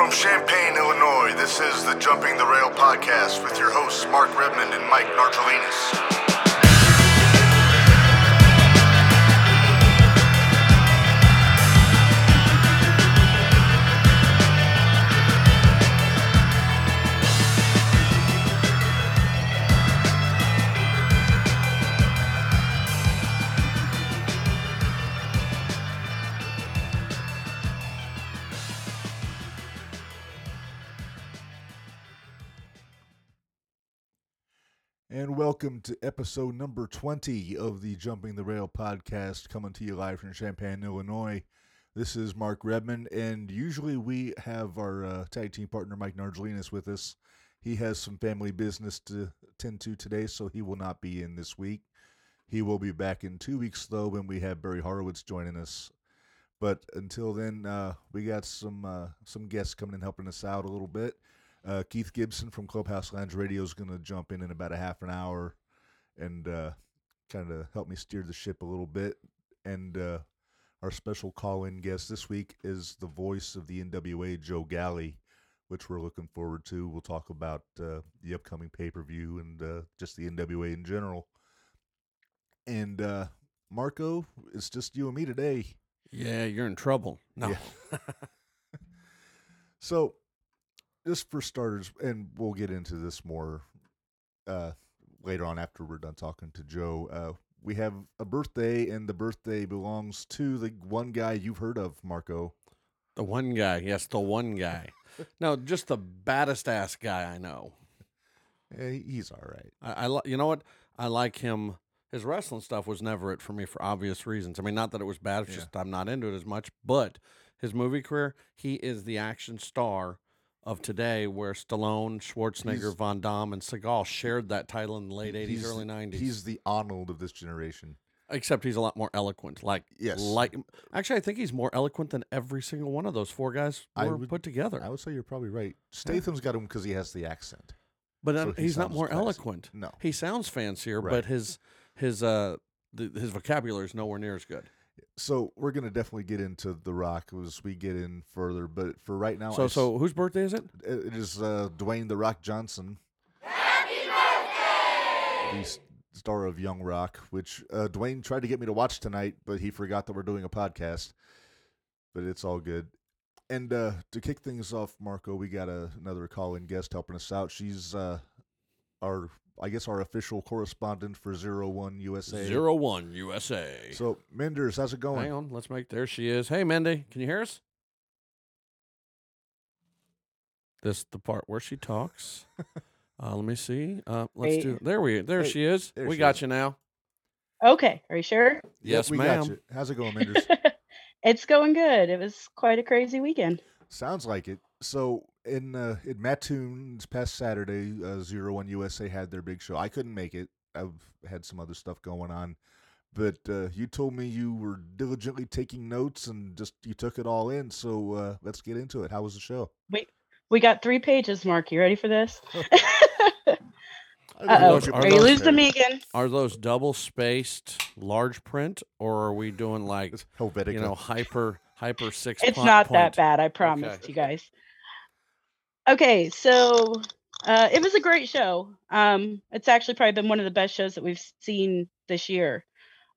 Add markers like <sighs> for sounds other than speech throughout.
From Champaign, Illinois, this is the Jumping the Rail podcast with your hosts Mark Redmond and Mike Nartolinas. Welcome to episode number 20 of the Jumping the Rail podcast, coming to you live from Champaign, Illinois. This is Mark Redmond, and usually we have our uh, tag team partner Mike Nargelinas with us. He has some family business to tend to today, so he will not be in this week. He will be back in two weeks, though, when we have Barry Horowitz joining us. But until then, uh, we got some uh, some guests coming and helping us out a little bit. Uh, Keith Gibson from Clubhouse Lounge Radio is going to jump in in about a half an hour and uh, kind of help me steer the ship a little bit. And uh, our special call in guest this week is the voice of the NWA, Joe Galli, which we're looking forward to. We'll talk about uh, the upcoming pay per view and uh, just the NWA in general. And uh, Marco, it's just you and me today. Yeah, you're in trouble. No. Yeah. <laughs> <laughs> So, just for starters, and we'll get into this more uh, later on after we're done talking to Joe. Uh, we have a birthday, and the birthday belongs to the one guy you've heard of, Marco. The one guy. Yes, the one guy. <laughs> no, just the baddest ass guy I know. Eh, he's all right. I, I li- you know what? I like him. His wrestling stuff was never it for me for obvious reasons. I mean, not that it was bad. It's Yeah. just I'm not into it as much. But his movie career, he is the action star of today, where Stallone, Schwarzenegger, He's- Van Damme, and Seagal shared that title in the late '80s, early '90s. He's the Arnold of this generation. except he's a lot more eloquent. Like Yes. like actually, I think he's more eloquent than every single one of those four guys were would- put together. I would say you're probably right. Statham's got him because he has the accent. but so he he's not more classy. eloquent. No. He sounds fancier, Right. but his his uh the, his vocabulary is nowhere near as good. So we're gonna definitely get into the Rock as we get in further. But for right now, I so s- so whose birthday is it? It it is uh, Dwayne the Rock Johnson. Happy birthday! The star of Young Rock, which uh, Dwayne tried to get me to watch tonight, but he forgot that we're doing a podcast. But it's all good. And uh, to kick things off, Marco, we got a, another call-in guest helping us out. She's uh, our, I guess, our official correspondent for Zero One USA. Zero one USA. So, Menders, how's it going? Hang on, let's make. There she is. Hey, Mindy, can you hear us? This the part where she talks. <laughs> uh, let me see. Uh, let's Wait. do. There we. There Hey, she is. there we she got is. you now. Okay, are you sure? Yep, Yes, we ma'am. got you. How's it going, <laughs> Menders? it's going good. It was quite a crazy weekend. Sounds like it. So in uh, in Mattoon this past Saturday, uh, Zero One USA had their big show. I couldn't make it. I've had some other stuff going on, but uh, you told me you were diligently taking notes and just you took it all in. So uh, let's get into it. How was the show? We got three pages, Mark. You ready for this? <laughs> <laughs> Uh oh. those- are Are you those losing me again? Are those double spaced large print, or are we doing like It's Helvetica. you know hyper hyper six? It's po- not that bad, I promise Okay. you guys. Okay, so uh, it was a great show. Um, it's actually probably been one of the best shows that we've seen this year.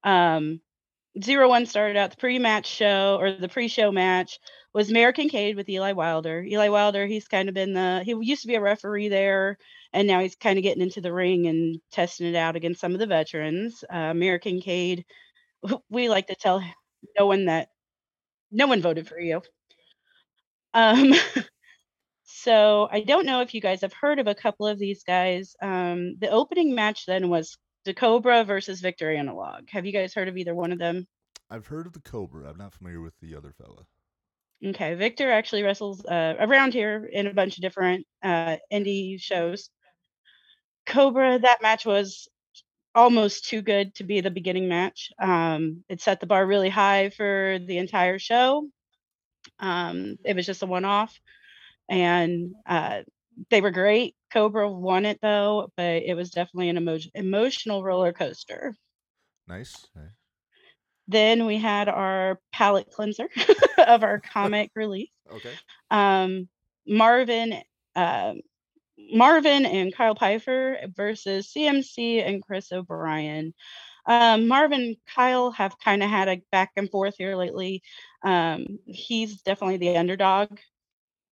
Um, Zero One started out the pre-match show or the pre-show match was American Cade with Eli Wilder. Eli Wilder, he's kind of been the he used to be a referee there, and now he's kind of getting into the ring and testing it out against some of the veterans. Uh, American Cade, we like to tell no one that no one voted for you. Um, <laughs> so I don't know if you guys have heard of a couple of these guys. Um, the opening match then was the Cobra versus Victor Analog. Have you guys heard of either one of them? I've heard of the Cobra. I'm not familiar with the other fella. Okay, Victor actually wrestles uh, around here in a bunch of different uh, indie shows. Cobra, that match was almost too good to be the beginning match. Um, it set the bar really high for the entire show. Um, it was just a one off, and uh, they were great. Cobra won it though, but it was definitely an emo- emotional roller coaster. Nice. nice. Then we had our palate cleanser <laughs> of our comic release. Okay. Um, Marvin, uh, Marvin and Kyle Pfeiffer versus CMC and Chris O'Brien. Um, Marvin, Kyle have kind of had a back and forth here lately. Um, he's definitely the underdog.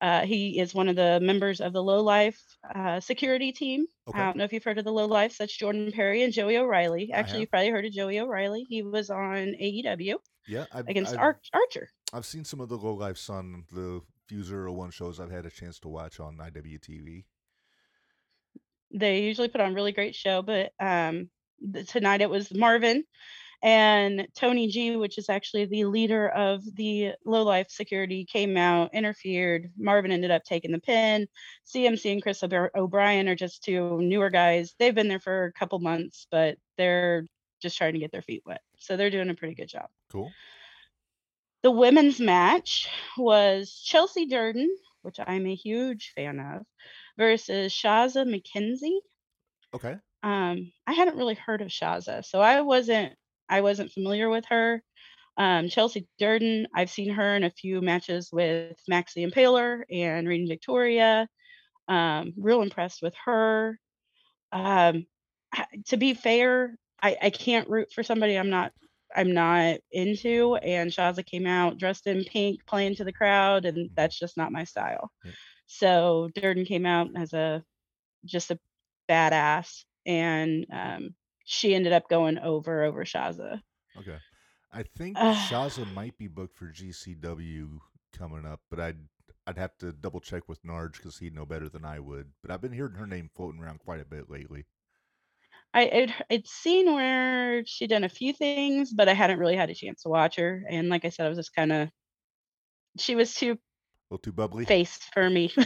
Uh, he is one of the members of the Low Life uh, security team. Okay. I don't know if you've heard of the Low Life. That's Jordan Perry and Joey O'Reilly. Actually, you've probably heard of Joey O'Reilly. He was on AEW Yeah, I've, against I've, Ar- Archer. I've seen some of the Low Life on the few zero one shows I've had a chance to watch on IWTV. They usually put on really great show, but um, tonight it was Marvin and Tony G, which is actually the leader of the low life security, came out, interfered. Marvin ended up taking the pin. CMC and Chris O'Brien are just two newer guys. They've been there for a couple months, but they're just trying to get their feet wet. So they're doing a pretty good job. Cool. The women's match was Chelsea Durden, which I'm a huge fan of, versus Shazza McKenzie. Okay. Um, I hadn't really heard of Shazza, so I wasn't I wasn't familiar with her. Um, Chelsea Durden, I've seen her in a few matches with Maxie Impaler and Reading Victoria. Um, real impressed with her. Um, to be fair, I, I can't root for somebody I'm not I'm not into. And Shazza came out dressed in pink, playing to the crowd, and that's just not my style. Yeah. So Durden came out as a just a badass, and um, she ended up going over over Shazza. Okay. I think Uh, <sighs> Shazza might be booked for GCW coming up, but I'd I'd have to double check with Narge because he'd know better than I would. But I've been hearing her name floating around quite a bit lately. I it, it's seen where she'd done a few things, but I hadn't really had a chance to watch her. And like I said, I was just kind of she was too A little too bubbly. face for me. <laughs>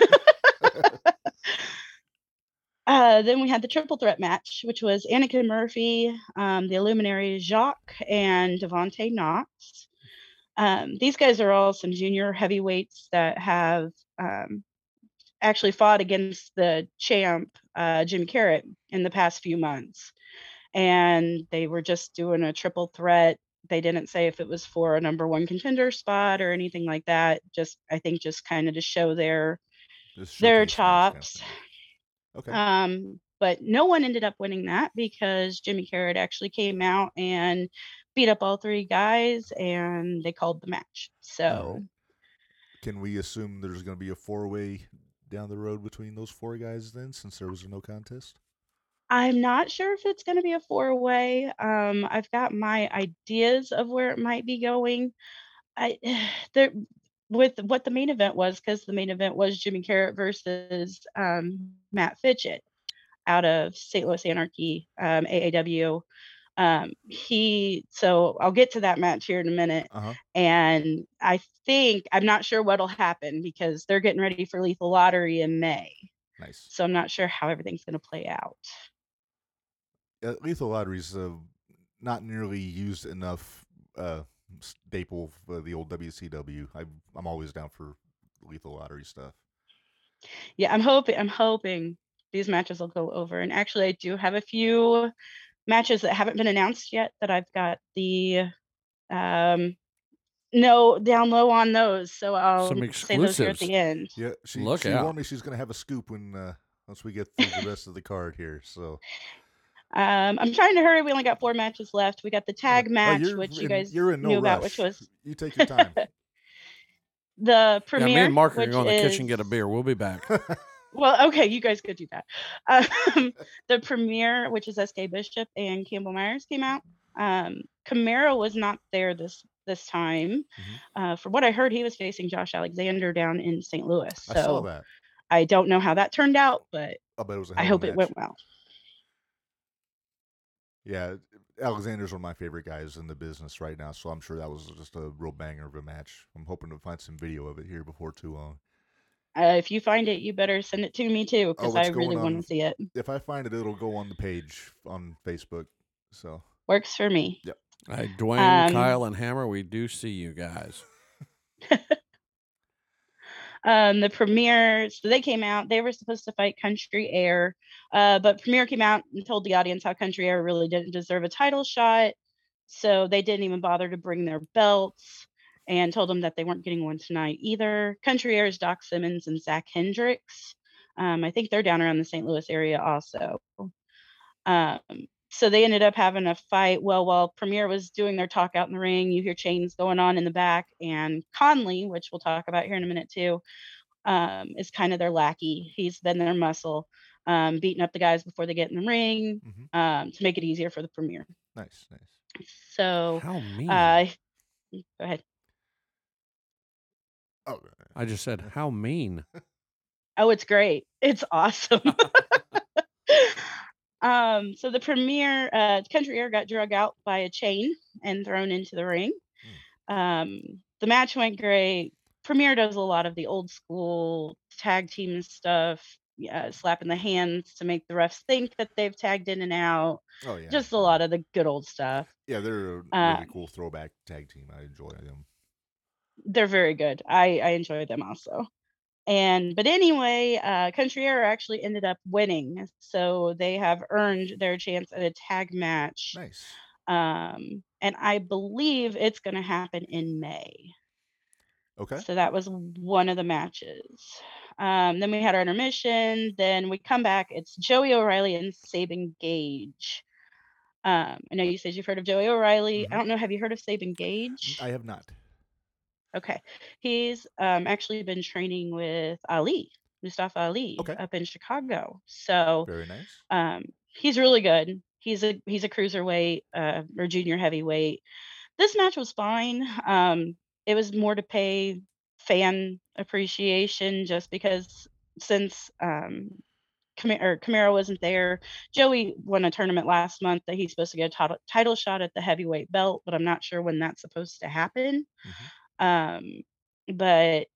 <laughs> uh, then we had the triple threat match, which was Anakin Murphy, um, the Illuminary Jacques, and Devontae Knox. Um, these guys are all some junior heavyweights that have um, actually fought against the champ, uh, Jim Carrot, in the past few months. And they were just doing a triple threat. They didn't say if it was for a number one contender spot or anything like that. Just, I think, just kind of to show their their showcase match kind chops. Okay. Um, but no one ended up winning that because Jimmy Carrot actually came out and beat up all three guys and they called the match. So Can we assume there's going to be a four way down the road between those four guys then, since there was a no contest? I'm not sure if it's going to be a four way. Um, I've got my ideas of where it might be going. I <sighs> there with what the main event was because the main event was Jimmy Carrot versus um, Matt Fitchett out of St. Louis Anarchy um, AAW. Um, he so I'll get to that match here in a minute. Uh huh. And I think I'm not sure what'll happen because they're getting ready for Lethal Lottery in May. Nice. So I'm not sure how everything's going to play out. Uh, Lethal Lottery's uh, not nearly used enough uh, staple for the old WCW. I, I'm always down for Lethal Lottery stuff. Yeah, I'm hoping I'm hoping these matches will go over. And actually I do have a few matches that haven't been announced yet that I've got the um no down low on those. So I'll Some say those here at the end. Yeah, she, Look she out. warned me she's going to have a scoop when uh, once we get through the rest of the card here. So Um I'm trying to hurry. We only got four matches left. We got the tag Oh, match, you're which you in- guys you're in no knew rush. about, which was you take your time. <laughs> the Yeah, premiere. me and Mark are going to the kitchen is- get a beer. We'll be back. <laughs> Well, okay, you guys could do that. Um, <laughs> the premiere, which is SK Bishop and Campbell Myers, came out. Um, Camaro was not there this this time. Mm-hmm. Uh, from what I heard, he was facing Josh Alexander down in St. Louis. I saw So that. I don't know how that turned out, but I bet it was. A I hope a it went well. Yeah, Alexander's one of my favorite guys in the business right now, so I'm sure that was just a real banger of a match. I'm hoping to find some video of it here before too long. Uh, if you find it, you better send it to me too, because Oh, I really want to see it. If I find it, it'll go on the page on Facebook. So Works for me. Yep. Hey, Dwayne, Um, Kyle, and Hammer, we do see you guys. <laughs> um, the premiere, so they came out. They were supposed to fight Country Air, uh, but Premiere came out and told the audience how Country Air really didn't deserve a title shot, so they didn't even bother to bring their belts. and told them that they weren't getting one tonight either. Country Air's Doc Simmons and Zach Hendricks. Um, I think they're down around the St. Louis area also. Um, so they ended up having a fight. Well, while Premier was doing their talk out in the ring, you hear chains going on in the back, and Conley, which we'll talk about here in a minute too, um, is kind of their lackey. He's been their muscle, um, beating up the guys before they get in the ring Mhm. um, to make it easier for the Premier. Nice, nice. So, How mean. uh, go ahead. Oh, I just said, how mean. <laughs> Oh, it's great. It's awesome. <laughs> <laughs> um, so the premier uh country air got drug out by a chain and thrown into the ring. Um, the match went great. Premier does a lot of the old school tag team stuff, yeah, slapping the hands to make the refs think that they've tagged in and out. oh yeah. Just a lot of the good old stuff. Yeah, they're a Uh, really cool throwback tag team. I enjoy them. they're very good. I I enjoy them also. And but anyway, uh, Country Air actually ended up winning, so they have earned their chance at a tag match. Nice. Um, and I believe it's going to happen in May. Okay. So that was one of the matches. Um, then we had our intermission. Then we come back. It's Joey O'Reilly and Sabin Gage. Um, I know you said you've heard of Joey O'Reilly. Mhm. I don't know. Have you heard of Sabin Gage? I have not. Okay. He's um, actually been training with Ali, Mustafa Ali, Okay. up in Chicago. So Very nice. um, he's really good. He's a he's a cruiserweight uh, or junior heavyweight. This match was fine. Um, it was more to pay fan appreciation, just because since um, Cam- or Camaro wasn't there. Joey won a tournament last month that he's supposed to get a title, title shot at the heavyweight belt, but I'm not sure when that's supposed to happen. Um, but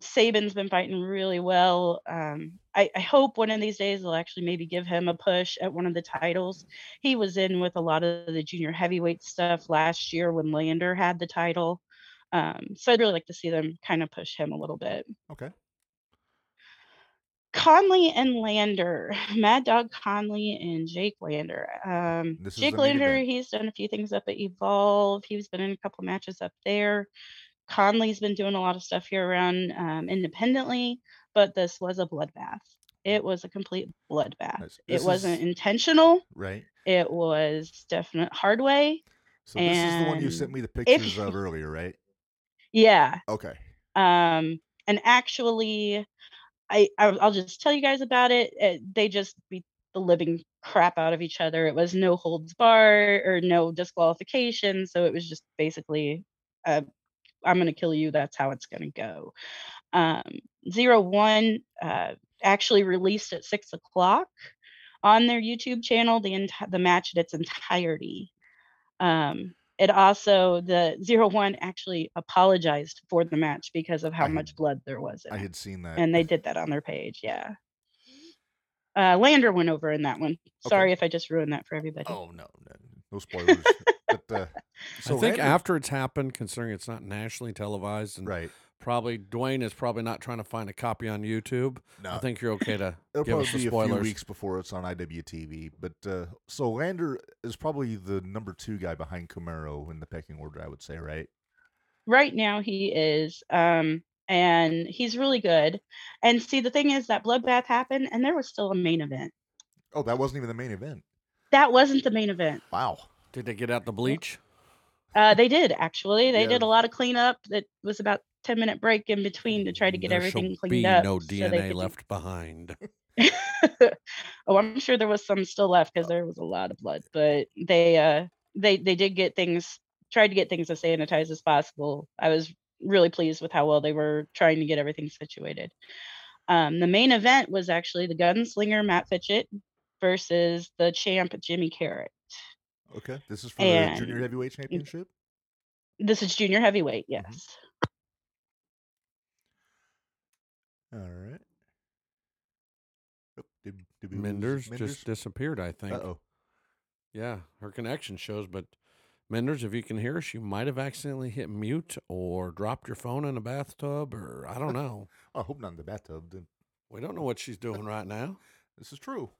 Sabin's been fighting really well. Um, I, I hope one of these days they'll actually maybe give him a push at one of the titles. He was in with a lot of the junior heavyweight stuff last year when Lander had the title. Um, so I'd really like to see them kind of push him a little bit. Okay. Conley and Lander, <sighs> Mad Dog Conley and Jake Lander. Um, Jake Lander, he's done a few things up at Evolve. He's been in a couple matches up there. Conley's been doing a lot of stuff here around um, independently, but this was a bloodbath. It was a complete bloodbath. Nice. It wasn't is- intentional. Right. It was definite hard way. So this is the one you sent me the if- pictures of <laughs> earlier, right? Yeah. Okay. Um, and actually, I I'll I'll just tell you guys about it. it. They just beat the living crap out of each other. It was no holds bar or no disqualification, so it was just basically, uh, I'm gonna kill you. That's how it's gonna go. Um, Zero One uh, actually released at six o'clock on their YouTube channel the enti- the match in its entirety. Um, it also the zero one actually apologized for the match because of how I had- much blood there was in I it. had seen that. and they did that on their page yeah uh lander went over in that one sorry if i just ruined that for everybody Oh no, no, no spoilers. But uh, <laughs> so I think Lander- after it's happened, considering it's not nationally televised, and right. probably Dwayne is probably not trying to find a copy on YouTube. No, I think you're okay to <laughs> it'll give us probably the be a few weeks before it's on IWTV. But uh, so Lander is probably the number two guy behind Camaro in the pecking order, I would say, right? right now he is um and he's really good and see the thing is that bloodbath happened and there was still a main event Oh, that wasn't even the main event. that wasn't the main event Wow. Did they get out the bleach? uh they did actually they Yeah. did a lot of cleanup that was about 10 minute break in between to try to get there everything cleaned be up no so DNA could do- left behind. <laughs> oh, I'm sure there was some still left because there was a lot of blood, but they uh they they did get things tried to get things as sanitized as possible. I was really pleased with how well they were trying to get everything situated. Um, the main event was actually the gunslinger Matt Fitchett versus the champ Jimmy Carrot. Okay. This is for the junior heavyweight championship. This is junior heavyweight, yes. All right. Oh, did, did lose Menders just disappeared, I think. Uh oh. Yeah, her connection shows, but Menders, if you can hear us, you might have accidentally hit mute or dropped your phone in a bathtub, or I don't <laughs> know. I hope not in the bathtub. Then we don't know what she's doing right now. this is true.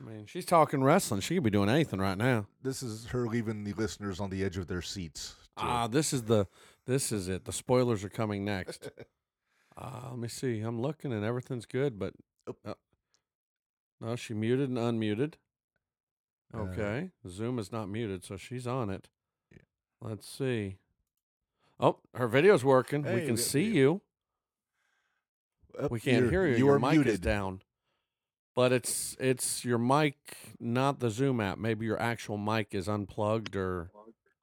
I mean, she's talking wrestling. She could be doing anything right now. This is her leaving the listeners on the edge of their seats. to- Ah, this is the This is it. The spoilers are coming next. <laughs> Uh, let me see. I'm looking and everything's good, but uh, no, she muted and unmuted. Uh, Okay, Zoom is not muted, so she's on it. Yeah. Let's see. Oh, her video's working. Hey, we can got see video. you. Up, We can't you're- hear you. You your are mic is muted. down. But it's it's your mic, not the Zoom app. Maybe your actual mic is unplugged or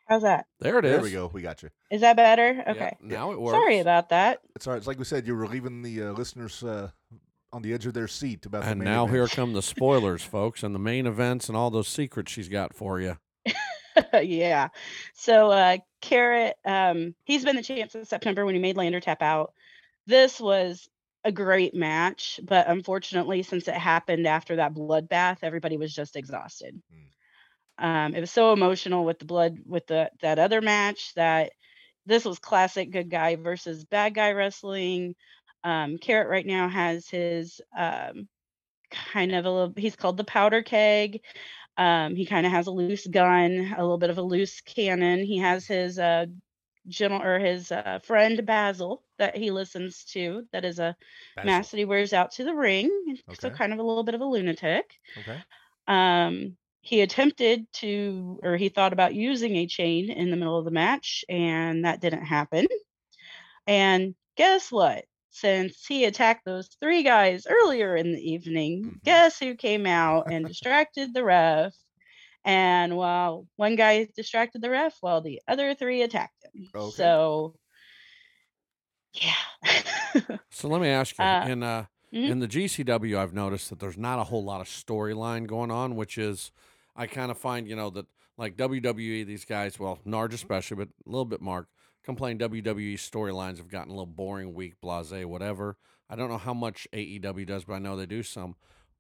How's that? there it is. There we go. We got you. Is that better? Yep, Okay. now it works. Sorry about that. It's all right. It's like we said. You were leaving the uh, listeners uh, on the edge of their seat about the And main now here come the spoilers, <laughs> folks, and the main events and all those secrets she's got for you. <laughs> yeah. So uh Carrot, um, he's been the champ since September when he made Lander tap out. This was a great match, but unfortunately, since it happened after that bloodbath, everybody was just exhausted. Um, it was so emotional with the blood with the that other match that this was classic good guy versus bad guy wrestling. Um, Carrot right now has his um, kind of a little. He's called the powder keg. Um, he kind of has a loose gun, a little bit of a loose cannon. He has his uh, gentle or his uh, friend Basil that he listens to. That is a Basil. mask that he wears out to the ring. So kind of a little bit of a lunatic. Okay. Um, he attempted to, or he thought about using a chain in the middle of the match, and that didn't happen. And guess what? Since he attacked those three guys earlier in the evening, Mhm. guess who came out and distracted the ref? And while one guy distracted the ref, while the other three attacked him. Okay. So, yeah. <laughs> So let me ask you, Uh, in uh, mhm. in the GCW, I've noticed that there's not a whole lot of storyline going on, which is I kind of find you know that like WWE, these guys, well, Narge especially, but a little bit Mark, complain WWE storylines have gotten a little boring, weak, blasé, whatever. I don't know how much AEW does, but I know they do some.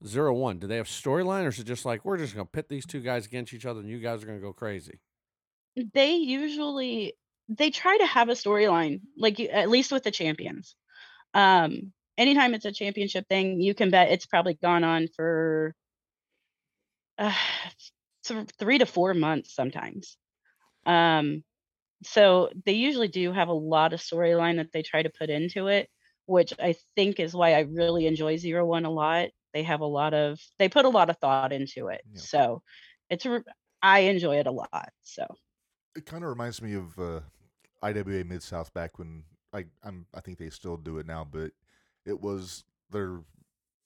Zero one, do they have storyline, or is it just like we're just gonna pit these two guys against each other, and you guys are gonna go crazy? they usually they try to have a storyline like at least with the champions. Um anytime it's a championship thing you can bet it's probably gone on for uh, th- three to four months sometimes. Um so they usually do have a lot of storyline that they try to put into it which i think is why i really enjoy zero one a lot they have a lot of they put a lot of thought into it Yeah. so it's i enjoy it a lot so It kind of reminds me of uh, IWA Mid South back when I I'm I think they still do it now, but it was their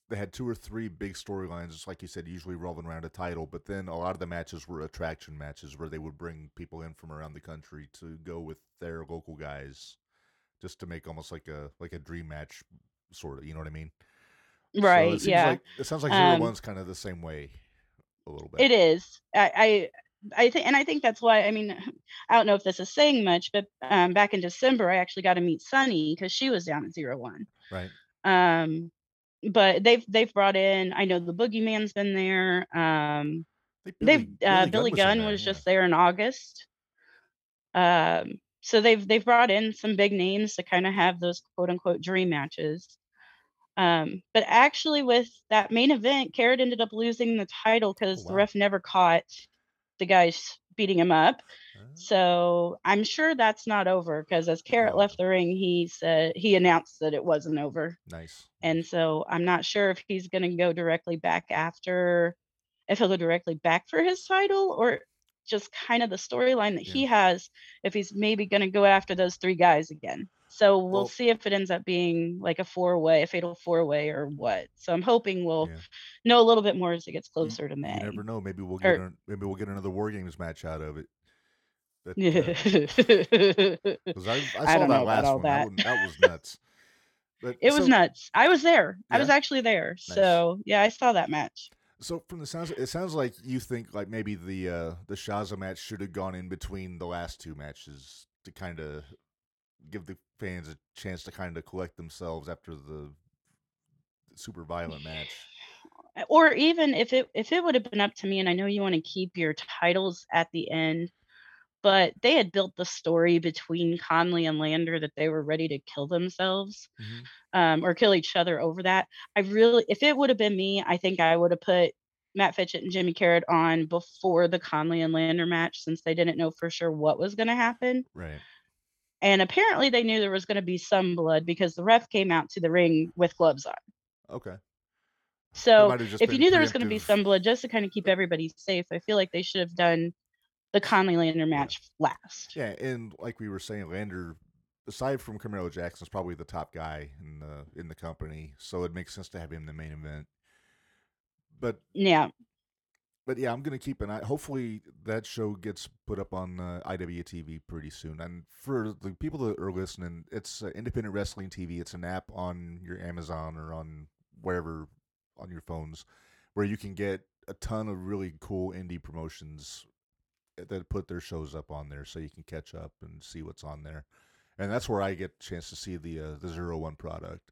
they had two or three big storylines, just like you said, usually revolving around a title. But then a lot of the matches were attraction matches where they would bring people in from around the country to go with their local guys, just to make almost like a like a dream match, sort of. You know what I mean? So right it seems yeah Like, it sounds like Zero Um, One's kind of the same way, a little bit. It is. I, I I think, and I think that's why. I mean, <laughs> I don't know if this is saying much, but um, back in December, I actually got to meet Sunny because she was down at zero one. right? Um, but they've they've brought in. I know the Boogeyman's been there. Um, think they've uh, Billy Gunn there, was yeah. just there in August. Um, so they've they've brought in some big names to kind of have those quote unquote dream matches. Um, but actually, with that main event, Carrot ended up losing the title because the ref never caught the guys beating him up. Ah, So I'm sure that's not over because as Carrot Oh. left the ring, he said he announced that it wasn't over. nice. And so I'm not sure if he's going to go directly back after, if he'll go directly back for his title or just kind of the storyline that he has, if he's maybe going to go after those three guys again. So we'll Well- see if it ends up being like a four way, a fatal four way or what. So I'm hoping we'll Yeah. know a little bit more as it gets closer to May. You never know. Maybe we'll Or- get an, maybe we'll get another War Games match out of it. That, Yeah. uh, <laughs> I, I saw I that last one. That. that. that was nuts. But It was nuts. I was there. I was actually there. Nice. So yeah, I saw that match. So from the sounds, it sounds like you think like maybe the uh, the Shazza match should have gone in between the last two matches to kind of give the fans a chance to kind of collect themselves after the super violent match. Or even if it if it would have been up to me, and I know you want to keep your titles at the end, but they had built the story between Conley and Lander that they were ready to kill themselves um, or kill each other over that. I really, if it would have been me, I think I would have put Matt Fitchett and Jimmy Carrot on before the Conley and Lander match since they didn't know for sure what was going to happen. Right. And apparently they knew there was going to be some blood because the ref came out to the ring with gloves on. Okay. So might have just if you knew there was going to be some blood, just to kind of keep everybody safe, I feel like they should have done the Conley Lander match last. Yeah, and like we were saying, Lander, aside from Camaro Jackson, is probably the top guy in the in the company, so it makes sense to have him in the main event. But Yeah, but yeah, I'm gonna keep an eye. Hopefully, that show gets put up on uh, IWTV pretty soon. And for the people that are listening, it's uh, Independent Wrestling TV. It's an app on your Amazon or on wherever on your phones, where you can get a ton of really cool indie promotions that put their shows up on there, so you can catch up and see what's on there. And that's where I get a chance to see the uh, the Zero One product.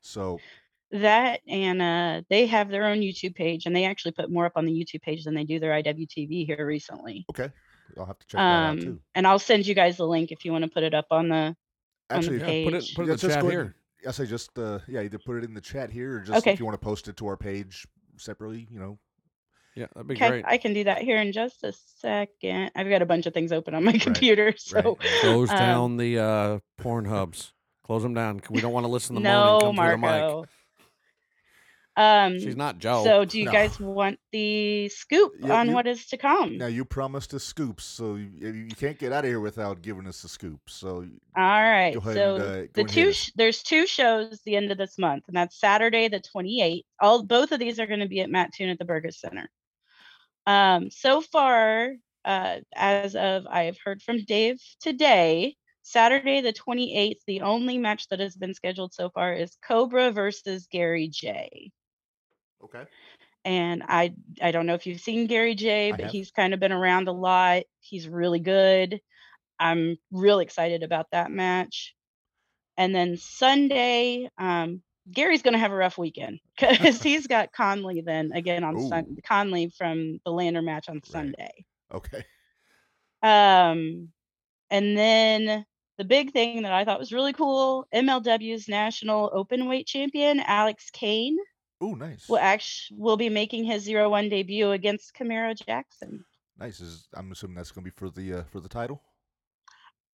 So that and uh, they have their own YouTube page, and they actually put more up on the YouTube page than they do their IWTV here recently. okay, I'll have to check that out too. Um, and I'll send you guys the link if you want to put it up on the. on the Actually, Yeah, put it page. put it Yeah, in the chat go here. and- I say just uh, yeah, either put it in the chat here or just Okay. if you want to post it to our page separately, you know. Yeah, that'd be Okay, great. I can do that here in just a second. I've got a bunch of things open on my <laughs> computer, so right. Close um, down the uh, porn hubs. Close them down. We don't want to listen to moaning no, come through the mic. Marco. Um, She's not Joe. so do you No. guys want the scoop Yeah, on you- what is to come? Now you promised us scoops, so you, you can't get out of here without giving us the scoop. So All right. So and, uh, the two sh- there's two shows the end of this month, and that's Saturday the 28th. All both of these are going to be at Mattoon at the Burgess Center. Um, so far, uh, as of I have heard from Dave today, Saturday the 28th, the only match that has been scheduled so far is Cobra versus Gary J. okay, And I I don't know if you've seen Gary Jay, but he's kind of been around a lot. He's really good. I'm real excited about that match. And then Sunday, um, Gary's going to have a rough weekend <laughs> because <laughs> he's got Conley then again on Sun Conley from the Lander match on Sunday. okay, Um, and then the big thing that I thought was really cool, MLW's national open weight champion Alex Kane oh nice, will actually will be making his zero one debut against Camaro Jackson. nice. Is I'm assuming that's gonna be for the uh, for the title.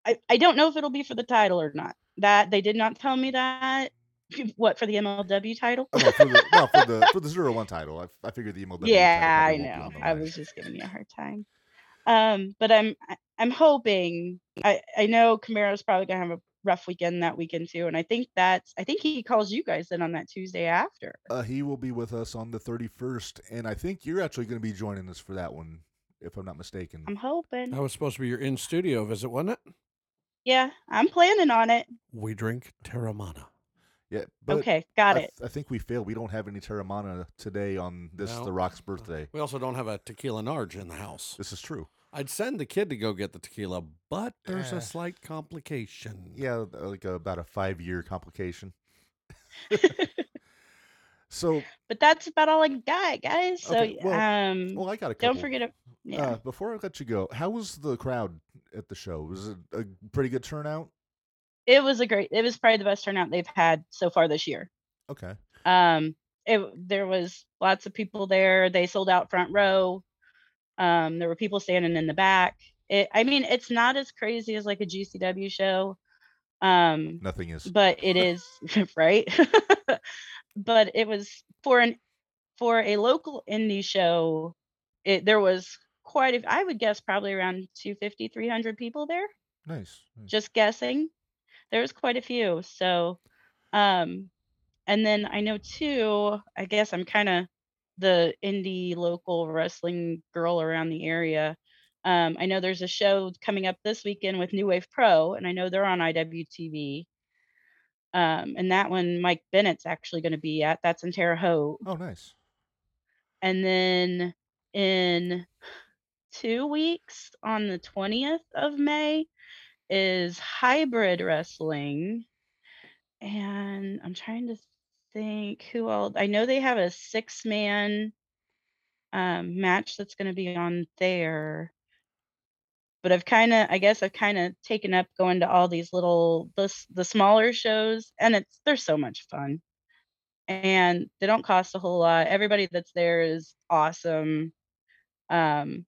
I, I don't know if it'll be for the title or not. That they did not tell me that. <laughs> What for the MLW title? Oh, no, for the no, for the for the zero one <laughs> title. I, I figured the MLW. title yeah, I probably won't be know. I was just giving you a hard time. Um, but I'm I'm hoping. I I know Camaro's probably gonna have a rough weekend that weekend too, and I think that's I think he calls you guys in on that Tuesday after. Uh, he will be with us on the 31st, and I think you're actually going to be joining us for that one, if I'm not mistaken. I'm hoping. That was supposed to be your in studio visit, wasn't it? Yeah, I'm planning on it. We drink Teremana. yeah, but okay, got I, it. I think we failed. We don't have any Teremana today on this No. the Rock's birthday. We also don't have a tequila Narge in the house. This is true. I'd send the kid to go get the tequila, but there's Eh. a slight complication. Yeah, like about a five year complication. <laughs> <laughs> so, but that's about all I got, guys. So Okay, well- um, well, I got a couple. don't forget to yeah. Uh, before I let you go, how was the crowd at the show? Was it a pretty good turnout? it was a great. It was probably the best turnout they've had so far this year. Okay. Um, it there was lots of people there. They sold out front row. Um, there were people standing in the back. It, I mean, it's not as crazy as like a GCW show. Um, Nothing is. but it <laughs> is <laughs> right <laughs> but it was for an for a local indie show it there was quite a i would guess probably around 250 300 people there Nice. nice. just guessing there was quite a few so um and then i know too i guess i'm kind of the indie local wrestling girl around the area um, I know there's a show coming up this weekend with New Wave Pro, and I know they're on IWTV. Um, and that one, Mike Bennett's actually going to be at. That's in Terre Haute. Oh, nice. And then in two weeks, on the 20th of May, is Hybrid Wrestling. And I'm trying to think who else. I know they have a six man um, match that's going to be on there. But I've kind of, I guess I've kind of taken up going to all these little, the, the smaller shows, and it's, they're so much fun. And they don't cost a whole lot. Everybody that's there is awesome. Um,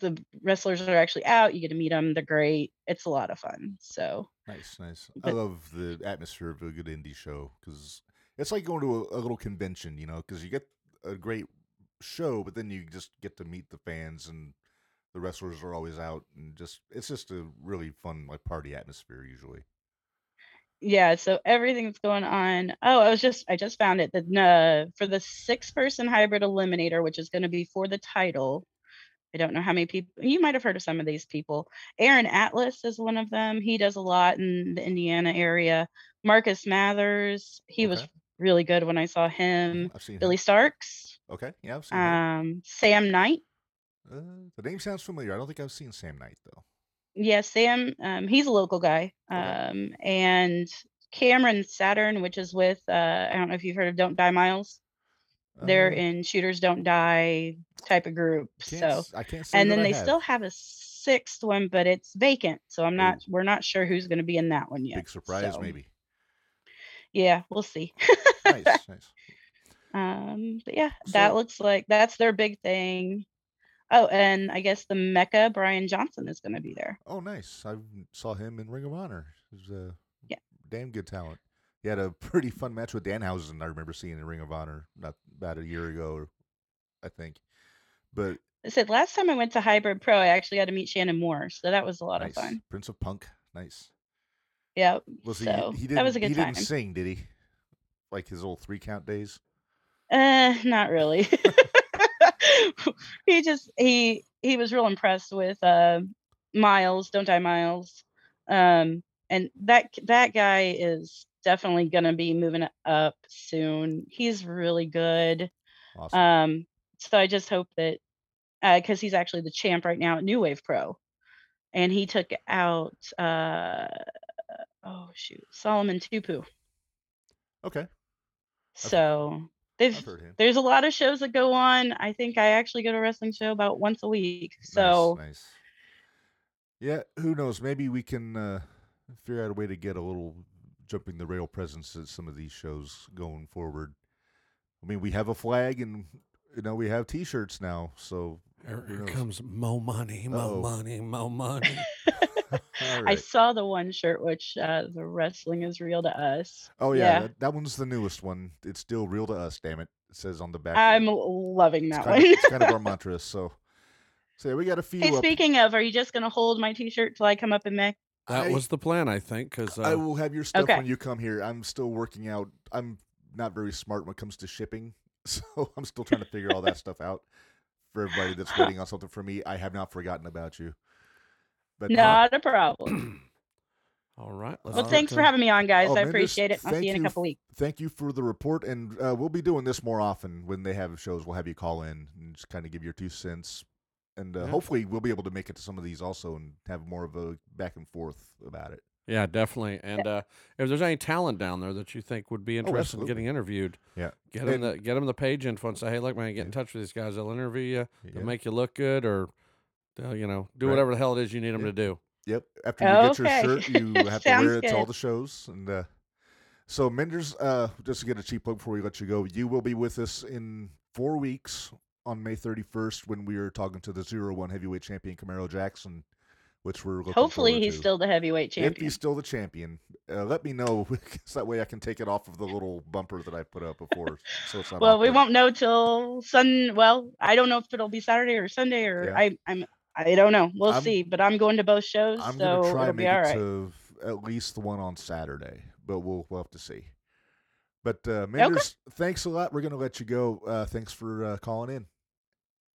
the wrestlers are actually out. You get to meet them. They're great. It's a lot of fun. So Nice, nice. I love the atmosphere of a good indie show because it's like going to a, a little convention, you know, because you get a great show, but then you just get to meet the fans and the wrestlers are always out, and just it's just a really fun like party atmosphere usually. yeah, so everything's going on. Oh, I was just I just found it that uh, for the six person hybrid eliminator, which is going to be for the title. I don't know how many people you might have heard of some of these people. Aaron Atlas is one of them. He does a lot in the Indiana area. Marcus Mathers, he was Okay. Really good when I saw him. I've seen him. Billy Starks, Okay, yeah, I've seen him. um, Sam Knight. Uh, the name sounds familiar. I don't think I've seen Sam Knight though. Yeah, Sam, um, he's a local guy. Okay. Um, and Cameron Saturn, which is with uh, I don't know if you've heard of Don't Die Miles. They're Uh, in Shooters Don't Die type of group. So I can't and then I they have. still have a sixth one, but it's vacant. So I'm not we're not sure who's gonna be in that one yet. big surprise so, maybe. Yeah, we'll see. Nice, <laughs> nice. Um, but yeah, that looks like that's their big thing. Oh, and I guess the Mecca Brian Johnson is gonna be there. Oh, nice. I saw him in Ring of Honor. He's a Yeah. damn good talent. He had a pretty fun match with Danhausen. I remember seeing in Ring of Honor not about a year ago, I think. But I said last time I went to Hybrid Pro, I actually got to meet Shannon Moore, so that was a lot nice. of fun. Prince of Punk, nice. Yeah, Was so he? He didn't. that was a good he time. didn't sing, did he? Like his old three count days. Uh, not really. <laughs> he just he he was real impressed with uh Miles, Don't Die Miles. Um and that that guy is definitely going to be moving up soon. He's really good. Awesome. Um so I just hope that uh cuz he's actually the champ right now at New Wave Pro. And he took out uh oh shoot, Solomon Tupu. okay, So they've I've heard him. there's a lot of shows that go on. I think I actually go to a wrestling show about once a week. So nice, nice. Yeah, who knows? Maybe we can uh, figure out a way to get a little jumping the rail presence at some of these shows going forward. I mean, we have a flag, and you know we have T-shirts now. So Here, here comes mo money, mo Uh-oh. money, mo money. <laughs> <laughs> All I saw the one shirt which uh, the wrestling is real to us. Oh yeah, yeah. That, that one's the newest one. It's still real to us. Damn it! It says on the back. I'm loving it's that kind, one. of, it's kind of our <laughs> mantra. So, so yeah, we got a few. hey, up. speaking of, are you just gonna hold my T-shirt till I come up in May? That I- was the plan, I think, because I uh, will have your stuff Okay. when you come here. I'm still working out. I'm not very smart when it comes to shipping, <laughs> so I'm still trying to figure all that <laughs> stuff out. For everybody that's waiting on something from me, I have not forgotten about you. But uh, Not a problem. <clears throat> all right. Let's well, get thanks for having me on, guys. Oh, I man, appreciate it. I'll see you in a couple weeks. thank you for the report, and uh, we'll be doing this more often when they have shows. We'll have you call in and just kind of give your two cents, and uh, Yeah. hopefully we'll be able to make it to some of these also and have more of a back and forth about it. Yeah, definitely. And uh, if there's any talent down there that you think would be interested in Oh, absolutely. getting interviewed, Yeah. get them And- the get them the page info and say, hey, look, man, get in touch with these guys. They'll interview you. Yeah. They'll make you look good, or they'll you know do Right. whatever the hell it is you need them Yeah. to do. Yep. After you get your shirt, you <laughs> have to wear Sounds it to all the shows. And uh, so, Menders, uh, just to get a cheap plug before we let you go, you will be with us in four weeks on May 31st when we are talking to the zero one heavyweight champion Camaro Jackson, which we're looking Hopefully, he's to. still the heavyweight champion. If he's still the champion, uh, let me know <laughs> because that way I can take it off of the little bumper that I put up before, so it's not. Well, we awkward. won't know till Sun. Well, I don't know if it'll be Saturday or Sunday, or Yeah. I, I'm. I don't know. We'll I'm- see. But I'm going to both shows, I'm so gonna try it'll and be make all it to at least the one on Saturday, but we'll we'll have to see. But uh, Menders, thanks a lot. We're gonna let you go. Uh, thanks for uh, calling in.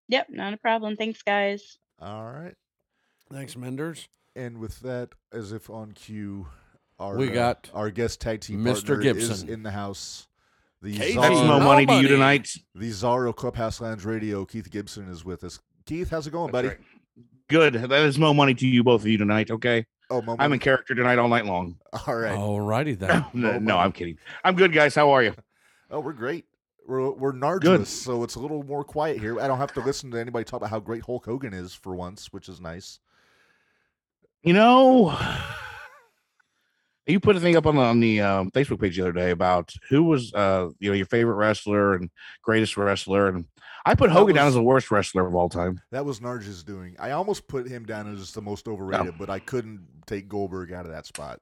Yep, not a problem. Thanks, guys. All right. Thanks, Menders. And with that, as if on cue, our We uh, got our guest tag team Mr. partner is Gibson. in the house. The KG. czar, That's no no money to you tonight. the czar of Clubhouse Lounge Radio. Keith Gibson is with us. Keith, how's it going, buddy? Right. Good. That is mo money to you, both of you tonight. Okay, Oh, Mo I'm Money. in character tonight all night long. All right. All righty then. <coughs> no, no. I'm kidding. I'm good, guys. How are you? <laughs> Oh, we're great. We're we're Nargilus, so it's a little more quiet here. I don't have to listen to anybody talk about how great Hulk Hogan is for once, which is nice. You know, <sighs> You put a thing up on the on the um, Facebook page the other day about who was uh you know your favorite wrestler and greatest wrestler, and I put That Hogan down as the worst wrestler of all time. That was Narge's doing. I almost put him down as the most overrated, but I couldn't take Goldberg out of that spot.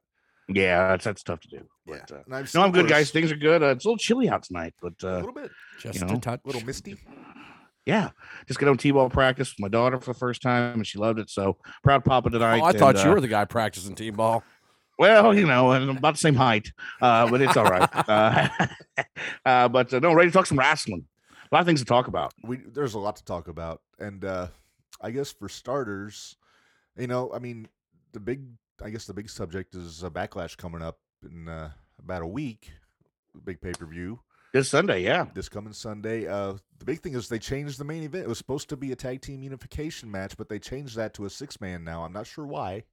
Yeah, that's that's tough to do. Yeah. But, uh, I've no, I'm good, guys. Things are good. Uh, it's a little chilly out tonight, but A uh, little bit, Just know, a touch. a little misty. yeah, just got on t-ball practice with my daughter for the first time, and she loved it. So proud papa tonight. Oh, I thought and, you uh, were the guy practicing t-ball. Well, you know, and I'm about the same height, uh, but it's all right. <laughs> Uh, <laughs> uh, but uh, no, ready to talk some wrestling. A lot of things to talk about. we there's a lot to talk about, and uh, I guess for starters, you know, I mean, the big, I guess the big subject is a backlash coming up in uh, about a week. Big pay per view This Sunday, yeah. this coming Sunday. Uh, the big thing is they changed the main event. It was supposed to be a tag team unification match, but they changed that to a six man now. I'm not sure why.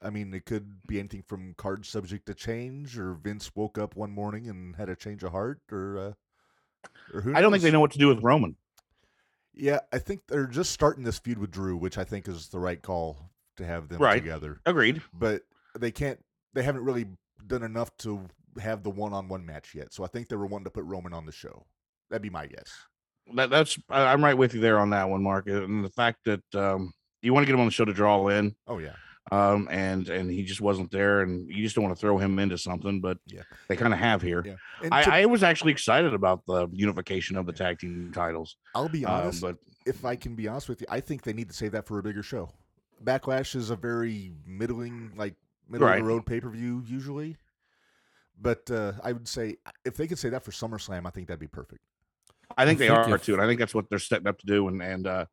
I mean, it could be anything from card subject to change, or Vince woke up one morning and had a change of heart, or uh, I don't think they know what to do with Roman. Yeah, I think they're just starting this feud with Drew, which I think is the right call to have them Right. together. Agreed. But they can't. They haven't really done enough to have the one-on-one match yet. So I think they were wanting to put Roman on the show. That'd be my guess. That, that's I'm right with you there on that one, Mark. And the fact that um, you want to get him on the show to draw in, Oh yeah, um, and and he just wasn't there, and you just don't want to throw him into something, but Yeah. they kind of have here. yeah. And to, I, I was actually excited about the unification of the tag team titles, I'll be um, honest. but if I can be honest with you, I think they need to save that for a bigger show. Backlash is a very middling, like middle of the road pay per view usually. But uh, I would say if they could say that for SummerSlam, I think that'd be perfect. I think I they think are if- too, and I think that's what they're setting up to do. And and uh,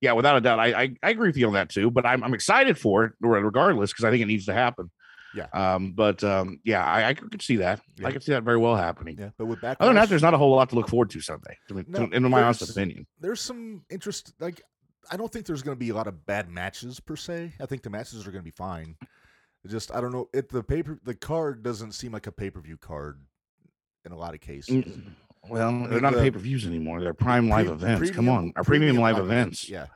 yeah, without a doubt, I, I I agree with you on that too. But I'm I'm excited for it regardless because I think it needs to happen. Yeah. Um. But um. Yeah, I, I could see that. Yeah. I could see that very well happening. Yeah, but with backlash, Other than that, there's not a whole lot to look forward to Sunday. to No, to- in my honest opinion. there's some interest. Like, I don't think there's going to be a lot of bad matches per se. I think the matches are going to be fine. Just I don't know. It the paper the card doesn't seem like a pay per view card in a lot of cases. Mm, Well, Uh, they're not the- pay per views anymore. They're prime live Pre- events. Come on, our premium, live events. Yeah,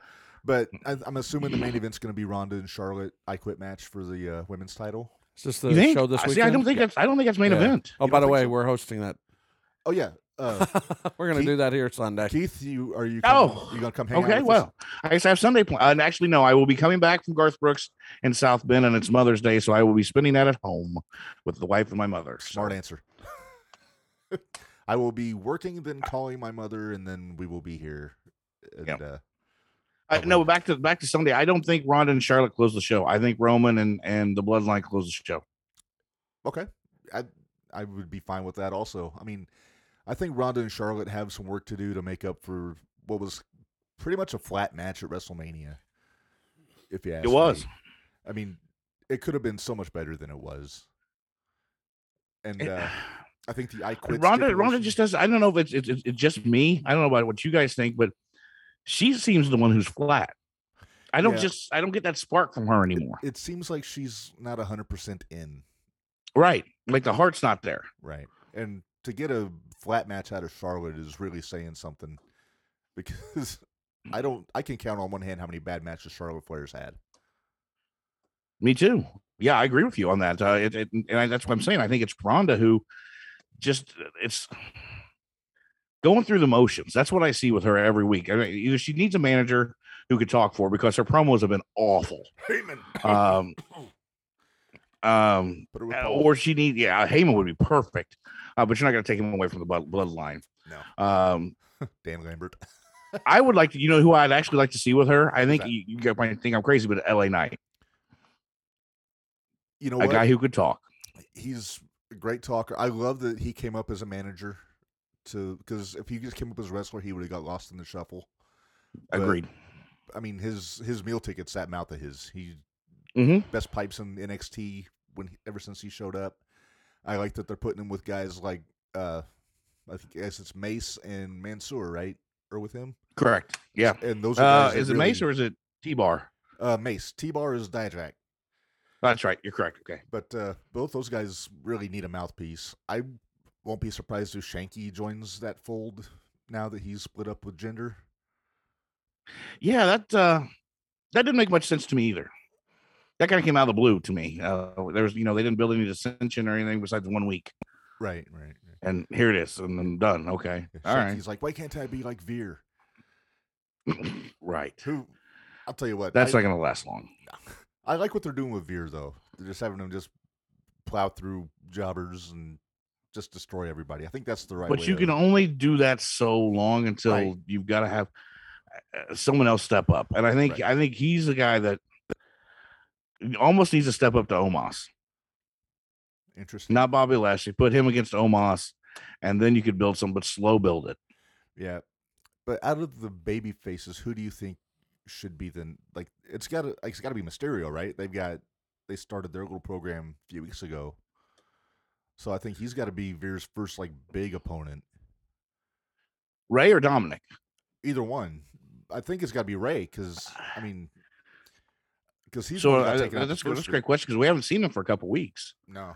but I, I'm assuming the main <clears throat> event's going to be Ronda and Charlotte I Quit match for the uh, women's title. Is this the You think? show this I- weekend? See, I don't think that's. I don't think that's main Yeah. event. Oh, You by the way, so? we're hosting that. Oh yeah, uh, <laughs> we're gonna Keith- do that here Sunday. Keith, you are you? Coming, Oh, you gonna come hang out? Okay, with us? well, I guess I have Sunday plan. And actually, no, I will be coming back from Garth Brooks in South Bend, and it's Mother's Day, so I will be spending that at home with the wife and my mother. So- smart answer. <laughs> I will be working, then calling my mother, and then we will be here. And, Yep. uh, Uh, no, back to back to Sunday. I don't think Ronda and Charlotte close the show. I think Roman and and the Bloodline close the show. Okay, I I would be fine with that. Also, I mean, I think Ronda and Charlotte have some work to do to make up for what was pretty much a flat match at WrestleMania. If you ask It was. me. I mean, it could have been so much better than it was. And It- uh, <sighs> I think the I quit. Ronda Ronda just does. I don't know if it's, it's it's just me. I don't know about what you guys think, but she seems the one who's flat. I don't Yeah. just I don't get that spark from her anymore. It seems like she's not hundred percent in. Right, like the heart's not there. Right. And to get a flat match out of Charlotte is really saying something <laughs> because I don't I can count on one hand how many bad matches Charlotte Flair's had. Me too. Yeah, I agree with you on that. Uh, it, it, and I, that's what I'm saying. I think it's Ronda who just it's going through the motions. That's what I see with her every week. I mean, either she needs a manager who could talk for her because her promos have been awful. Um, um, with uh, or she need yeah, Heyman would be perfect. Uh, but you're not going to take him away from the bloodline. No. Um, <laughs> Dan Lambert. <laughs> I would like to, you know, who I'd actually like to see with her. I think you, you guys might think I'm crazy, but LA Knight, You know a what? guy who could talk. He's great talker. I love that he came up as a manager to because if he just came up as a wrestler, he would have got lost in the shuffle. But, Agreed. I mean, his his meal ticket's that mouth of his. He hmm best pipes in NXT when ever since he showed up. I like that they're putting him with guys like uh I think I guess it's Mace and Mansoor, right? Or with him. Correct. Yeah. And those are Uh, is it really- Mace or is it T Bar? uh Mace. T bar is Dijak. That's right. You're correct. Okay. But uh both those guys really need a mouthpiece. I won't be surprised if Shanky joins that fold now that he's split up with Jinder. Yeah, that uh that didn't make much sense to me either. that kind of came out of the blue to me. Uh, there was, you know, they didn't build any dissension or anything besides one week, Right, right. right. and here it is, and then done. Okay, Yeah, all right, He's like, why can't I be like Veer? <laughs> right. Who? I'll tell you what. That's I, not going to last long. I like what they're doing with Veer though. They're just having him just plow through jobbers and just destroy everybody. I think that's the right. Way. But you can only do that so long until Right. you've got to have uh, someone else step up. And I think Right. I think he's the guy that almost needs to step up to Omos, Interesting. not Bobby Lashley. Put him against Omos, and then you could build some, but slow build it. Yeah, but out of the baby faces, who do you think should be the like? It's got to it's got to be Mysterio, right? They've got they started their little program a few weeks ago, so I think he's got to be Veer's first like big opponent. Ray or Dominic? Either one, I think it's <sighs> got to be Ray because I mean, because he's so the one got taken out the that's, that's a great question because we haven't seen him for a couple weeks. No,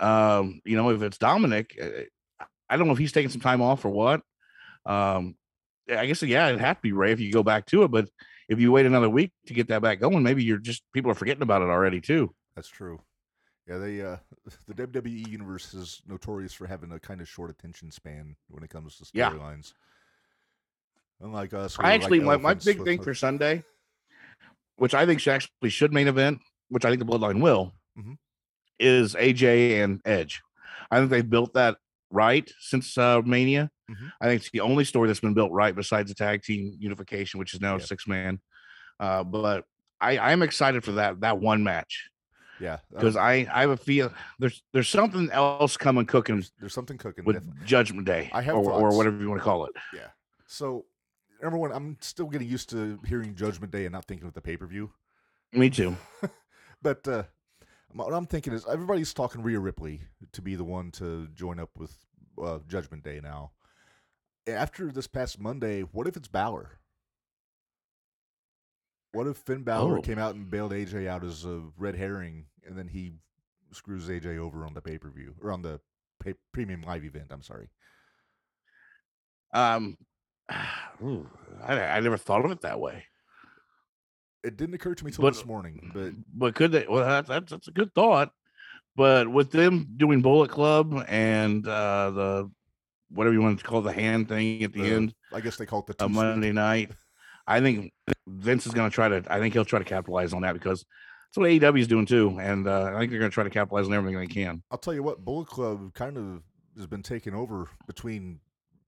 Um, you know, if it's Dominic, uh, I don't know if he's taking some time off or what. Um, I guess yeah, it'd have to be Ray if you go back to it. But if you wait another week to get that back going, maybe you're just people are forgetting about it already too. that's true. Yeah, they uh <laughs> the WWE universe is notorious for having a kind of short attention span when it comes to Yeah. storylines. Unlike us, I we're like actually my, my big with thing for Sunday, which I think should actually should main event, which I think the Bloodline will, Mhm. is AJ and Edge. I think they've built that right since uh, Mania. Mhm. I think it's the only story that's been built right besides the tag team unification, which is now Yep. six man. Uh, but I, I'm excited for that that one match yeah because um, I I have a feel there's there's something else coming cooking there's, there's something cooking with definitely. Judgment Day I have or, or whatever you want to call it. Yeah. So, number one, I'm still getting used to hearing Judgment Day and not thinking of the pay per view. Me too. <laughs> But uh, what I'm thinking is everybody's talking Rhea Ripley to be the one to join up with uh, Judgment Day now. After this past Monday, what if it's Balor? What if Finn Balor Oh. came out and bailed AJ out as a red herring, and then he screws AJ over on the pay per view or on the pay- premium live event? I'm sorry. Um, <sighs> I, I never thought of it that way. It didn't occur to me till But- this morning, but But could they? Well, that, that's that's a good thought. But with them doing Bullet Club and uh, the whatever you want to call the hand thing at the The end I guess they call it the two-sweet. Monday night, I think Vince is going to try to. I think he'll try to capitalize on that because that's what AEW is doing too, and uh, I think they're going to try to capitalize on everything they can. I'll tell you what, Bullet Club kind of has been taken over between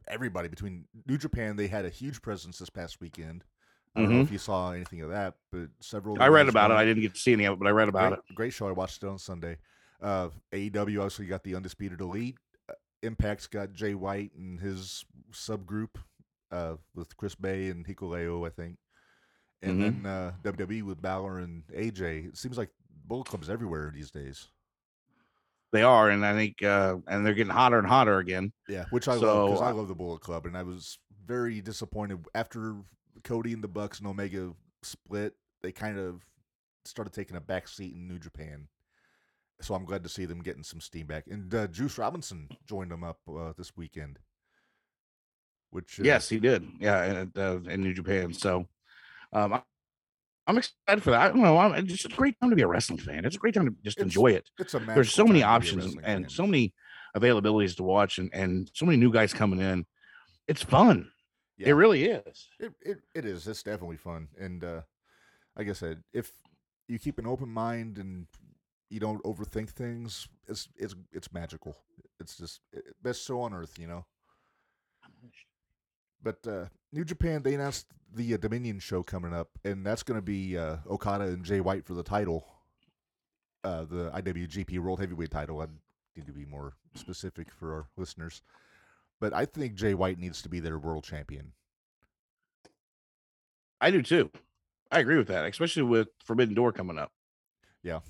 everybody. Between New Japan, they had a huge presence this past weekend. I don't know if you saw anything of that, but several. Mm-hmm. I read about it. I didn't get to see any of it, but I read about great, it. Great show. I watched it on Sunday. Uh, AEW also got the Undisputed Elite. Uh, Impact's got Jay White and his subgroup uh, with Chris Bey and Hikuleo, I think. And Mhm. then uh, WWE with Balor and AJ. It seems like Bullet Club's everywhere these days. They are, and I think, uh, and they're getting hotter and hotter again. Yeah, which I love because So, I love the Bullet Club, and I was very disappointed after Cody and the Bucks and Omega split. They kind of started taking a back seat in New Japan, so I'm glad to see them getting some steam back. And uh, Juice Robinson joined them up uh, this weekend, which uh, Yes, he did. Yeah, in, uh, in New Japan. So, um, I- I'm excited for that. I don't know. I'm, it's just a great time to be a wrestling fan. It's a great time to just enjoy it. it's a There's so many time to be a options and, so many availabilities to watch, and and so many new guys coming in. It's fun. Yeah. It really is. It, it it is. It's definitely fun, and uh, like I said, if you keep an open mind and you don't overthink things, it's it's it's magical. It's just it, best show on earth, you know. But uh, New Japan, they announced the uh, Dominion show coming up, and that's going to be uh, Okada and Jay White for the title, uh, the IWGP World Heavyweight title. I need to be more specific for our listeners, but I think Jay White needs to be their world champion. I do too. I agree with that, especially with Forbidden Door coming up. Yeah.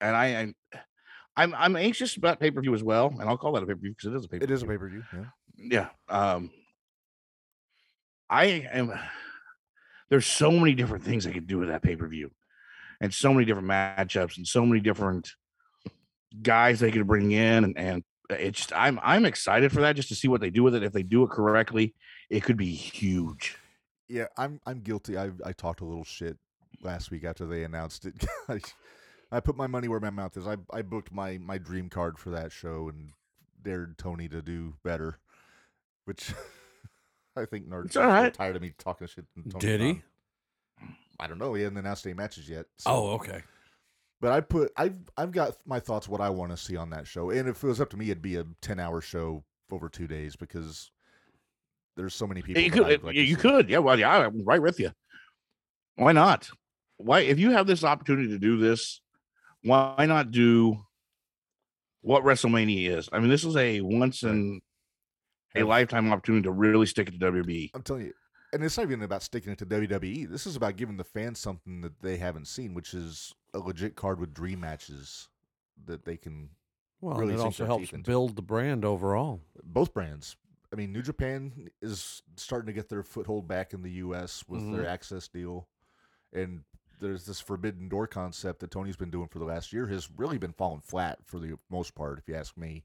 And I, I I'm I'm anxious about pay per view as well, and I'll call that a pay per view because it is a pay per view. is a pay per view. Yeah. yeah um i am there's so many different things i could do with that pay-per-view and so many different matchups and so many different guys they could bring in and, and it's just i'm i'm excited for that just to see what they do with it if they do it correctly it could be huge Yeah, I'm I'm guilty. I I talked a little shit last week after they announced it. <laughs> I, I put my money where my mouth is. I I booked my my dream card for that show and dared Tony to do better, which <laughs> I think Nerd It's all right. tired of me talking shit. to Tony Did he? Khan. I don't know. He hasn't announced any matches yet. so- Oh, okay. But I put I've I've got my thoughts what I want to see on that show, and if it was up to me, it'd be a ten hour show over two days because there's so many people. you could, uh, like you, to you see. could, yeah. Well, yeah, I'm right with you. Why not? Why, if you have this opportunity to do this, why not do what WrestleMania is? I mean, this is a once in a lifetime opportunity to really stick it to. WWE. I'm telling you, and it's not even about sticking it to WWE. This is about giving the fans something that they haven't seen, which is a legit card with dream matches that they can. Well, Really and it also helps build the brand overall. Both brands. I mean, New Japan is starting to get their foothold back in the U.S. with their mm-hmm. access deal, and there's this Forbidden Door concept that Tony's been doing for the last year has really been falling flat for the most part, if you ask me.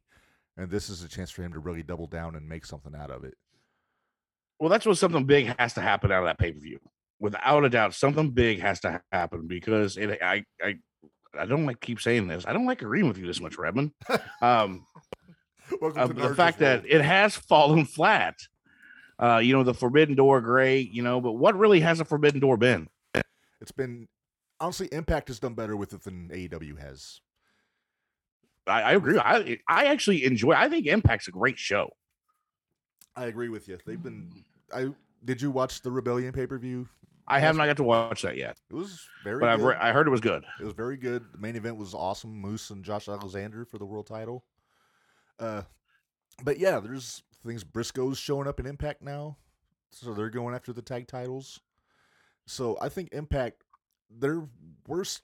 And this is a chance for him to really double down and make something out of it. Well, that's what something big has to happen out of that pay per view. Without a doubt, something big has to happen because it. I I I don't like keep saying this. I don't like agreeing with you this much, Redmond. Um, <laughs> uh, the fact that it has fallen flat. Uh, you know, the Forbidden Door, great. You know, but what really has a Forbidden Door been? it's been honestly Impact has done better with it than AEW has. I, I agree. I I actually enjoy. I think Impact's a great show. I agree with you. They've been. I did you watch the Rebellion pay per view? I have not got to watch that yet, It was very. but re- I heard it was good. It was very good. The main event was awesome. Moose and Josh Alexander for the world title. Uh, but yeah, there's things. Briscoe's showing up in Impact now, so they're going after the tag titles. So I think Impact, their worst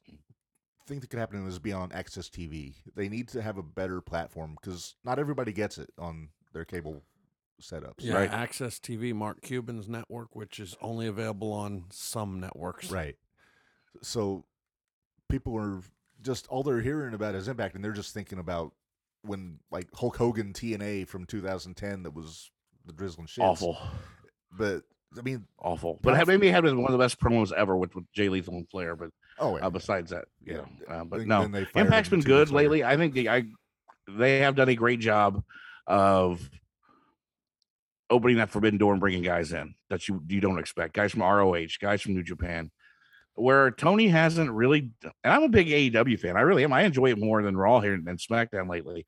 thing that could happen is be on Access TV. They need to have a better platform because not everybody gets it on their cable setups. Yeah, Right. Access TV, Mark Cuban's network, which is only available on some networks. Right. So people are just all they're hearing about is Impact, and they're just thinking about when like Hulk Hogan TNA from 2010 that was the drizzling shit. Awful, But I mean, awful. But it maybe it had one of the best promos ever with, with Jay Lethal and Flair. But oh, yeah. uh, besides that, Yeah. know, uh, but Then- no, then they fired Impact's him been good lately. I think they, I they have done a great job of opening that forbidden door and bringing guys in that you you don't expect. Guys from ROH, guys from New Japan. Where Tony hasn't really, and I'm a big AEW fan. I really am. I enjoy it more than Raw here than SmackDown lately,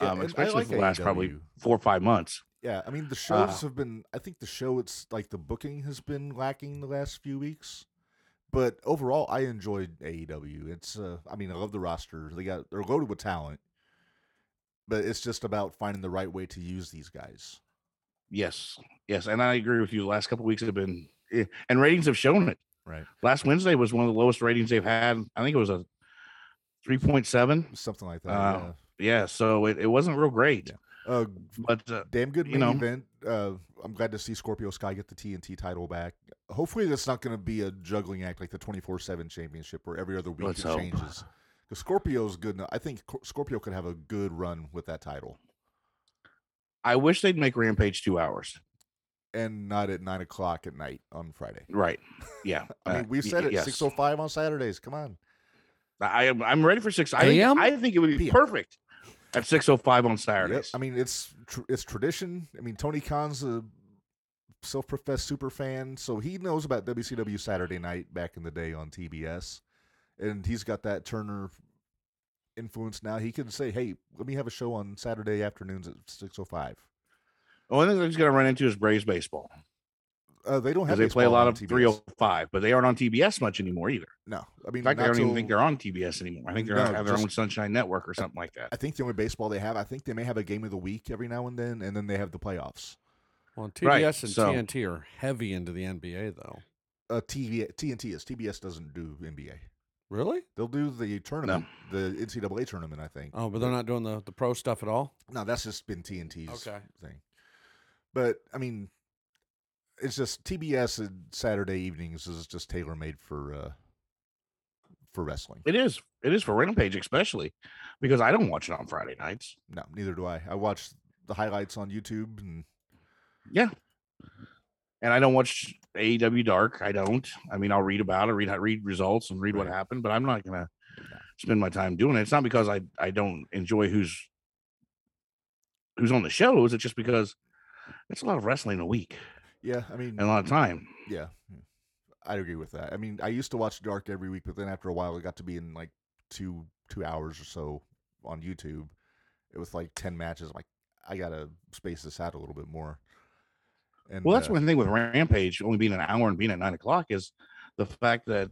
Yeah, um, especially like for the last probably four or five months. Yeah, I Uh, mean the shows have been. I think the show it's like the booking has been lacking the last few weeks, but overall I enjoyed AEW. It's. Uh, I mean I love the roster. They got they're loaded with talent, but it's just about finding the right way to use these guys. Yes, yes, and I agree with you. The last couple weeks have been, eh, and ratings have shown it. Right. Last Wednesday was one of the lowest ratings they've had. I think it was a three point seven. Something like that. Uh, Yeah, so it, it wasn't real great. yeah. Uh, But uh, damn good you main know. event. Uh, I'm glad to see Scorpio Sky get the TNT title back. Hopefully, that's not going to be a juggling act like the 24 seven championship where every other week Let's it hope. changes. Because Scorpio's good. enough. I think Scorpio could have a good run with that title, I wish they'd make Rampage two hours. and not at nine o'clock at night on Friday. Right. Yeah. <laughs> I uh, mean, we y- said it yes. 6:05 on Saturdays. Come on. I am. I'm ready for six. I AM? I think it would be PM. perfect at six oh five on Yep. Saturdays. I mean, it's tr- it's tradition. I mean, Tony Khan's a self-professed super fan, so he knows about WCW Saturday Night back in the day on TBS, and he's got that Turner influence now. He can say, "Hey, let me have a show on Saturday afternoons at 6:05." The only thing he's going to run into is Braves baseball Uh, they don't have they play a lot on of TBS. three oh five, but they aren't on TBS much anymore either. No, I mean, In fact, I don't even think they're on TBS anymore. I think they're No, have their own Sunshine Network or something like that. I think the only baseball they have, I think they may have a game of the week every now and then, and then they have the playoffs. Well, Right, TBS and so- TNT are heavy into the NBA, though. Uh, TV, TNT is TBS doesn't do NBA. Really? They'll do the tournament, the NCAA tournament, I think. Oh, but they're not doing the, the pro stuff at all? No, that's just been TNT's Okay. thing. But I mean, it's just TBS and Saturday evenings is just tailor made for uh for wrestling. It is. It is for Rampage, especially because I don't watch it on Friday nights. No, neither do I. I watch the highlights on YouTube and Yeah. And I don't watch AEW Dark. I don't. I mean, I'll read about it, read read results, and read what happened, but I'm not gonna spend my time doing it. It's not because I I don't enjoy who's who's on the shows. It's just because it's a lot of wrestling a week Yeah, I mean, and a lot of time. yeah, I agree with that. I mean, I used to watch Dark every week, but then after a while, it got to be in like two two hours or so on YouTube. It was like ten matches. I'm like, I gotta space this out a little bit more. And Well, that's uh, one thing with Rampage only being an hour and being at nine o'clock is the fact that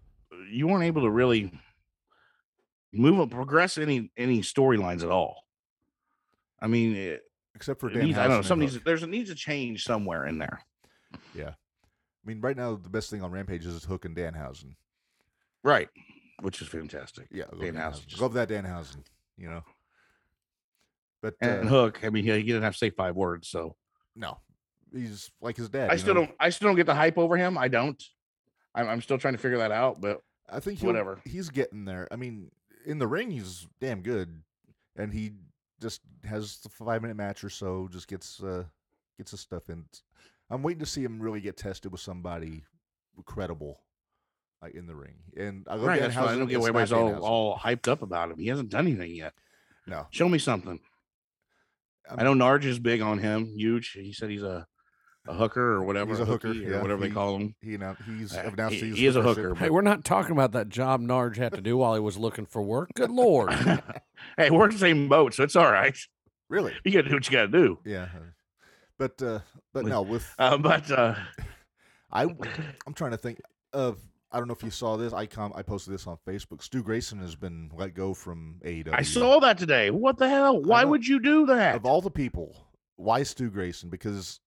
you weren't able to really move or progress any any storylines at all. I mean, it, except for Dan. needs, I don't know. Some needs there's a needs a change somewhere in there. Yeah, I mean, right now the best thing on Rampage is Hook and Danhausen. Right. Which is fantastic. Yeah, love Danhausen Danhausen. Love that Danhausen. You know. But uh, And Hook, I mean, he, he didn't have to say five words, so no, he's like his dad. I still know? don't. I still don't get the hype over him. I don't. I'm, I'm still trying to figure that out. But I think whatever. He's getting there. I mean, in the ring, he's damn good, and he just has the five minute match or so. Just gets uh gets his stuff in. I'm waiting to see him really get tested with somebody credible, like in the ring. And I love right, that's why I don't get everybody's all, all hyped up about him. He hasn't done anything yet. no. Show me something. I know Narge is big on him. Huge. He said he's a, a hooker or whatever. He's a hooker, or yeah, whatever he- they call him. He now he's Uh, announced he- he's he is a hooker hooker. Hey, we're not talking about that job Narge had to do while he was looking for work. Good <laughs> lord. hey, we're in the same boat, so it's all right. Really? You got to do what you got to do. Yeah. But uh, but no, with <laughs> Uh, but uh, <laughs> I I'm trying to think of I don't know if you saw this. I com- I posted this on Facebook. Stu Grayson has been let go from AEW. I saw that today. What the hell? Why would you do that? of all the people, why Stu Grayson? Because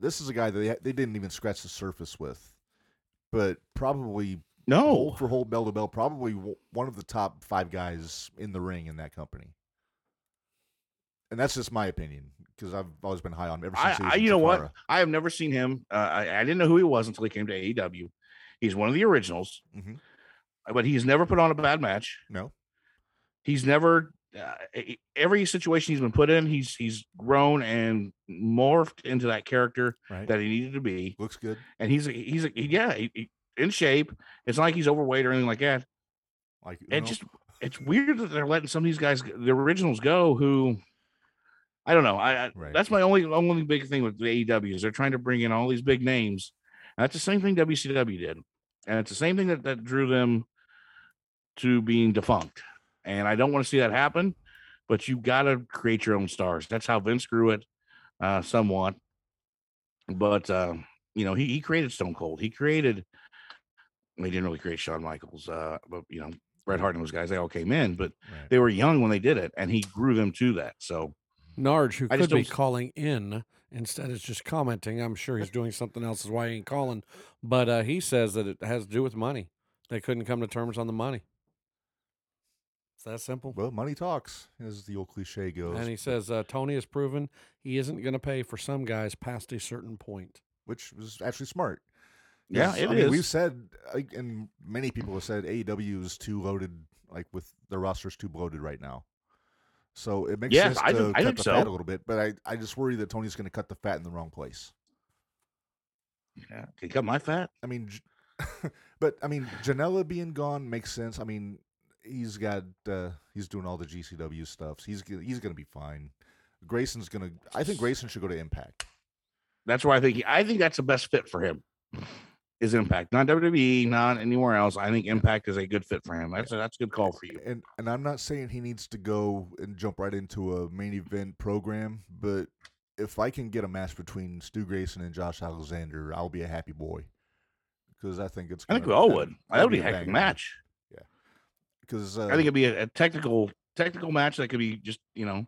this is a guy that they, they didn't even scratch the surface with, but probably No. hold for hold bell to bell, probably one of the top five guys in the ring in that company. And that's just my opinion because I've always been high on him ever since. I, I you know what? I have never seen him. Uh, I, I didn't know who he was until he came to AEW. He's one of the originals, Mhm. but he's never put on a bad match. No, He's never uh, every situation he's been put in. He's he's grown and morphed into that character right? that he needed to be, looks good. and he's a, he's a, yeah he, he- in shape. It's not like he's overweight or anything like that. Like It just it's weird that they're letting some of these guys, the originals, go. Who I don't know. I, I Right. that's my only only big thing with the AEW is they're trying to bring in all these big names. And that's the same thing WCW did, and it's the same thing that that drew them to being defunct. And I don't want to see that happen. But you got to create your own stars. That's how Vince grew it, uh, somewhat. But uh, you know, he he created Stone Cold. He created. He didn't really create Shawn Michaels, uh, but you know, Bret Hart and those guys, they all came in, but Right. they were young when they did it, and he grew them to that. So Narge, who I could just be don't calling in instead of just commenting. I'm sure he's doing something else, is why he ain't calling. But uh, he says that it has to do with money. They couldn't come to terms on the money. It's that simple. Well, money talks, as the old cliche goes. And he says uh, Tony has proven he isn't going to pay for some guys past a certain point. which was actually smart. Yeah, 'Cause, it I mean, We've said, and many people have said AEW is too loaded, like with the roster's too bloated right now. So it makes Yes, sense I to do- cut think the so. fat a little bit, but I, I just worry that Tony's going to cut the fat in the wrong place. yeah, can cut my fat? I mean, <laughs> but I mean, Janela being gone makes sense. I mean, he's got uh, he's doing all the GCW stuff. He's he's going to be fine. Grayson's going to. I think Grayson should go to Impact. That's where I think he, I think that's the best fit for him. Is Impact, not WWE, not anywhere else. I think Impact is a good fit for him. That's a, that's a good call for you. And and I'm not saying he needs to go and jump right into a main event program, but if I can get a match between Stu Grayson and Josh Alexander, I'll be a happy boy. Because I think it's. I think we all would. That would be a heck of a match. Because uh, I think it'd be a, a technical technical match that could be just you know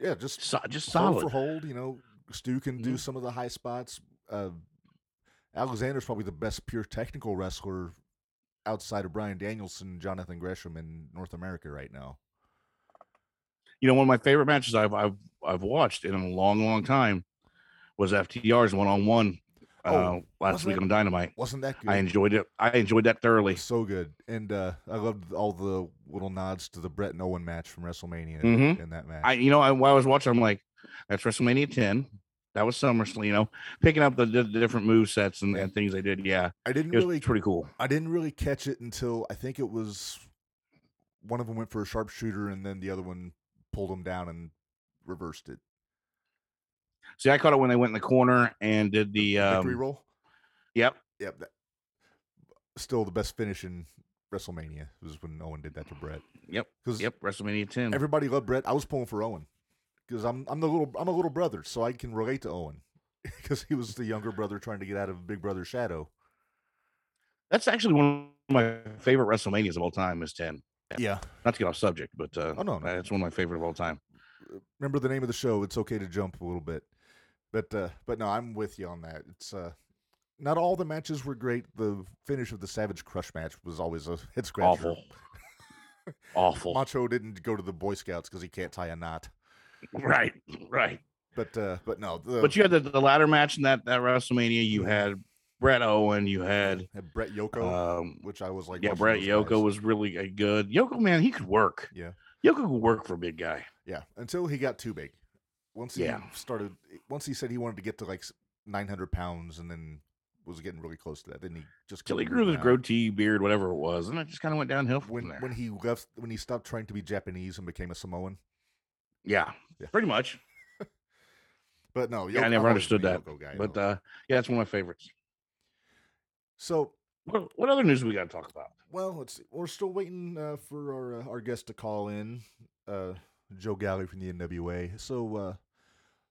yeah, just so, just hold solid. for hold. You know, Stu can do Mhm. some of the high spots. Uh, Alexander's probably the best pure technical wrestler outside of Bryan Danielson, Jonathan Gresham in North America right now. You know, one of my favorite matches I've I've I've watched in a long long time was FTR's one on one uh Oh, last week that- on Dynamite. Wasn't that good? I enjoyed it. I enjoyed that thoroughly. so good, and uh, I loved all the little nods to the Bret and Owen match from WrestleMania Mhm. in that match. I you know I, while I was watching, I'm like, that's WrestleMania 10. That was SummerSlam, you know, picking up the, the different move sets and, and things they did. Yeah, I didn't it was really pretty cool. I didn't really catch it until I think it was one of them went for a sharpshooter and then the other one pulled him down and reversed it. See, I caught it when they went in the corner and did the Victory um, roll. Yep, Yep. That, still the best finish in WrestleMania was when Owen did that to Bret. yep, Because yep. WrestleMania 10. everybody loved Bret. I was pulling for Owen because I'm I'm the little I'm a little brother, so I can relate to Owen <laughs> because he was the younger brother trying to get out of Big Brother's shadow. That's actually one of my favorite WrestleManias of all time. Is 10. Yeah. Not to get off subject, but uh, Oh, no, no. that's one of my favorite of all time. remember the name of the show. It's okay to jump a little bit, but uh, but no, I'm with you on that. It's uh, not all the matches were great. The finish of the Savage Crush match was always a <laughs> head scratcher. Awful, awful. <laughs> Macho didn't go to the Boy Scouts because he can't tie a knot. Right, right. But uh, but no, the, But you had the, the ladder match in that that WrestleMania. You had Bret Owen. You had had Bret Yoko, um, which I was like, yeah, Bret Yoko guys. was really a good. Yoko man, he could work. Yeah. Yoko could work for a big guy. yeah until he got too big. Once he Yeah. started, once he said he wanted to get to like 900 pounds, and then was getting really close to that. Then he just Till he grew his goatee, beard, whatever it was, and it just kind of went downhill from when there. when he left when he stopped trying to be Japanese and became a Samoan. yeah, Yeah. pretty much. <laughs> But no, Yeah, I never understood that. Guy, But uh, yeah, that's one of my favorites. so What, what other news we got to talk about? well, let's see. We're still waiting uh, for our uh, our guest to call in, uh, Joe Galley from the NWA. So uh,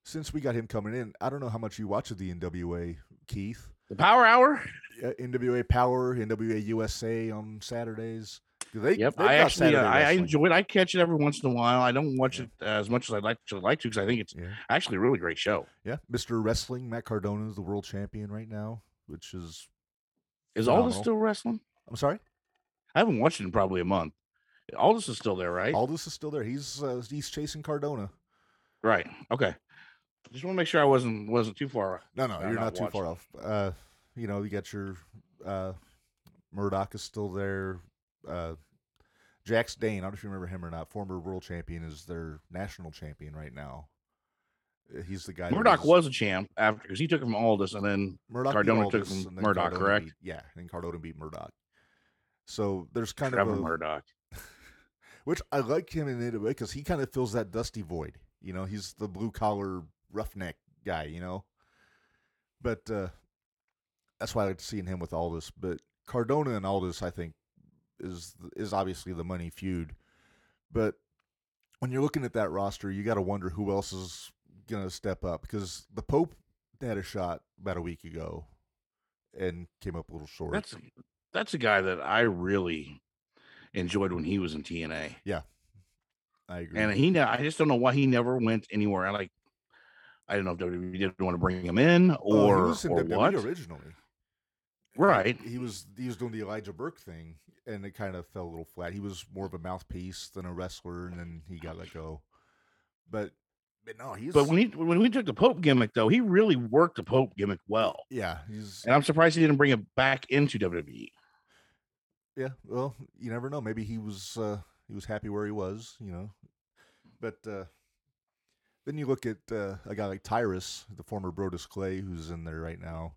since we got him coming in, I don't know how much you watch of the NWA, Keith. The Power Hour. Uh, NWA Power, NWA USA on Saturdays. 'Cause They, Yep, I actually uh, I, I enjoy it. I catch it every once in a while. I don't watch Yeah. it as much as I'd like to like to because I think it's Yeah, actually a really great show. yeah. Mr. Wrestling Matt Cardona is the world champion right now, which is Is Aldis still wrestling? I'm sorry. I haven't watched it in probably a month. Aldis is still there, right? Aldis is still there. He's uh, he's chasing Cardona. right. Okay. Just want to make sure I wasn't wasn't too far. Off. No, no, you're not not, too far off. Uh, you know, you got your uh, Murdoch is still there. Uh, Jax Dane, I don't know if you remember him or not. Former world champion is their national champion right now. Uh, He's the guy. Murdoch was a champ after because he took it from Aldis and then Murdoch Cardona took Aldis, from and then Murdoch, Cardona correct? beat- yeah, and Cardona beat Murdoch. So there's kind Trevor of a, Murdoch. <laughs> which I like him in it because he kind of fills that dusty void. You know, he's the blue collar roughneck guy. You know, but uh, that's why I like seeing him with Aldis. But Cardona and Aldis, I think, is is obviously the money feud. But when you're looking at that roster, you got to wonder who else is gonna step up because the Pope had a shot about a week ago and came up a little short. That's that's a guy that I really enjoyed when he was in TNA, Yeah, I agree. and he I just don't know why he never went anywhere. I like. I don't know if WWE didn't want to bring him in Oh, or he was in or WWE what. originally. Right. He was he was doing the Elijah Burke thing, and it kind of fell a little flat. He was more of a mouthpiece than a wrestler, and then he got let go. But but no, he's But when he when we took the Pope gimmick though, he really worked the Pope gimmick well, yeah he's and I'm surprised he didn't bring it back into. WWE. yeah. Well, you never know. Maybe he was uh, he was happy where he was, you know. But uh, then you look at uh, a guy like Tyrus, the former Brodus Clay, who's in there right now,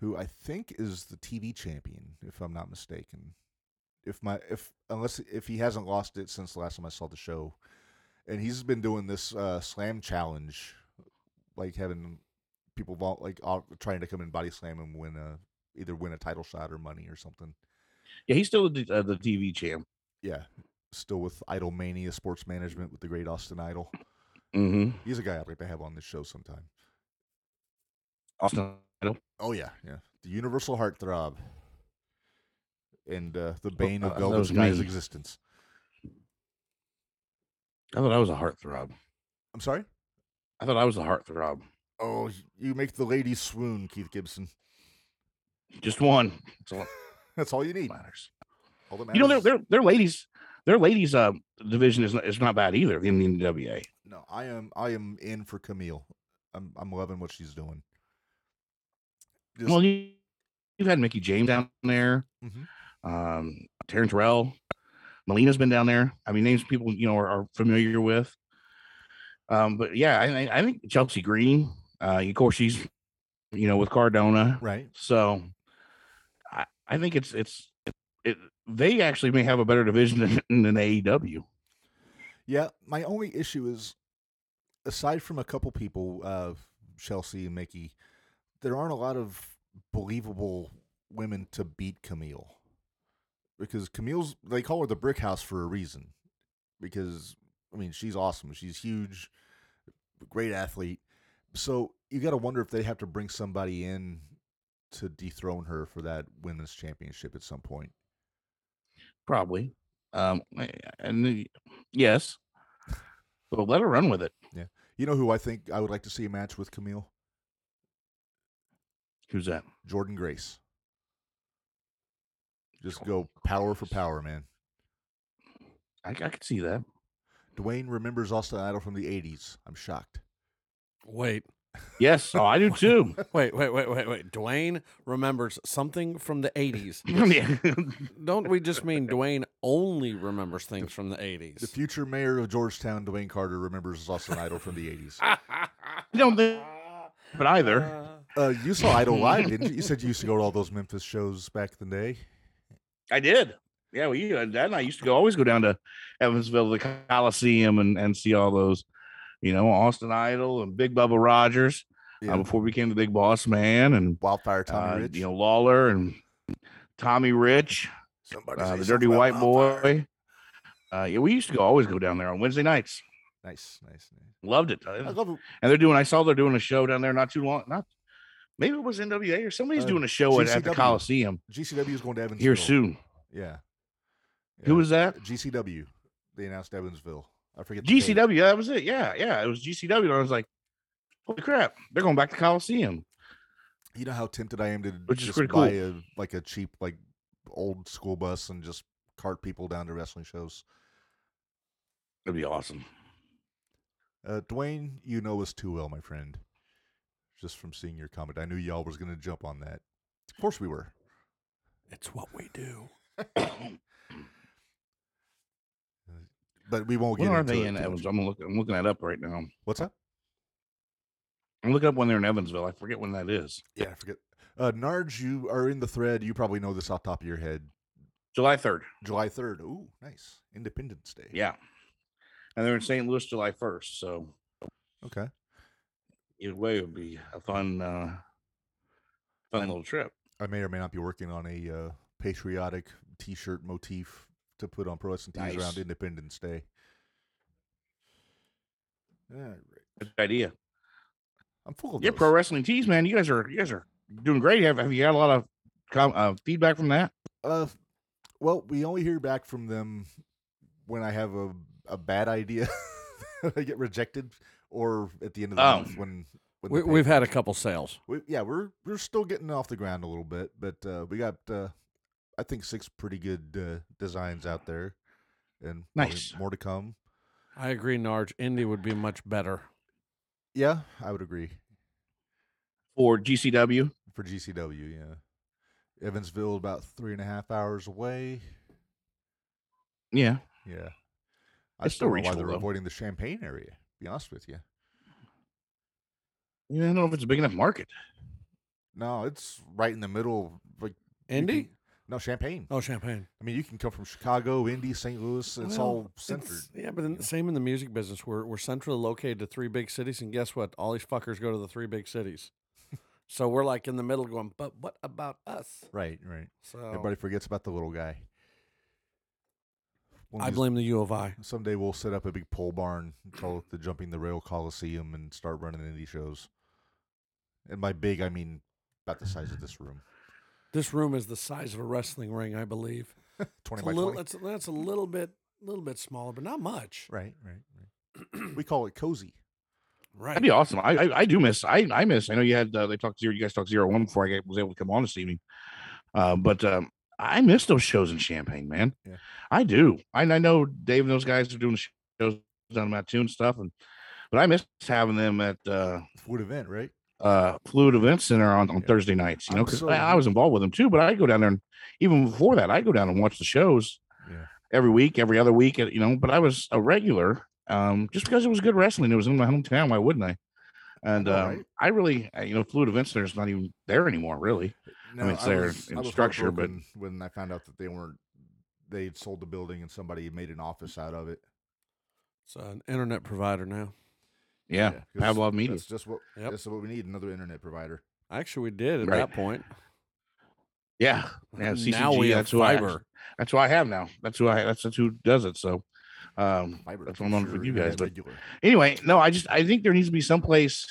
who I think is the TV champion, if I'm not mistaken. If my if unless if he hasn't lost it since the last time I saw the show, and he's been doing this uh, slam challenge, like having people like all, trying to come and body slam him, win a either win a title shot or money or something. Yeah, he's still the, uh, the TV champ. Yeah, still with Idol Mania Sports Management with the great Austin Idol. Mm-hmm. He's a guy I'd like to have on this show sometime. Austin Idol. Oh yeah, yeah. The Universal Heartthrob. And uh, the bane uh, of Velvet Sky's me. existence. I thought I was a heartthrob. I'm sorry? I thought I was a heartthrob. Oh, you make the ladies swoon, Keith Gibson. Just one. That's all <laughs> That's all you need. matters. All that You know, their their their ladies, their ladies uh division is not, is not bad either in the NWA. No, I am I am in for Kamille. I'm I'm loving what she's doing. Just- Well, you, you've had Mickie James down there, Mhm. um, Taryn Terrell, Melina's been down there. I mean, names people you know are, are familiar with. Um, but yeah, I, I- I think Chelsea Green Uh, of course, she's you know with Cardona, Right. so I, I think it's it's it, it. They actually may have a better division <laughs> than, than AEW. Yeah. My only issue is, aside from a couple people, uh, Chelsea and Mickie, there aren't a lot of believable women to beat Kamille. Because Kamille's, they call her the brick house for a reason. Because, I mean, she's awesome. She's huge, great athlete. So you got to wonder if they have to bring somebody in to dethrone her for that women's championship at some point. Probably. Um, and yes, but let her run with it. You know who I think I would like to see a match with Kamille? Who's that? Jordynne Grace. Just go power for power, man. I, I could see that. Dwayne remembers Austin Idol from the 80s. I'm shocked. Wait, Yes, oh, I do too. wait, wait, wait, wait, wait. Dwayne remembers something from the 80s. <laughs> Don't we just mean Dwayne only remembers things from the 80s? The future mayor of Georgetown, Dwayne Carter, remembers Austin Idol from the 80s. I <laughs> don't think, but either. Uh, you saw Idol live, didn't you? You said you used to go to all those Memphis shows back in the day. I did. Yeah, we uh, Dad and I used to go always go down to Evansville, the Coliseum, and and see all those, you know, Austin Idol and Big Bubba Rogers Yeah. uh, before we became the Big Boss Man and Wildfire Tommy uh, Rich. you know Lawler and Tommy Rich, Somebody uh, the Dirty White. Boy. Uh, yeah, we used to go always go down there on Wednesday nights. Nice, nice, nice. Loved it. I Uh, love it. And they're doing. I saw they're doing a show down there not too long. Not maybe it was NWA or somebody's Uh, doing a show at, at the Coliseum GCW is going to Evansville. here soon. Yeah. Who was that? GCW. They announced Evansville. I forget. the date. GCW. That was it. Yeah, yeah. It was GCW. And I was like, holy crap, they're going back to Coliseum. You know how tempted I am to Which is just pretty buy cool. a like a cheap like old school bus and just cart people down to wrestling shows. That'd be awesome. Uh, Dwayne, you know us too well, my friend. Just from seeing your comment, I knew y'all was going to jump on that. Of course we were. It's what we do. But we won't When get are into they it in. Evans? I'm looking. I'm looking that up right now. What's that? I'm looking up when they're in Evansville. I forget when that is. Yeah, I forget. Uh, Narge, you are in the thread. You probably know this off the top of your head. July 3rd. July 3rd. Ooh, nice. Independence Day. Yeah. And they're in St. Louis July 1st. So Okay. either way, it would be a fun, uh, fun little trip. I may or may not be working on a uh, patriotic T-shirt motif to put on Pro Wrestling Tees Nice. around Independence Day. All right. Good idea. I'm full of Yeah, those. pro wrestling tees, man. You guys are you guys are doing great. Have have you had a lot of com- uh, feedback from that? Uh, well, we only hear back from them when I have a, a bad idea. <laughs> I get rejected, or at the end of the Oh. month when when We, we've had a couple sales. we, yeah we're we're still getting off the ground a little bit, but uh, we got uh, I think six pretty good uh, designs out there, and Nice. more to come. I agree, Narge. Indy would be much better. Yeah, I would agree For GCW, for GCW. Yeah, Evansville about three and a half hours away. yeah, Yeah, I It's still still don't know why they're though. avoiding the Champaign area. to Be honest with you. yeah. I don't know if it's a big enough market. No, it's right in the middle. Like you Indy? No, Champaign. Oh, Champaign. I mean, you can come from Chicago, Indy, St. Louis. It's Well, all centered. it's- yeah, but the same in the music business. We're we're centrally located to three big cities, and guess what? All these fuckers go to the three big cities. <laughs> so we're like in the middle, going, but what about us? Right, right. So Everybody forgets about the little guy. I blame the U of I. Someday we'll set up a big pole barn, call it the Jumping the Rail Coliseum, and start running indie shows. And by big, I mean about the size of this room. This room is the size of a wrestling ring, I believe. <laughs> 20 It's a by little, 20. that's that's a little bit, little bit smaller, but not much. Right, right, right. <clears throat> we call it cozy. Right. That'd be awesome. I I, I do miss. I I miss. I know you had uh, they talked zero. You guys talked zero one before I was able to come on this evening. Uh, but um, I miss those shows in Champaign, man. Yeah. I do. I, I know Dave and those guys are doing shows down in Mattoon and stuff, and but I miss having them at uh, Food event, right? Uh, Fluid Event Center on, on Yeah. Thursday nights. You know, I'm because so- I, I was involved with them too. But I go down there, and even before that, I go down and watch the shows Yeah. every week, every other week. You know, but I was a regular um, just because it was good wrestling. It was in my hometown. Why wouldn't I? And um, right? I really, uh, you know, Fluid Event Center's not even there anymore, really. No, mean, it's there was- in structure, but- when I found out that they weren't, they'd sold the building and somebody made an office out of it. It's an internet provider now. Yeah, 'cause Pavlov Media. That's just what. Yep. That's what we need. Another internet provider. Actually, we did at Right. that point. Yeah, yeah. <laughs> now CCG, we have that's who I, fiber. that's who I have now. That's who I. That's, that's who does it. So, um, Fiber that's what I'm on keep with you guys. But anyway, no, I just I think there needs to be some place.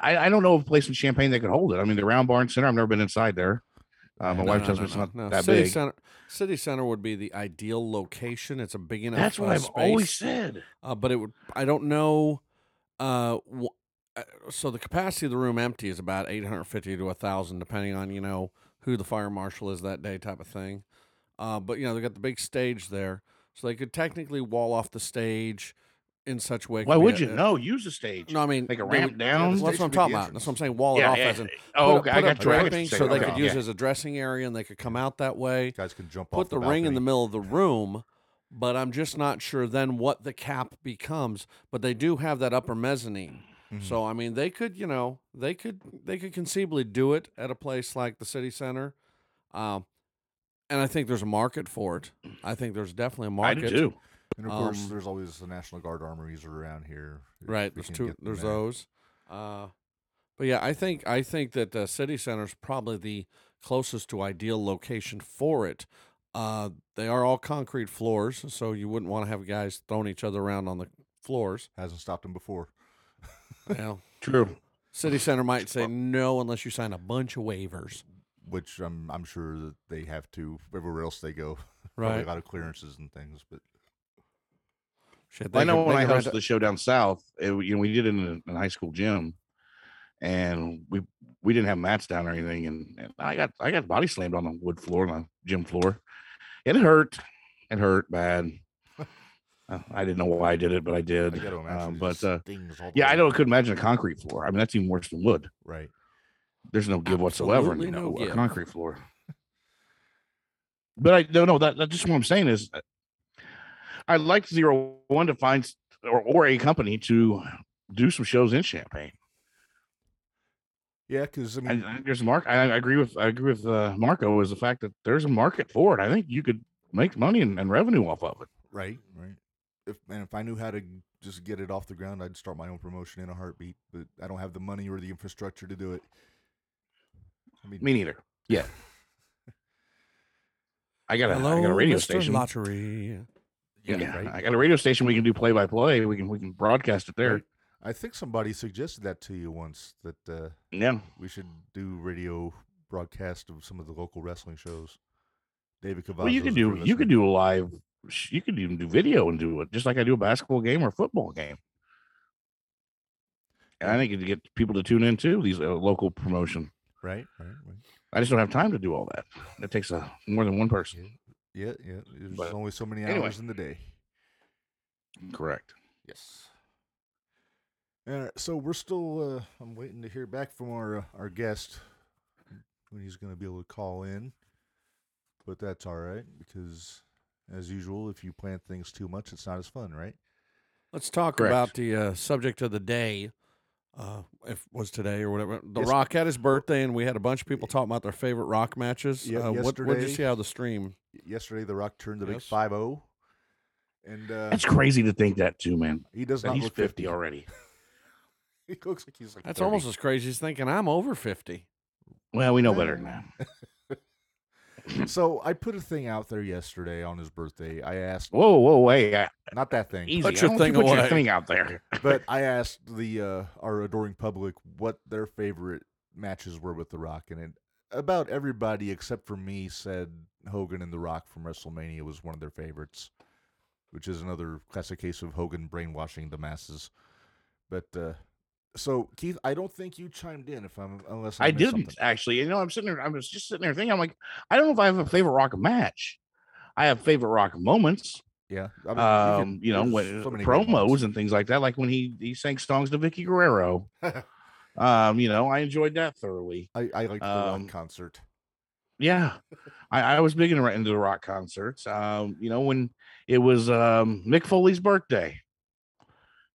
I, I don't know of a place in Champaign that could hold it. I mean, the Round Barn Center. I've never been inside there. Uh, my No, wife no, tells no, me it's no, not no. that City big. Center, City Center would be the ideal location. It's a big enough. That's what uh, I've space, always said. Uh, but it would. I don't know. Uh, uh, so the capacity of the room empty is about 850 to 1,000, depending on you know who the fire marshal is that day, type of thing. Uh, but you know they got the big stage there, so they could technically wall off the stage in such way. Why would you? a- No, use the stage. No, I mean Like a they ramp would- down. the That's what I'm talking about. That's what I'm saying. Wall it off yeah. as in oh, okay. put. I got draping so they Okay, could use yeah. as a dressing area and they could come out that way. Guys can jump Put the, ring in the middle of the room, but I'm just not sure then what the cap becomes. But they do have that upper mezzanine. Mhm. So I mean, they could, you know, they could they could conceivably do it at a place like the city center, um, and I think there's a market for it. I think there's definitely a market. I do too. And of course, Um, there's always the National Guard armories around here. Right. There's two. There's there. those. Uh, but yeah, I think I think that the city center is probably the closest to ideal location for it. Uh, they are all concrete floors, so you wouldn't want to have guys throwing each other around on the floors. Hasn't stopped them before. Well, <laughs> True. city center might say no unless you sign a bunch of waivers. Which I'm I'm sure that they have to everywhere else they go. <laughs> Right. a lot of clearances and things, but Shit, I know could- when I could rent hosted the show down south, it, you know, we did it in a, in a high school gym, and we we didn't have mats down or anything, and, and I got I got body slammed on the wood floor on the gym floor. It hurt. It hurt bad. <laughs> Uh, I didn't know why I did it, but I did. I got to imagine. Um, but uh, all the yeah, I know don't couldn't imagine a concrete floor. I mean, that's even worse than wood. Right. There's no give whatsoever in Absolutely you no know, a give. concrete floor. But I no no that that's just what I'm saying is uh, I'd like zero one to find or, or a company to do some shows in Champaign. Yeah, because I I, mean, I, there's a mark. I, I agree with I agree with uh, Marco is the fact that there's a market for it. I think you could make money and, and revenue off of it. right, right. If and if I knew how to just get it off the ground, I'd start my own promotion in a heartbeat. But I don't have the money or the infrastructure to do it. I mean, Me neither. Yeah. I got a I Hello, got a radio Mr. station. Lottery. yeah, Yeah, right. I got a radio station. We can do play by play. We can we can broadcast it there. Right. I think somebody suggested that to you once that uh, Yeah. we should do radio broadcast of some of the local wrestling shows. David Cavazos. Well, you could do you're could do a live. You could even do video and do it just like I do a basketball game or a football game. And I think it'd get people to tune in too. These uh, local promotion. right, right, right. I just don't have time to do all that. It takes a more than one person. Yeah, yeah. There's But only so many anyway. hours in the day. Correct. Yes. All right, so we're still. Uh, I'm waiting to hear back from our uh, our guest when he's going to be able to call in, but that's all right because, as usual, if you plan things too much, it's not as fun, right? Let's talk Correct. about the uh, subject of the day. Uh, if it was today or whatever, The Yes. Rock had his birthday, and we had a bunch of people talking about their favorite Rock matches. Yeah, uh, what what did you see out of the stream? Yesterday, The Rock turned the big five zero, and uh, That's crazy to think that too, man. he does not he's look 50 already. <laughs> <laughs> he looks like he's like That's 30. almost as crazy as thinking I'm over fifty. Well, we know better than that. <laughs> So I put a thing out there yesterday on his birthday. I asked, Whoa, whoa, wait. uh, not that thing, Easy. Put your don't you thing put your away. thing out there. <laughs> but I asked the uh, our adoring public what their favorite matches were with The Rock, and it, about everybody except for me said Hogan and The Rock from WrestleMania was one of their favorites, which is another classic case of Hogan brainwashing the masses. But uh, so Keith, I don't think you chimed in if I'm unless I, I didn't something. actually. You know, I'm sitting there. I was just sitting there thinking. I'm like, I don't know if I have a favorite rock match. I have favorite rock moments. Yeah, I mean, um, could- you know, when, so promos and things like that. Like when he he sang songs to Vickie Guerrero. <laughs> um, you know, I enjoyed that thoroughly. I, I liked the um, Rock concert. Yeah, I, I was big into, into the rock concerts. Um, you know, when it was um Mick Foley's birthday,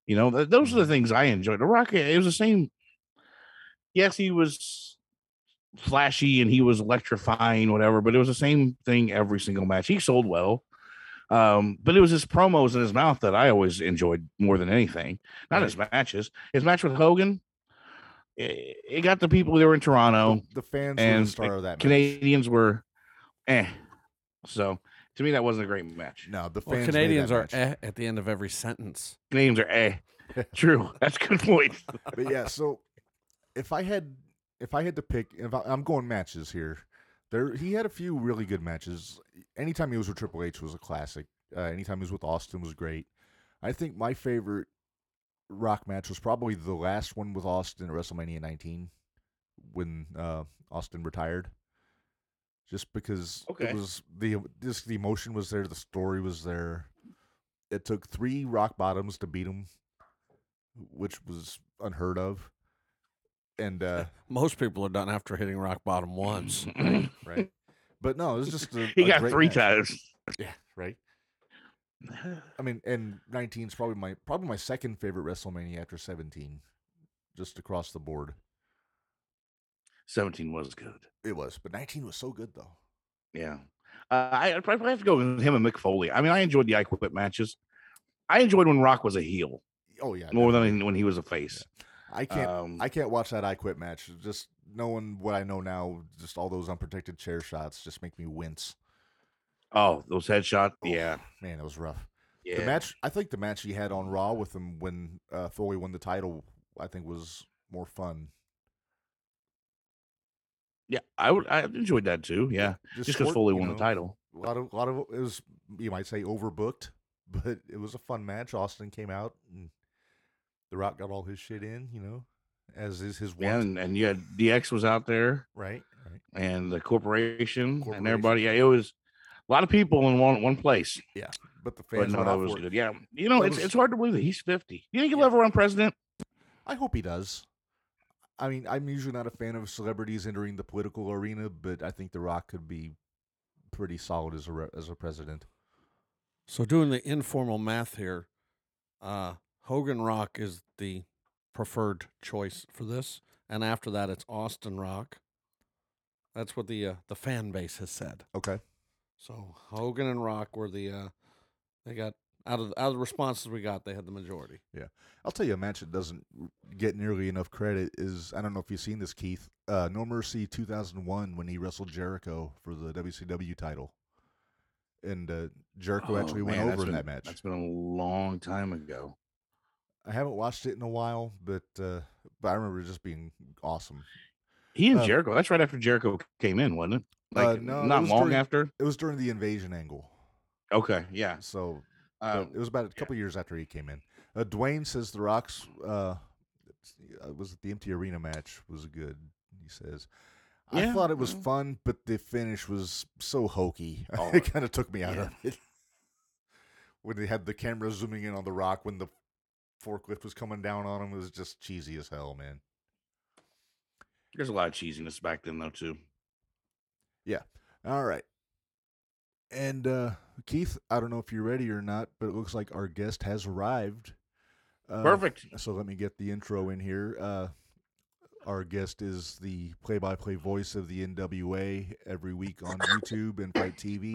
You know, th- those are the things I enjoyed. The Rock, it was the same. Yes, he was flashy and he was electrifying, whatever, but it was the same thing every single match. He sold well. Um, but it was his promos in his mouth that I always enjoyed more than anything. Not his matches. His match with Hogan, it, it got the people that were in Toronto. The, the fans were and the star of that match. Canadians were eh. So to me, that wasn't a great match. No, the Well, fans. made Canadians are eh at the end of every sentence. Canadians are eh. <laughs> True. That's a good point. <laughs> but yeah, so if I had if I had to pick, if I, I'm going matches here. There, he had a few really good matches. Anytime he was with Triple H was a classic. Uh, anytime he was with Austin was great. I think my favorite Rock match was probably the last one with Austin at WrestleMania 19 when uh, Austin retired. Just because Okay. it was the just the emotion was there, the story was there. It took three rock bottoms to beat him, which was unheard of. And uh, <laughs> Most people are done after hitting rock bottom once. <clears throat> right, but no, it was just a, <laughs> he a got great three match. times. Yeah, right. I mean, and 19 is probably my probably my second favorite WrestleMania after 17, just across the board. 17 was good. It was, but 19 was so good though. Yeah. Uh, I, I'd probably have to go with him and Mick Foley. I mean, I enjoyed the I Quit matches. I enjoyed when Rock was a heel Oh yeah, more definitely. than when he was a face. I can't. Um, I can't watch that I Quit match. Just knowing what I know now, just all those unprotected chair shots just make me wince. oh, those headshots. Yeah. Man, it was rough. Yeah. The match, I think the match he had on Raw with him when uh, Foley won the title, I think was more fun. Yeah. I would. I enjoyed that too. Yeah. Just because Foley won know, the title. A lot of, a lot of it was you might say overbooked, <laughs> but it was a fun match. Austin came out and The Rock got all his shit in, you know, as is his Yeah. And, and you had DX was out there Right, right. and the corporation, Corporation. and everybody. Yeah. It was a lot of people in one one place. Yeah, but the But fans no, that was for it. good. Yeah. You know, That it's was- it's hard to believe that he's 50. You think he'll Yeah. ever run president? I hope he does. I mean, I'm usually not a fan of celebrities entering the political arena, but I think The Rock could be pretty solid as a re- as a president. So doing the informal math here, uh, Hogan Rock is the preferred choice for this, and after that, it's Austin Rock. That's what the uh, the fan base has said. Okay. So Hogan and Rock were the uh, they got out of out of the responses we got, they had the majority. Yeah, I'll tell you a match that doesn't get nearly enough credit is I don't know if you've seen this, Keith. Uh, no Mercy 2001 when he wrestled Jericho for the WCW title, and uh, Jericho Oh, actually went man, that's over in that match. That's been a long time ago. I haven't watched it in a while, but uh, but I remember it just being awesome. He and Uh, Jericho. That's right after Jericho came in, wasn't it? Like Uh, no, not was long during- after. It was during the invasion angle, Okay, yeah. so Um, it was about a couple years after he came in. Uh, Dwayne says the Rock's uh, uh, was it the empty arena match was good. He says. I thought it was well. fun, but the finish was so hokey. <laughs> Oh, it kind of took me out yeah. of it. <laughs> when they had the camera zooming in on the Rock when the forklift was coming down on him, it was just cheesy as hell, man. There's a lot of cheesiness back then, though, too. Yeah. All right. And uh Keith, I don't know if you're ready or not, but it looks like our guest has arrived. Uh, Perfect. So let me get the intro in here. Uh, our guest is the play-by-play voice of the NWA every week on YouTube and Fight TV.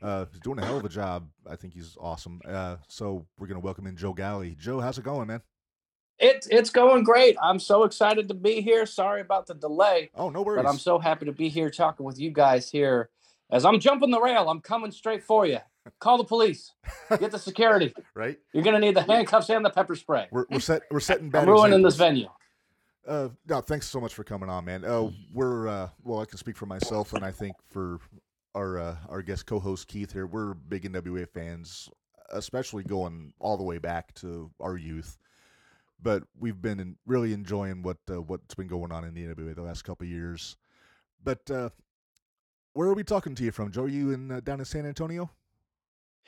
Uh, he's doing a hell of a job. I think he's awesome. Uh, so we're gonna welcome in Joe Galli. Joe, how's it going, man? It's it's going great. I'm so excited to be here. Sorry about the delay, Oh, no worries. but I'm so happy to be here talking with you guys here. As I'm jumping the rail, I'm coming straight for you. Call the police. Get the security. <laughs> right. You're gonna need the handcuffs and the pepper spray. We're we're set. We're setting bad I'm ruining this venue. Uh, no, thanks so much for coming on, man. Uh, we're uh, well, I can speak for myself, and I think for our uh, our guest co-host Keith here, we're big NWA fans, especially going all the way back to our youth. But we've been in, really enjoying what uh, what's been going on in the NWA the last couple of years. But uh, where are we talking to you from, Joe? Are You in uh, down in San Antonio?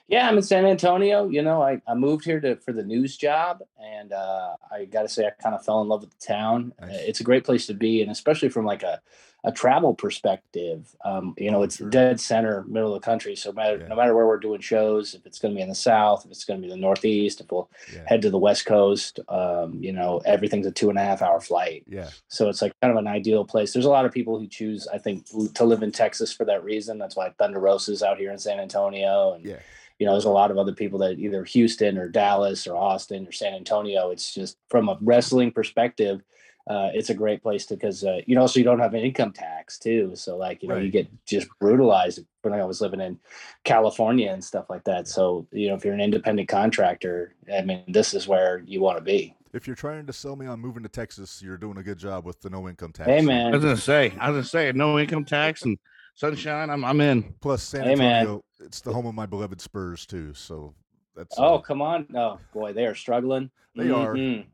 Yeah, I'm in San Antonio. You know, I, I moved here to for the news job, and uh, I got to say, I kind of fell in love with the town. Uh, Nice. It's a great place to be, and especially from like a, a travel perspective, um, you know, Oh, it's sure. dead center, middle of the country. So matter, Yeah. no matter where we're doing shows, if it's going to be in the south, if it's going to be the northeast, if we'll Yeah. head to the west coast, um, you know, everything's a two and a half hour flight. Yeah. So it's like kind of an ideal place. There's a lot of people who choose, I think, to live in Texas for that reason. That's why Thunder Rosa's out here in San Antonio, and Yeah. You know, there's a lot of other people that either Houston or Dallas or Austin or San Antonio. It's just from a wrestling perspective, uh, it's a great place to because uh, you know, so you don't have an income tax too. So like you know, you get just brutalized when I was living in California and stuff like that. So you know, if you're an independent contractor, I mean, this is where you want to be. If you're trying to sell me on moving to Texas, you're doing a good job with the no income tax. Hey man, I was gonna say, I was gonna say, no income tax and sunshine. I'm I'm in. Plus San Hey, man. Antonio, it's the home of my beloved Spurs too. So that's oh uh, come on, oh boy, they are struggling. They are. Mhm.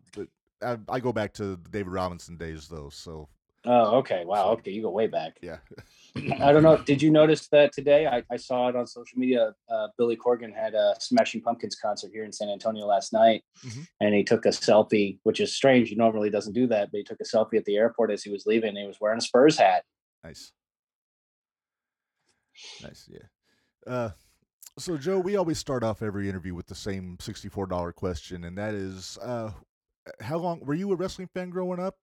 I, I go back to the David Robinson days though. So Oh, okay. Wow. Okay, you go way back. yeah. <clears throat> I don't know. Did you notice that today? I, I saw it on social media. Uh, Billy Corgan had a Smashing Pumpkins concert here in San Antonio last night, Mhm. and he took a selfie, which is strange. He normally doesn't do that, but he took a selfie at the airport as he was leaving. And he was wearing a Spurs hat. Nice. Nice, yeah. Uh, so Joe, we always start off every interview with the same sixty-four dollar question, and that is, uh, how long were you a wrestling fan growing up?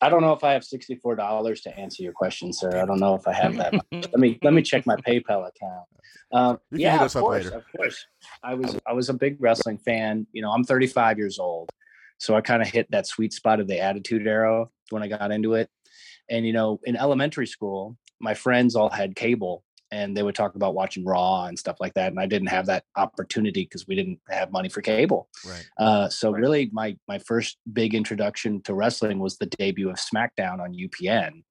I don't know if I have sixty-four dollars to answer your question, sir. I don't know if I have that. much. let me let me check my PayPal account. Um, <laughs> yeah, of course, later. of course. I was I was a big wrestling fan. You know, I'm 35 years old, so I kind of hit that sweet spot of the Attitude Era when I got into it. And you know, in elementary school, my friends all had cable, and they would talk about watching Raw and stuff like that. And I didn't have that opportunity because we didn't have money for cable. Right. Uh, so really, my my first big introduction to wrestling was the debut of SmackDown on UPN,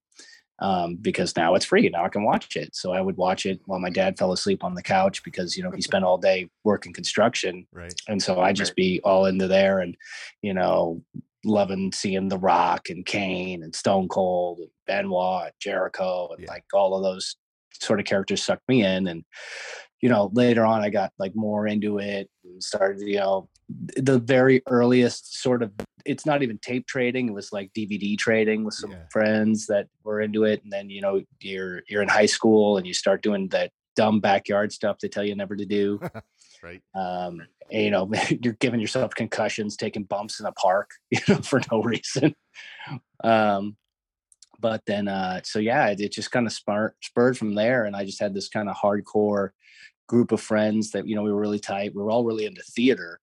um, because now it's free. Now I can watch it. So I would watch it while my dad fell asleep on the couch because you know he spent all day working construction, Right. and so I'd just be all into there and you know loving seeing The Rock and Kane and Stone Cold and Benoit, and Jericho, and Yeah. like all of those sort of characters sucked me in and you know later on i got like more into it and started you know the very earliest sort of it's not even tape trading it was like dvd trading with some Yeah. friends that were into it and then you know you're you're in high school and you start doing that dumb backyard stuff they tell you never to do <laughs> Right. um and, you know <laughs> you're giving yourself concussions taking bumps in a park <laughs> you know for no reason um but then uh so yeah it, it just kind of spurred from there and i just had this kind of hardcore group of friends that you know we were really tight we were all really into theater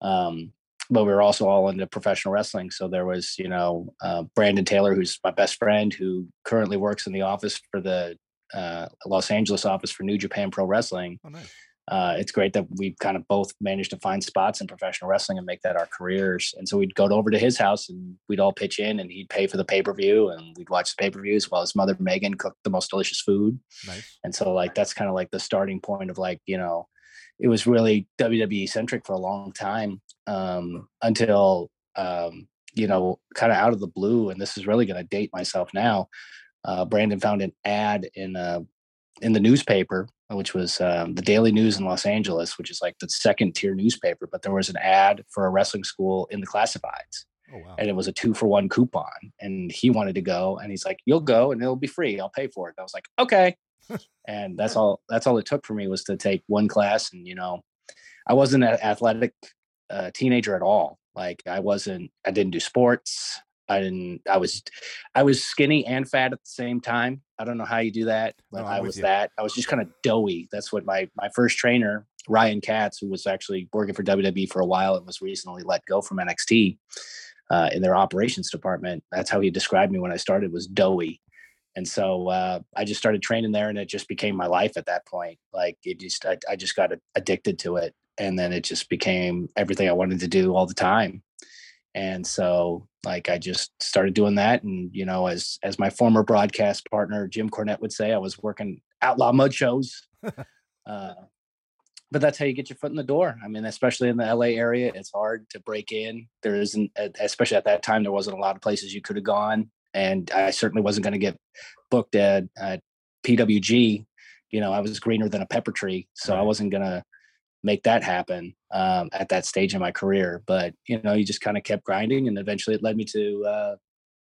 um but we were also all into professional wrestling so there was you know uh, brandon taylor who's my best friend who currently works in the office for the uh, los angeles office for new japan pro wrestling Oh, nice. Uh, it's great that we kind of both managed to find spots in professional wrestling and make that our careers. And so we'd go over to his house and we'd all pitch in and he'd pay for the pay per view and we'd watch the pay per views while his mother Megan cooked the most delicious food. Nice. And so like that's kind of like the starting point of like you know, it was really WWE centric for a long time um, until um, you know kind of out of the blue. And this is really going to date myself now. Uh, Brandon found an ad in uh, in the newspaper, which was um, the Daily News in Los Angeles, which is like the second tier newspaper. But there was an ad for a wrestling school in the classifieds, Oh wow. and it was a two for one coupon. And he wanted to go, and he's like, "You'll go, and it'll be free. I'll pay for it." And I was like, "Okay." <laughs> and that's all. That's all it took for me was to take one class, and you know, I wasn't an athletic uh, teenager at all. Like I wasn't. I didn't do sports. I didn't. I was. I was skinny and fat at the same time. I don't know how you do that, but No, I was you. that. I was just kind of doughy. That's what my my first trainer Ryan Katz, who was actually working for WWE for a while and was recently let go from NXT uh, in their operations department. That's how he described me when I started was doughy. And so uh, I just started training there, and it just became my life at that point. Like it just, I, I just got addicted to it, and then it just became everything I wanted to do all the time. And so, like, I just started doing that, and you know, as as my former broadcast partner Jim Cornette would say, I was working outlaw mud shows. <laughs> uh, but that's how you get your foot in the door. I mean, especially in the LA area, it's hard to break in. There isn't, especially at that time, there wasn't a lot of places you could have gone, and I certainly wasn't going to get booked at, at PWG. You know, I was greener than a pepper tree, so I wasn't going to make that happen um, at that stage in my career. But you know, you just kind of kept grinding, and eventually, it led me to uh,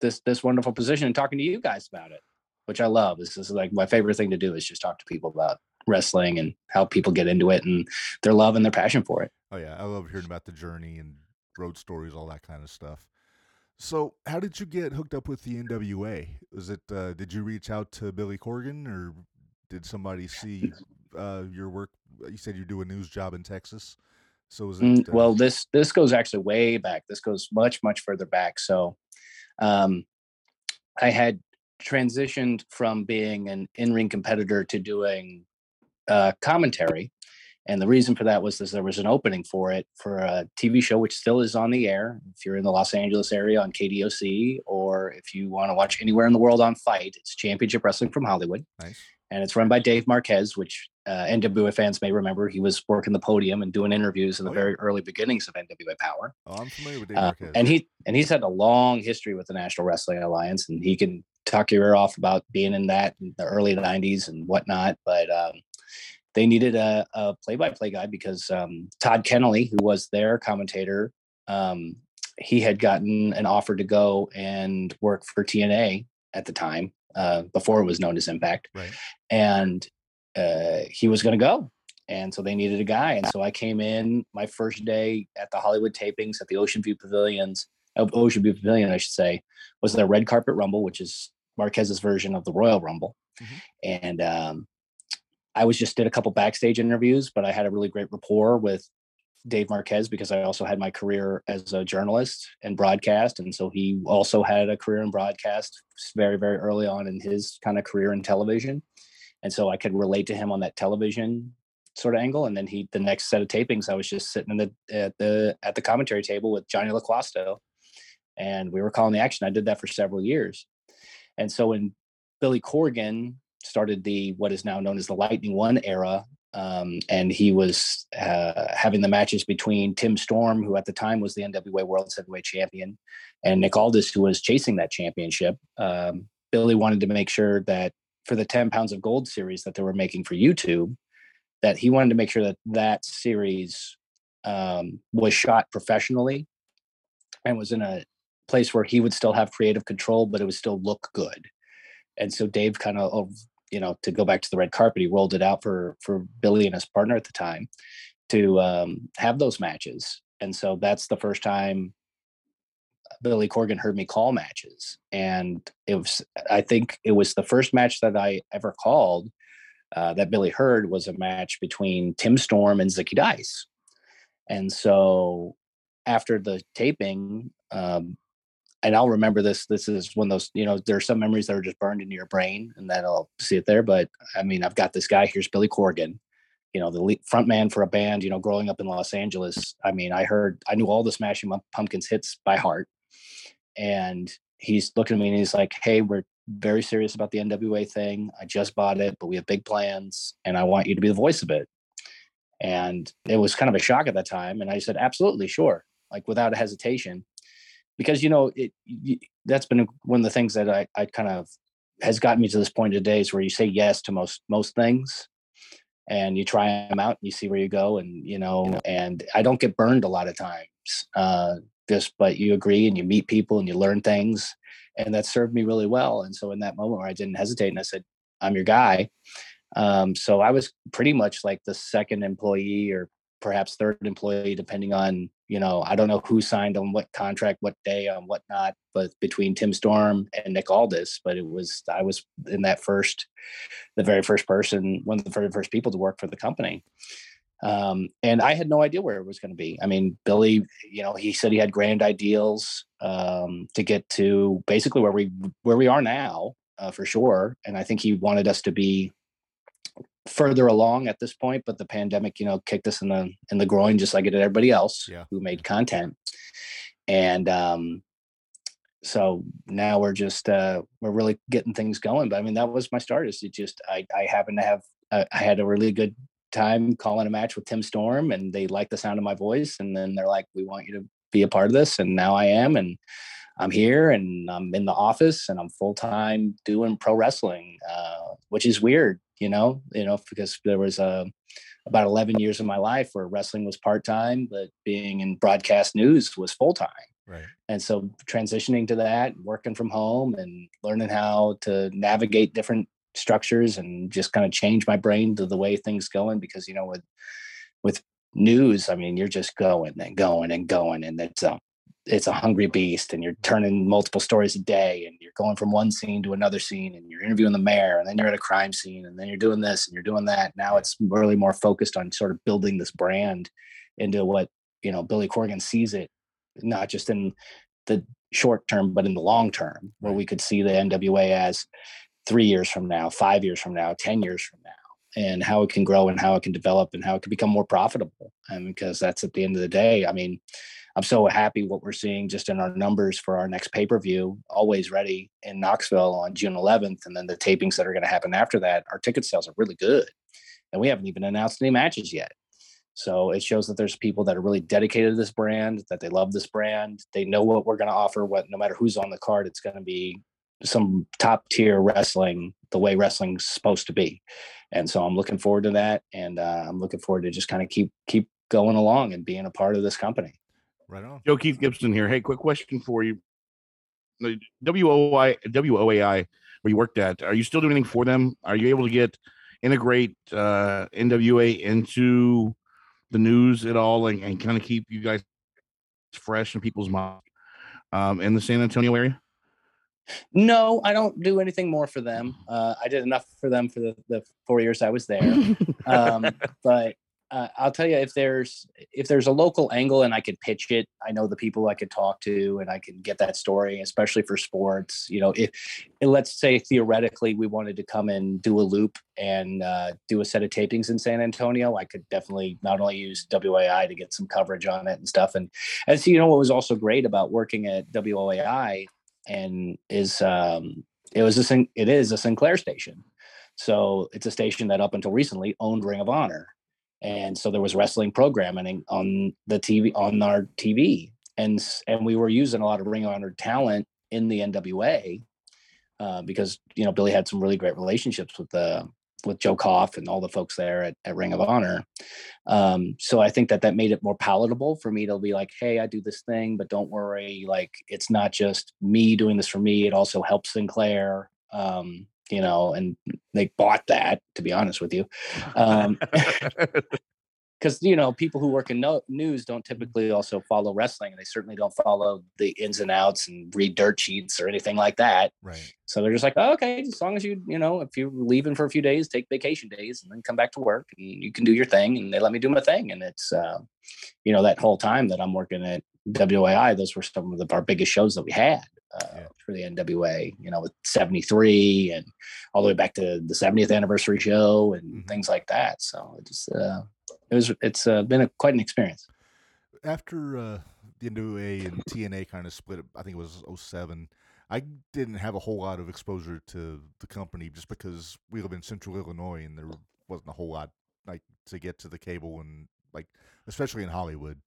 this this wonderful position and talking to you guys about it, which I love. This is like my favorite thing to do is just talk to people about wrestling and how people get into it and their love and their passion for it. Oh yeah, I love hearing about the journey and road stories, all that kind of stuff. So, how did you get hooked up with the NWA? Was it uh, did you reach out to Billy Corgan, or did somebody <laughs> see uh, your work? You said you do a news job in Texas, so was it? Mm, uh, well, this this goes actually way back. This goes much much further back. So, um, I had transitioned from being an in ring competitor to doing uh, commentary, and the reason for that was that there was an opening for it for a TV show which still is on the air. If you're in the Los Angeles area on KDOC, or if you want to watch anywhere in the world on Fight, it's Championship Wrestling from Hollywood nice. And it's run by Dave Marquez, which uh, NWA fans may remember. He was working the podium and doing interviews in the Oh, yeah. very early beginnings of NWA Power. Oh, I'm familiar with Dave Uh, Marquez. and he and he's had a long history with the National Wrestling Alliance, and he can talk your ear off about being in that in the early '90s and whatnot. But um, they needed a, a play-by-play guy because um, Todd Kennelly, who was their commentator, um, he had gotten an offer to go and work for TNA at the time uh, before it was known as Impact right. and uh, he was going to go. And so they needed a guy. And so I came in my first day at the Hollywood tapings at the Ocean View Pavilions, uh, Ocean View Pavilion, I should say, was the Red Carpet Rumble, which is Marquez's version of the Royal Rumble. Mhm. And um, I was just did a couple backstage interviews, but I had a really great rapport with Dave Marquez because I also had my career as a journalist and broadcast. And so he also had a career in broadcast very, very early on in his kind of career in television. And so I could relate to him on that television sort of angle. And then he, the next set of tapings, I was just sitting in the, at the, at the commentary table with Johnny LaQuasto and we were calling the action. I did that for several years. And so when Billy Corgan started the, what is now known as the Lightning One era, um, and he was uh, having the matches between Tim Storm, who at the time was the NWA World Heavyweight Champion, and Nick Aldis, who was chasing that championship. Um, Billy wanted to make sure that for the 10 pounds of gold series that they were making for YouTube, that he wanted to make sure that that series um, was shot professionally and was in a place where he would still have creative control, but it would still look good. And so Dave kind of, you know, to go back to the red carpet, he rolled it out for for Billy and his partner at the time to um, have those matches. And so that's the first time Billy Corgan heard me call matches. And it was, I think it was the first match that I ever called uh, that Billy heard was a match between Tim Storm and Zicky Dice. And so after the taping, um, and I'll remember this. This is one of those, you know, there are some memories that are just burned into your brain, and then I'll see it there. But I mean, I've got this guy. Here's Billy Corgan, you know, the front man for a band. You know, growing up in Los Angeles, I mean, I heard, I knew all the Smashing Pumpkins hits by heart, and he's looking at me and he's like, "Hey, we're very serious about the NWA thing. I just bought it, but we have big plans, and I want you to be the voice of it." And it was kind of a shock at that time, and I said, "Absolutely, sure," like without hesitation because you know it, that's been one of the things that I, I kind of has gotten me to this point of days where you say yes to most most things and you try them out and you see where you go and you know and i don't get burned a lot of times uh just but you agree and you meet people and you learn things and that served me really well and so in that moment where i didn't hesitate and i said i'm your guy um so i was pretty much like the second employee or perhaps third employee depending on you know i don't know who signed on what contract what day on what not but between tim storm and nick aldis but it was i was in that first the very first person one of the very first people to work for the company. Um, and i had no idea where it was going to be. I mean billy you know he said he had grand ideals um, to get to basically where we where we are now uh, for sure and i think he wanted us to be further along at this point, but the pandemic, you know, kicked us in the in the groin just like it did everybody else Yeah. who made content. And um so now we're just uh we're really getting things going. But I mean that was my start. Is it just I I happened to have uh, I had a really good time calling a match with Tim Storm and they liked the sound of my voice and then they're like, We want you to be a part of this. And now I am and I'm here and I'm in the office and I'm full time doing pro wrestling, uh, which is weird, you know, you know, because there was a about 11 years of my life where wrestling was part time, but being in broadcast news was full time. Right. And so transitioning to that, working from home and learning how to navigate different structures and just kind of change my brain to the way things going because you know with with news, I mean, you're just going and going and going and it's a it's a hungry beast and you're turning multiple stories a day and you're going from one scene to another scene and you're interviewing the mayor and then you're at a crime scene and then you're doing this and you're doing that. Now it's really more focused on sort of building this brand into what, you know, Billy Corgan sees it, not just in the short term, but in the long term, where we could see the NWA as three years from now, five years from now, 10 years from now and how it can grow and how it can develop and how it can become more profitable. And because that's at the end of the day, I mean, I'm so happy what we're seeing just in our numbers for our next pay per view, always ready in Knoxville on June 11th. And then the tapings that are going to happen after that, our ticket sales are really good. And we haven't even announced any matches yet. So it shows that there's people that are really dedicated to this brand, that they love this brand. They know what we're going to offer, what no matter who's on the card, it's going to be some top tier wrestling the way wrestling's supposed to be and so i'm looking forward to that and uh, i'm looking forward to just kind of keep keep going along and being a part of this company Right on. Joe Keith Gibson here. Hey, quick question for you. The WOI, WOAI, where you worked at, are you still doing anything for them? Are you able to get integrate uh, NWA into the news at all and, and kind of keep you guys fresh in people's minds um, in the San Antonio area? no i don't do anything more for them uh, i did enough for them for the, the four years i was there <laughs> um, but uh, I'll tell you if there's if there's a local angle and I could pitch it, I know the people I could talk to and I can get that story, especially for sports. You know, if let's say theoretically we wanted to come and do a loop and uh, do a set of tapings in San Antonio, I could definitely not only use WAI to get some coverage on it and stuff. And and so you know what was also great about working at WOAI and is um, it was a it is a Sinclair station. So it's a station that up until recently owned Ring of Honor and so there was wrestling programming on the TV on our TV, and and we were using a lot of Ring of Honor talent in the NWA uh, because you know Billy had some really great relationships with the with Joe Koff and all the folks there at, at Ring of Honor. Um, so I think that that made it more palatable for me to be like, hey, I do this thing, but don't worry, like it's not just me doing this for me. It also helps Sinclair. Um, you know, and they bought that, to be honest with you. Um, <laughs> because you know people who work in no- news don't typically also follow wrestling and they certainly don't follow the ins and outs and read dirt sheets or anything like that Right. so they're just like oh, okay as long as you you know if you're leaving for a few days take vacation days and then come back to work and you can do your thing and they let me do my thing and it's uh, you know that whole time that i'm working at WAI, those were some of the, our biggest shows that we had uh, Yeah. for the NWA, you know, with 73 and all the way back to the 70th anniversary show and Mhm. things like that. So it just, uh, it was, it's uh, been a, quite an experience. After uh, the NWA and TNA kind of split, I think it was 07, I didn't have a whole lot of exposure to the company just because we live in central Illinois and there wasn't a whole lot like to get to the cable and like especially in Hollywood.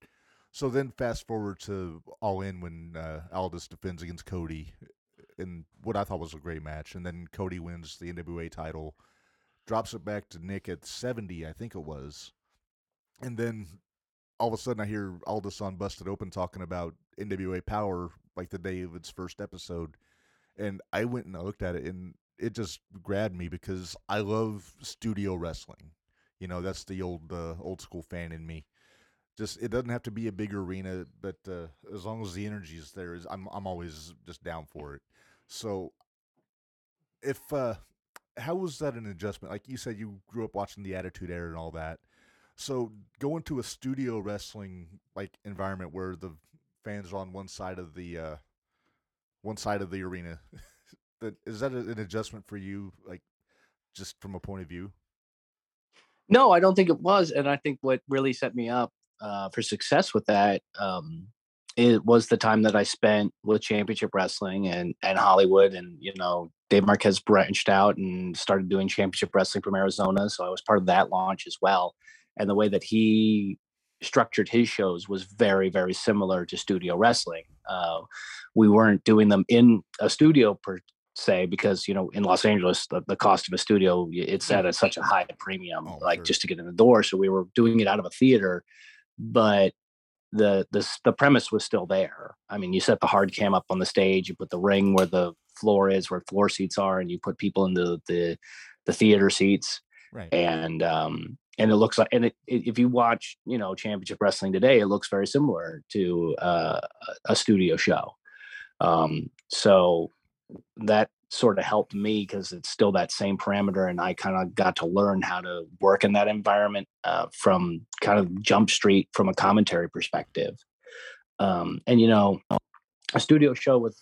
So then fast forward to All In when uh, Aldis defends against Cody in what I thought was a great match, and then Cody wins the NWA title, drops it back to Nick at 70, I think it was, and then all of a sudden I hear Aldis on Busted Open talking about NWA Power like the day of its first episode, and I went and I looked at it and it just grabbed me because I love studio wrestling. You know, that's the old uh, old school fan in me. Just it doesn't have to be a big arena, but uh, as long as the energy is there, is I'm I'm always just down for it. So, if uh, how was that an adjustment? Like you said, you grew up watching the Attitude Era and all that. So going to a studio wrestling like environment where the fans are on one side of the uh, one side of the arena, <laughs> that is that an adjustment for you? Like just from a point of view. No, I don't think it was. And I think what really set me up uh, for success with that um, it was the time that I spent with Championship Wrestling and and Hollywood, and you know Dave Marquez branched out and started doing Championship Wrestling from Arizona, so I was part of that launch as well. And the way that he structured his shows was very very similar to studio wrestling. Uh, we weren't doing them in a studio per se because you know in Los Angeles the, the cost of a studio it's at a, such a high premium Oh, like sure. just to get in the door so we were doing it out of a theater but the the the premise was still there. I mean, you set the hard cam up on the stage, you put the ring where the floor is, where floor seats are, and you put people in the the, the theater seats. Right. And um and it looks like and it, it, if you watch you know championship wrestling today, it looks very similar to uh, a studio show. Um, so that sort of helped me because it's still that same parameter and i kind of got to learn how to work in that environment uh, from kind of jump street from a commentary perspective. Um, and you know a studio show with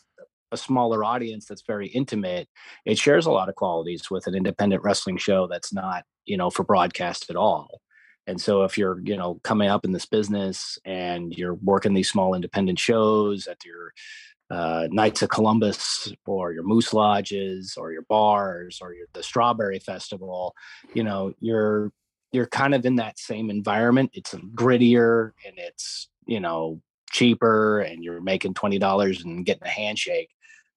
a smaller audience that's very intimate it shares a lot of qualities with an independent wrestling show that's not you know for broadcast at all. And so if you're you know coming up in this business and you're working these small independent shows at your uh, Knights of Columbus or your Moose Lodges or your bars or your, the Strawberry Festival, you know, you're you're kind of in that same environment. It's grittier and it's you know cheaper, and you're making twenty dollars and getting a handshake.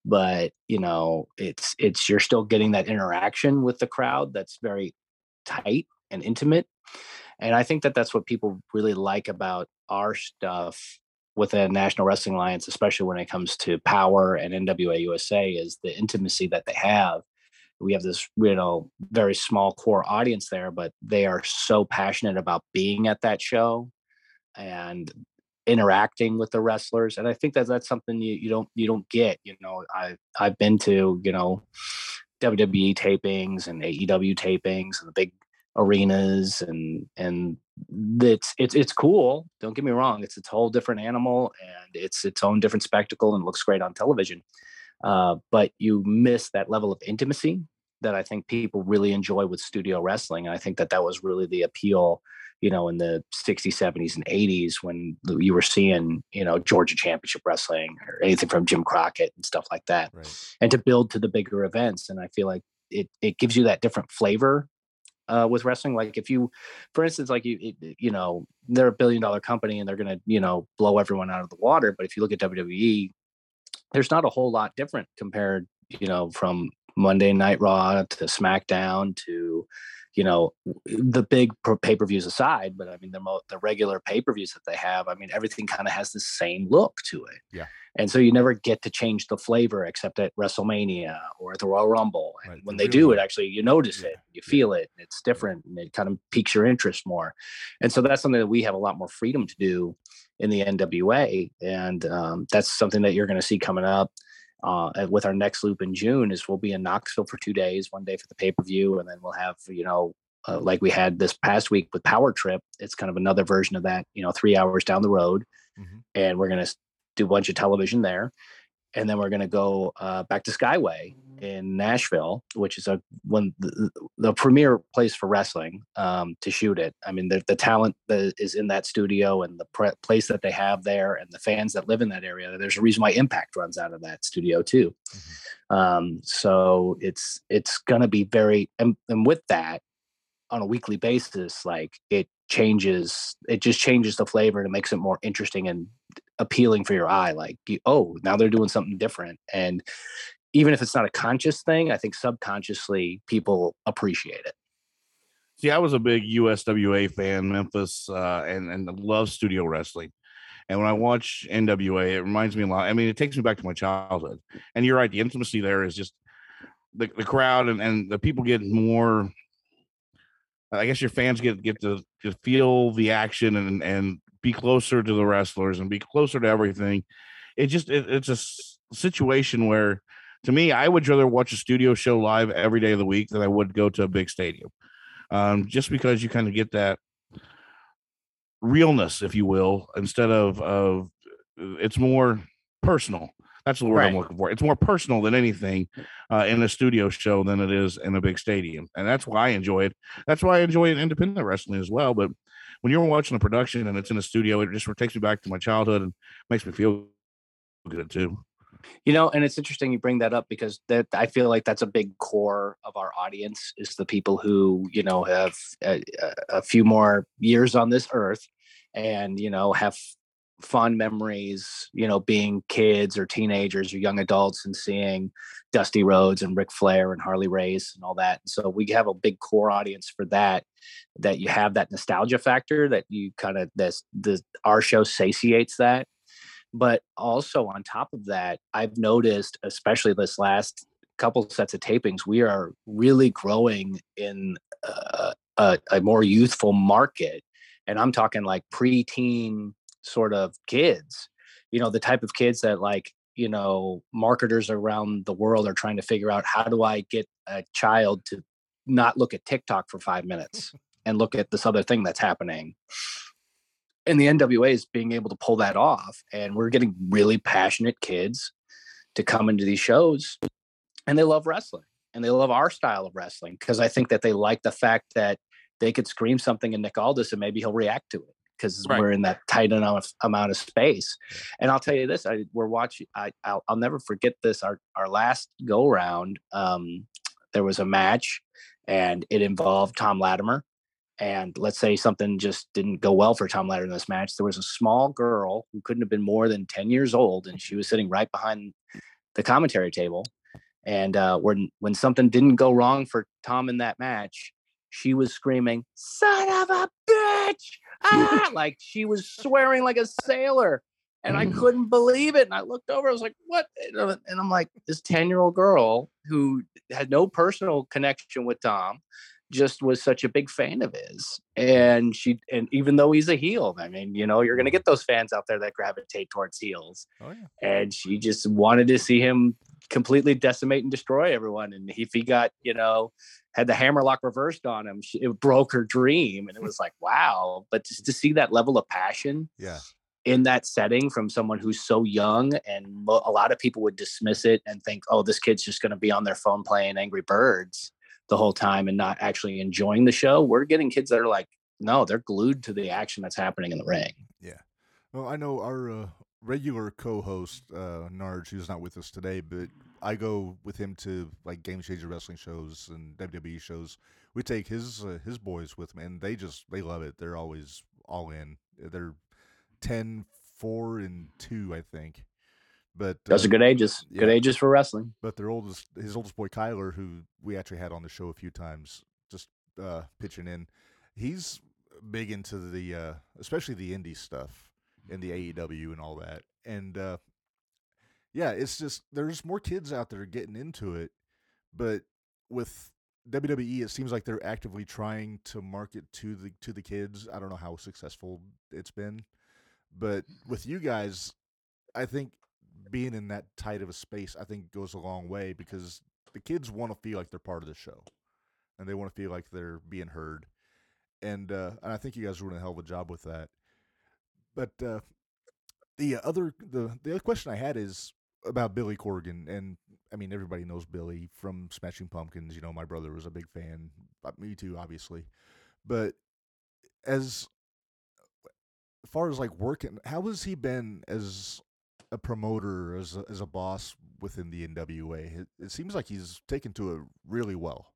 But you know, it's it's you're still getting that interaction with the crowd that's very tight and intimate. And I think that that's what people really like about our stuff with the National Wrestling Alliance, especially when it comes to power and NWA USA, is the intimacy that they have. We have this, you know, very small core audience there, but they are so passionate about being at that show and interacting with the wrestlers. And I think that that's something you, you don't you don't get. You know, I I've been to, you know, WWE tapings and AEW tapings and the big arenas and and it's it's it's cool don't get me wrong it's a whole different animal and it's its own different spectacle and looks great on television uh, but you miss that level of intimacy that i think people really enjoy with studio wrestling and i think that that was really the appeal you know in the 60s 70s and 80s when you were seeing you know georgia championship wrestling or anything from jim crockett and stuff like that Right. and to build to the bigger events and i feel like it, it gives you that different flavor uh, with wrestling. Like if you, for instance, like you, you know, they're a billion dollar company and they're going to, you know, blow everyone out of the water. But if you look at WWE, there's not a whole lot different compared, you know, from Monday Night Raw to SmackDown to, you know, the big pay per views aside. But I mean, the mo- the regular pay per views that they have, I mean, everything kind of has the same look to it. Yeah. And so you never get to change the flavor except at WrestleMania or at the Royal Rumble. And Right, when the they do it, actually, you notice Yeah, it, you feel it, and it's different, and it kind of piques your interest more. And so that's something that we have a lot more freedom to do in the NWA, and um, that's something that you're going to see coming up. Uh, with our next loop in June, is we'll be in Knoxville for two days, one day for the pay per view, and then we'll have you know uh, like we had this past week with Power Trip. It's kind of another version of that, you know, three hours down the road, Mhm. and we're gonna do a bunch of television there, and then we're gonna go uh, back to Skyway in Nashville, which is a one the, the premier place for wrestling um, to shoot it. I mean, the, the talent that is in that studio and the pre- place that they have there, and the fans that live in that area. There's a reason why Impact runs out of that studio too. Um, so it's it's gonna be very and, and with that on a weekly basis, like it changes, it just changes the flavor and it makes it more interesting and appealing for your eye. Like, oh, now they're doing something different. And even if it's not a conscious thing, I think subconsciously people appreciate it. See, I was a big USWA fan, Memphis, uh, and and love studio wrestling. And when I watch NWA, it reminds me a lot. I mean, it takes me back to my childhood. And you're right, the intimacy there is just the, the crowd and, and the people get more. I guess your fans get get to, to feel the action and and be closer to the wrestlers and be closer to everything. It just it, it's a situation where, to me, I would rather watch a studio show live every day of the week than I would go to a big stadium um, just because you kind of get that realness, if you will, instead of of it's more personal. That's the word I'm looking for. It's more personal than anything uh, in a studio show than it is in a big stadium, and that's why I enjoy it. That's why I enjoy independent wrestling as well. But when you're watching a production and it's in a studio, it just takes me back to my childhood and makes me feel good too. You know, and it's interesting you bring that up because that I feel like that's a big core of our audience is the people who you know have a, a- few more years on this earth, and you know have fond memories, you know, being kids or teenagers or young adults and seeing Dusty Rhodes and Ric Flair and Harley Race and all that. So we have a big core audience for that. That you have that nostalgia factor that you kind of this the our show satiates that. But also on top of that, I've noticed, especially this last couple sets of tapings, we are really growing in uh, a, a more youthful market and i'm talking like preteen sort of kids you know the type of kids that like you know marketers around the world are trying to figure out how do i get a child to not look at tiktok for five minutes and look at this other thing that's happening and the nwa is being able to pull that off and we're getting really passionate kids to come into these shows and they love wrestling and they love our style of wrestling because i think that they like the fact that they could scream something in Nick Aldis and maybe he'll react to it because right. we're in that tight enough amount of space. And I'll tell you this: I we're watching. I I'll, I'll never forget this. Our our last go round, um, there was a match, and it involved Tom Latimer. And let's say something just didn't go well for Tom Latimer in this match. There was a small girl who couldn't have been more than ten years old, and she was sitting right behind the commentary table. And uh, when when something didn't go wrong for Tom in that match, she was screaming, son of a bitch. Ah! <laughs> like she was swearing like a sailor. And I mm. couldn't believe it. And I looked over, I was like, what? And I'm like, this 10 year old girl who had no personal connection with Tom just was such a big fan of his. And she, and even though he's a heel, I mean, you know, you're going to get those fans out there that gravitate towards heels. Oh, yeah. And she just wanted to see him completely decimate and destroy everyone. And if he got, you know, had the hammerlock reversed on him, she, it broke her dream. And it was like, wow. But just to see that level of passion. Yeah. In that setting, from someone who's so young, and mo- a lot of people would dismiss it and think, "Oh, this kid's just going to be on their phone playing Angry Birds the whole time and not actually enjoying the show." We're getting kids that are like, "No, they're glued to the action that's happening in the ring." Yeah. Well, I know our uh, regular co-host uh, Narge, who's not with us today, but I go with him to like Game Changer wrestling shows and WWE shows. We take his uh, his boys with me, and they just they love it. They're always all in. They're 10, 4, and two, I think. But those uh, are good ages. Yeah. Good ages for wrestling. But their oldest, his oldest boy Kyler, who we actually had on the show a few times, just uh, pitching in. He's big into the, uh, especially the indie stuff and the AEW and all that. And uh, yeah, it's just there's more kids out there getting into it, but with WWE, it seems like they're actively trying to market to the to the kids. I don't know how successful it's been, but with you guys, I think being in that tight of a space, I think goes a long way because the kids want to feel like they're part of the show, and they want to feel like they're being heard, and uh, and I think you guys are doing a hell of a job with that. But uh, the other the the other question I had is about Billy Corgan, and I mean everybody knows Billy from Smashing Pumpkins. You know, my brother was a big fan, me too, obviously. But as far as like working, how has he been as a promoter, as a, as a boss within the NWA? It, it seems like he's taken to it really well.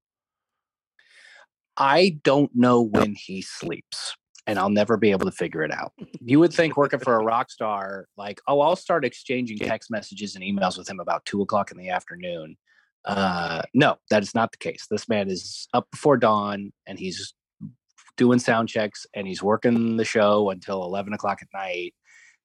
I don't know when he sleeps and I'll never be able to figure it out. You would think working for a rock star, like, oh, I'll start exchanging text messages and emails with him about two o'clock in the afternoon. Uh, no, that is not the case. This man is up before dawn and he's doing sound checks and he's working the show until 11 o'clock at night.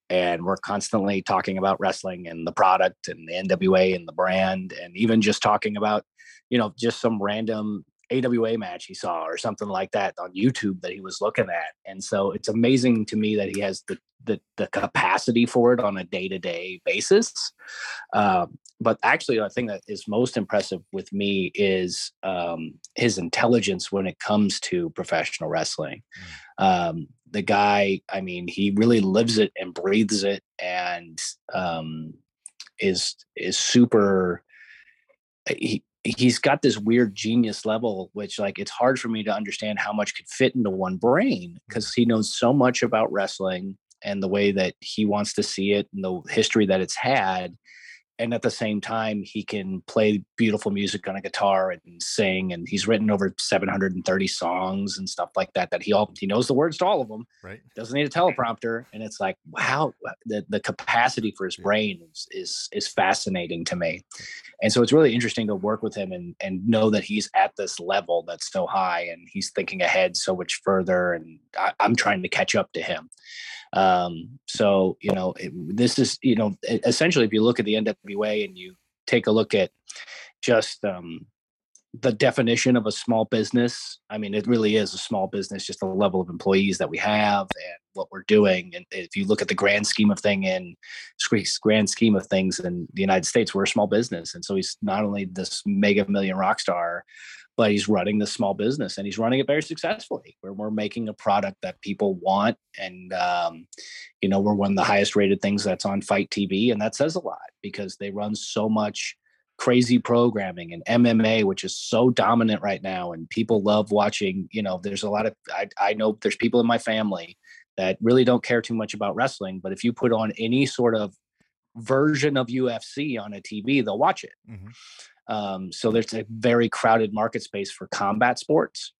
And we're constantly talking about wrestling and the product and the NWA and the brand, and even just talking about, you know, just some random AWA match he saw or something like that on YouTube that he was looking at. And so it's amazing to me that he has the the, the capacity for it on a day to day basis. Um, but actually, the thing that is most impressive with me is um, his intelligence when it comes to professional wrestling. Mm. Um, the guy, I mean, he really lives it and breathes it, and um, is is super. He, he's got this weird genius level which like it's hard for me to understand how much could fit into one brain because he knows so much about wrestling and the way that he wants to see it and the history that it's had and at the same time he can play beautiful music on a guitar and sing and he's written over 730 songs and stuff like that that he all he knows the words to all of them right. doesn't need a teleprompter and it's like wow the, the capacity for his brain is, is is fascinating to me. And so it's really interesting to work with him and and know that he's at this level that's so high and he's thinking ahead so much further and I, i'm trying to catch up to him um, so you know, it, this is you know, essentially, if you look at the NWA and you take a look at just um, the definition of a small business, I mean, it really is a small business. Just the level of employees that we have and what we're doing. And if you look at the grand scheme of thing in grand scheme of things in the United States, we're a small business, and so he's not only this mega million rock star, but he's running the small business and he's running it very successfully where we're making a product that people want and um, you know we're one of the highest rated things that's on FITE TV and that says a lot because they run so much crazy programming and mma which is so dominant right now and people love watching you know there's a lot of i, I know there's people in my family that really don't care too much about wrestling but if you put on any sort of version of ufc on a tv they'll watch it mm-hmm. Um, so there's a very crowded market space for combat sports.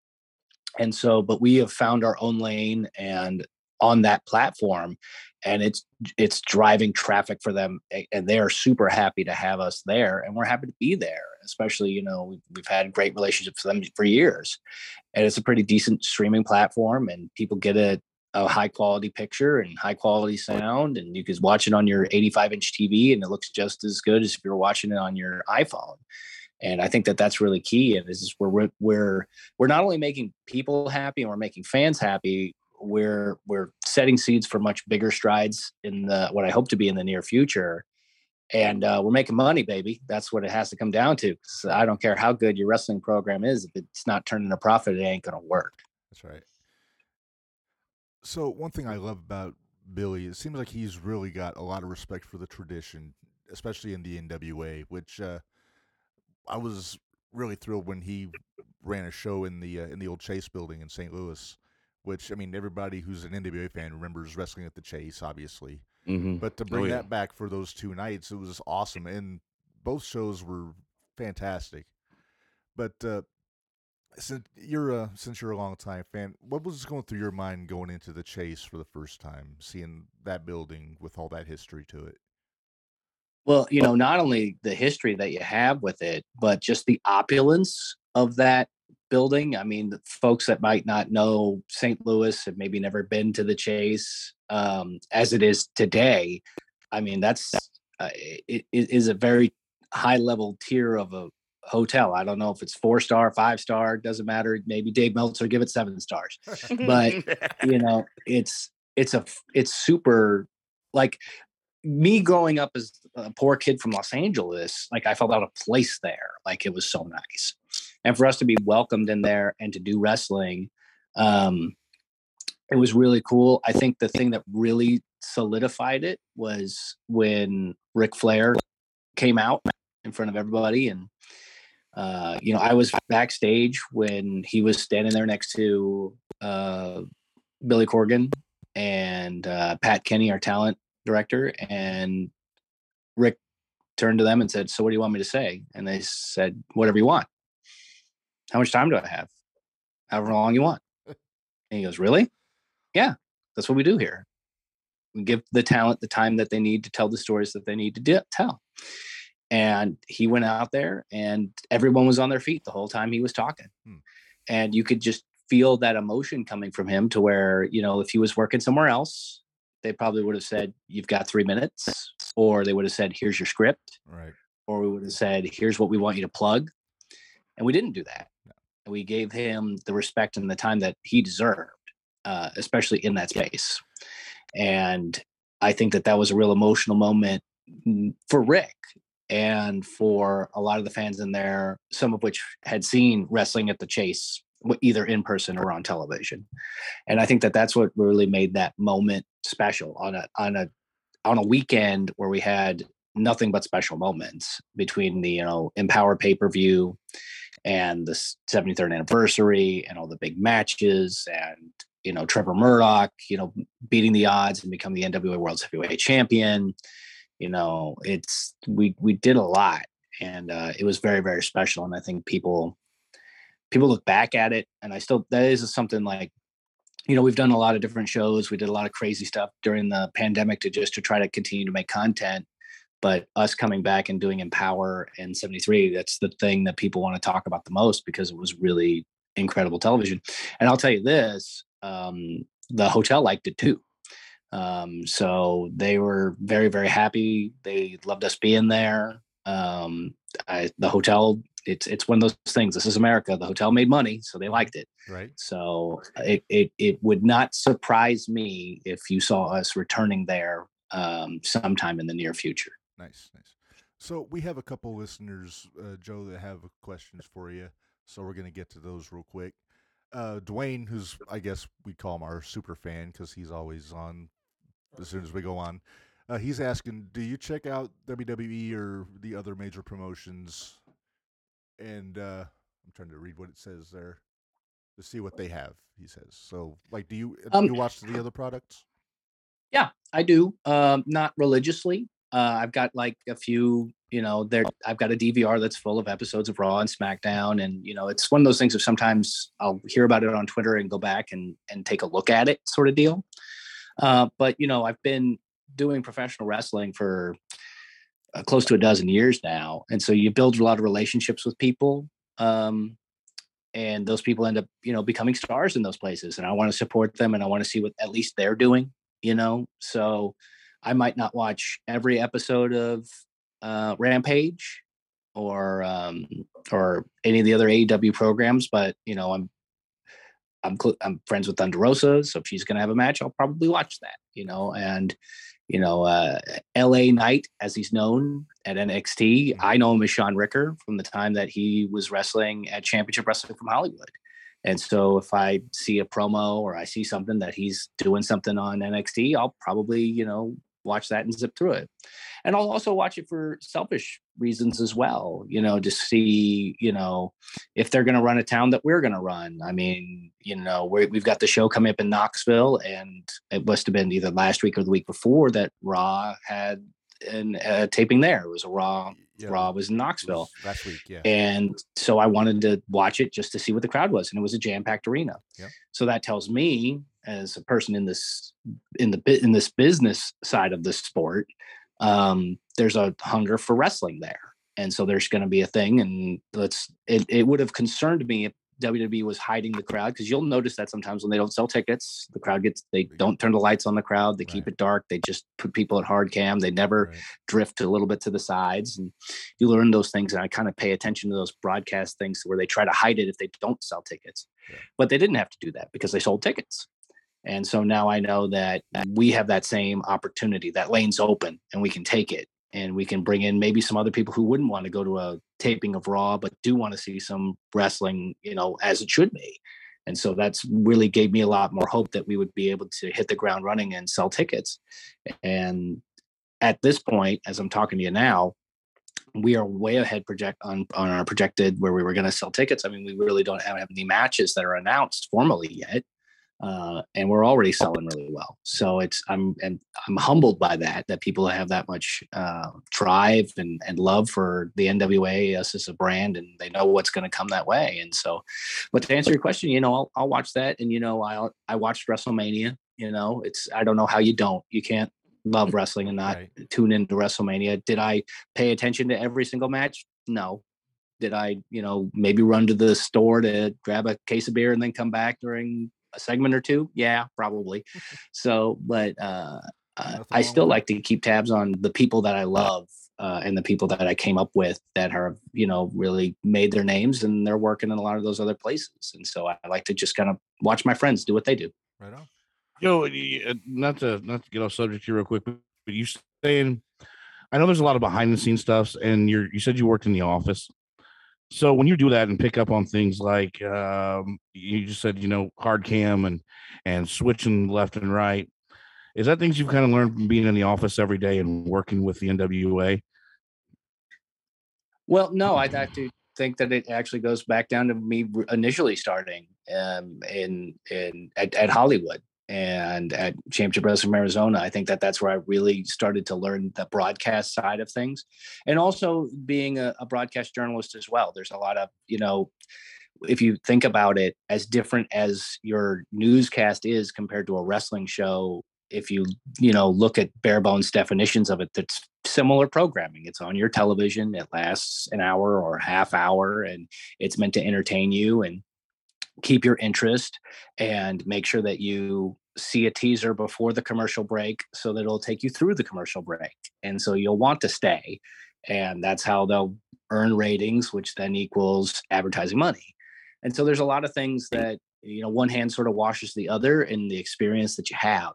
And so, but we have found our own lane and on that platform and it's it's driving traffic for them and they're super happy to have us there and we're happy to be there especially you know we've, we've had great relationships with them for years and it's a pretty decent streaming platform and people get a a high quality picture and high quality sound and you can watch it on your 85 inch tv and it looks just as good as if you're watching it on your iphone. And i think that that's really key and this is where we're we're we're not only making people happy and we're making fans happy we're we're setting seeds for much bigger strides in the what i hope to be in the near future. And uh, we're making money baby. That's what it has to come down to i don't care how good your wrestling program is if it's not turning a profit it ain't going to work. That's right so one thing I love about Billy, it seems like he's really got a lot of respect for the tradition, especially in the NWA, which uh, I was really thrilled when he ran a show in the uh, in the old Chase building in St. Louis. Which I mean, everybody who's an NWA fan remembers wrestling at the Chase, obviously. Mm-hmm. But to oh, bring oh, yeah. that back for those two nights, it was awesome, and both shows were fantastic. But uh, since you're a since you're a long time fan, what was going through your mind going into the chase for the first time, seeing that building with all that history to it? Well, you know, not only the history that you have with it, but just the opulence of that building. I mean, folks that might not know St. Louis have maybe never been to the Chase um, as it is today. I mean, that's uh, it, it is a very high level tier of a hotel. I don't know if it's four star, five star, doesn't matter. Maybe Dave Meltzer give it seven stars. but <laughs> you know, it's it's a it's super like me growing up as a poor kid from Los Angeles, like I felt out of place there. Like it was so nice. And for us to be welcomed in there and to do wrestling, um, it was really cool. I think the thing that really solidified it was when Ric Flair came out in front of everybody and uh, you know, I was backstage when he was standing there next to uh, Billy Corgan and uh, Pat Kenney, our talent director, and Ric turned to them and said, "So what do you want me to say?" And they said, "Whatever you want." How much time do I have? However long you want. And he goes, "Really? Yeah, that's what we do here. We give the talent the time that they need to tell the stories that they need to d- tell." And he went out there and everyone was on their feet the whole time he was talking. Hmm. and you could just feel that emotion coming from him to where you know if he was working somewhere else they probably would have said you've got three minutes or they would have said here's your script right. or we would have said here's what we want you to plug and we didn't do that. No. we gave him the respect and the time that he deserved uh, especially in that space. And i think that that was a real emotional moment mm, for ric and for a lot of the fans in there, some of which had seen wrestling at the Chase either in person or on television. And I think that that's what really made that moment special on a on a on a weekend where we had nothing but special moments between the you know Empower pay per view and the 73rd anniversary and all the big matches and you know Trevor Murdoch you know beating the odds and becoming the NWA World Heavyweight Champion You know, it's we we did a lot, and uh, it was very very special. And I think people people look back at it, and I still that is something like you know we've done a lot of different shows we did a lot of crazy stuff during the pandemic to just to try to continue to make content but us coming back and doing empower and 73 that's the thing that people want to talk about the most because it was really incredible television and i'll tell you this um, the hotel liked it too um, so they were very very happy they loved us being there um, I, the hotel it's it's one of those things. This is America. The hotel made money, so they liked it. Right. So it it it would not surprise me if you saw us returning there um, sometime in the near future. Nice, nice. So we have a couple listeners, uh, Joe, that have questions for you. So we're gonna get to those real quick. Uh, Dwayne, who's I guess we call him our super fan because he's always on as soon as we go on. Uh, he's asking, do you check out WWE or the other major promotions and uh, I'm trying to read what it says there to see what they have. He says so. Like, do you do Um, you watch the other products? Yeah, I do. Um, not religiously. Uh, I've got like a few, you know, there. I've got a DVR that's full of episodes of Raw and SmackDown, and you know, it's one of those things. Of sometimes I'll hear about it on Twitter and go back and and take a look at it, sort of deal. Uh, but you know, I've been doing professional wrestling for uh, close to a dozen years now, and so you build a lot of relationships with people. Um, and those people end up, you know, becoming stars in those places. And I want to support them, and I want to see what at least they're doing you know so i might not watch every episode of uh rampage or um or any of the other aew programs but you know i'm i'm cl- i'm friends with thunder rosa so if she's gonna have a match i'll probably watch that you know? And you know uh la knight as he's known at nxt i know him as shaun ricker from the time that he was wrestling at championship wrestling from hollywood. And so if I see a promo or I see something that he's doing something on NXT, I'll probably, you know, watch that and zip through it. And I'll also watch it for selfish reasons as well, you know, to see, you know, if they're going to run a town that we're going to run. I mean, you know, we we've got the show coming up in Knoxville, and it must have been either last week or the week before that Raw had an uh, taping there. It was a Raw. Yeah, Raw was in Knoxville. was last week. Yeah. And so I wanted to watch it just to see what the crowd was, and it was a jam-packed arena. Yep. So that tells me, as a person in this in the in this business side of the sport, um, there's a hunger for wrestling there, and so there's going to be a thing. And let's it, it would have concerned me if WWE was hiding the crowd because you'll notice that sometimes when they don't sell tickets, the crowd gets they don't turn the lights on the crowd. They keep it dark. They just put people at hard cam. They never Right. drift a little bit to the sides and you learn those things and i kind of pay attention to those broadcast things where they try to hide it if they don't sell tickets Yeah. but they didn't have to do that because they sold tickets and so now i know that we have that same opportunity that lane's open and we can take it. And we can bring in maybe some other people who wouldn't want to go to a taping of raw but do want to see some wrestling you know as it should be. And so that's really gave me a lot more hope that we would be able to hit the ground running and sell tickets. And at this point, as I'm talking to you now, we are way ahead project on on our projected where we were going to sell tickets. I mean, we really don't have, have any matches that are announced formally yet, uh, and we're already selling really well. So it's I'm and I'm humbled by that that people have that much uh, drive and and love for the NWA us as a brand, and they know what's going to come that way. And so, but to answer your question, you know, I'll, I'll watch that, and you know, I I watched WrestleMania. You know, it's I don't know how you don't. You can't love <laughs> wrestling and not Right. tune into WrestleMania. Did I pay attention to every single match? No. Did I, you know, maybe run to the store to grab a case of beer and then come back during a segment or two? Yeah, probably. <laughs> so, but uh, uh, I still like to keep tabs on the people that I love uh, and the people that I came up with that have, you know, really made their names and they're working in a lot of those other places. And so I like to just kind of watch my friends do what they do. Right on. yo not to not to get off subject here real quick, but but you saying, I know there's a lot of behind the scenes stuff, and you're you said you worked in the office. So when you do that and pick up on things like um, you just said, you know, hard cam and and switching left and right, is that things you've kind of learned from being in the office every day and working with the NWA? Well, no, I have to think that it actually goes back down to me initially starting um, in in at, at Hollywood. And at Championship Wrestling Arizona. I think that that's where I really started to learn the broadcast side of things, and also being a, a broadcast journalist as well. There's a lot of you know, if you think about it, as different as your newscast is compared to a wrestling show. If you you know look at bare bones definitions of it, that's similar programming. It's on your television. It lasts an hour or half hour, and it's meant to entertain you and keep your interest and make sure that you see a teaser before the commercial break so that it'll take you through the commercial break. And so you'll want to stay. And that's how they'll earn ratings, which then equals advertising money. And so there's a lot of things mm. that, you know, one hand sort of washes the other in the experience that you have.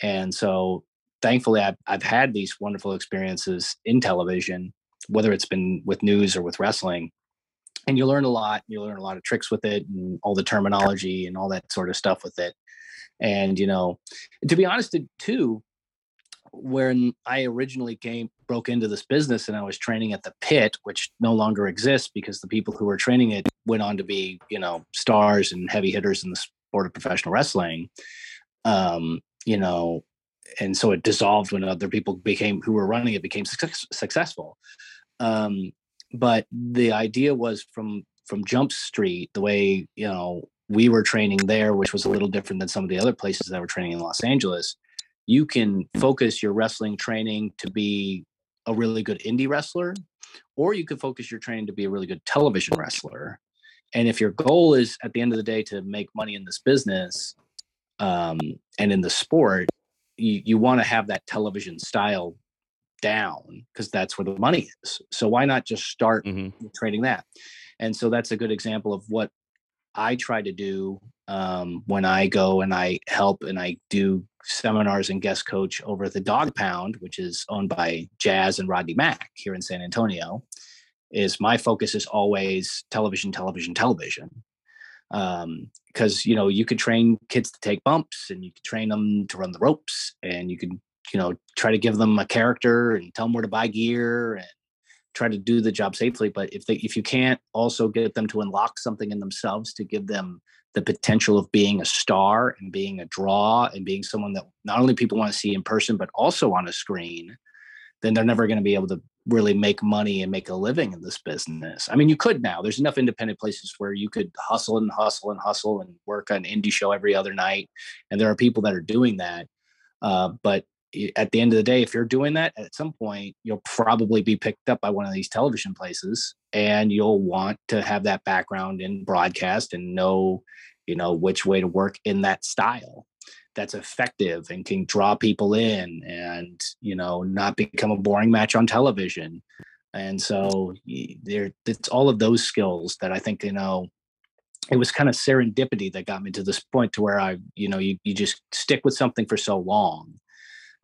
And so thankfully, I've, I've had these wonderful experiences in television, whether it's been with news or with wrestling and you learn a lot you learn a lot of tricks with it and all the terminology and all that sort of stuff with it. And you know to be honest too when i originally came broke into this business and i was training at the pit which no longer exists because the people who were training it went on to be you know stars and heavy hitters in the sport of professional wrestling. Um you know and so it dissolved when other people became who were running it became success, successful. Um but the idea was from from Jump Street, the way you know we were training there, which was a little different than some of the other places that were training in Los Angeles. You can focus your wrestling training to be a really good indie wrestler, or you could focus your training to be a really good television wrestler. And if your goal is at the end of the day to make money in this business um, and in the sport, you, you want to have that television style down because that's where the money is. So why not just start mm-hmm. trading that? And so that's a good example of what I try to do um, when I go and I help and I do seminars and guest coach over at the Dog Pound, which is owned by Jazz and Rodney Mack here in San Antonio. Is my focus is always television, television, television. Because um, you know you could train kids to take bumps, and you could train them to run the ropes, and you can you know try to give them a character and tell them where to buy gear and try to do the job safely but if they if you can't also get them to unlock something in themselves to give them the potential of being a star and being a draw and being someone that not only people want to see in person but also on a screen then they're never going to be able to really make money and make a living in this business. I mean, you could now. There's enough independent places where you could hustle and hustle and hustle and work on indie show every other night, and there are people that are doing that. Uh, but at the end of the day, if you're doing that at some point, you'll probably be picked up by one of these television places and you'll want to have that background in broadcast and know, you know, which way to work in that style that's effective and can draw people in and, you know, not become a boring match on television. And so there, it's all of those skills that I think, you know, it was kind of serendipity that got me to this point to where I, you know, you, you just stick with something for so long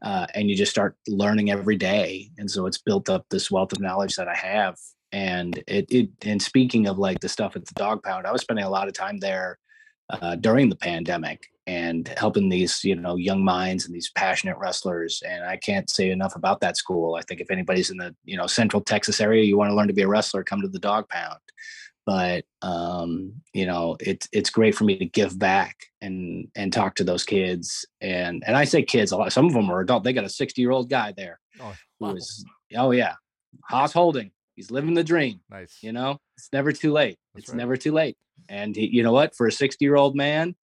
uh, and you just start learning every day. And so it's built up this wealth of knowledge that i have. And it, it and speaking of like the stuff at the dog pound i was spending a lot of time there uh, during the pandemic and helping these you know young minds and these passionate wrestlers. And i can't say enough about that school. I think if anybody's in the you know central texas area you want to learn to be a wrestler come to the dog pound but um, you know it's it's great for me to give back and and talk to those kids and and I say kids a lot some of them are adult they got a 60 year old guy there oh, wow. who's oh yeah Haas Holding he's living the dream nice you know it's never too late That's it's right. never too late and he, you know what for a 60 year old man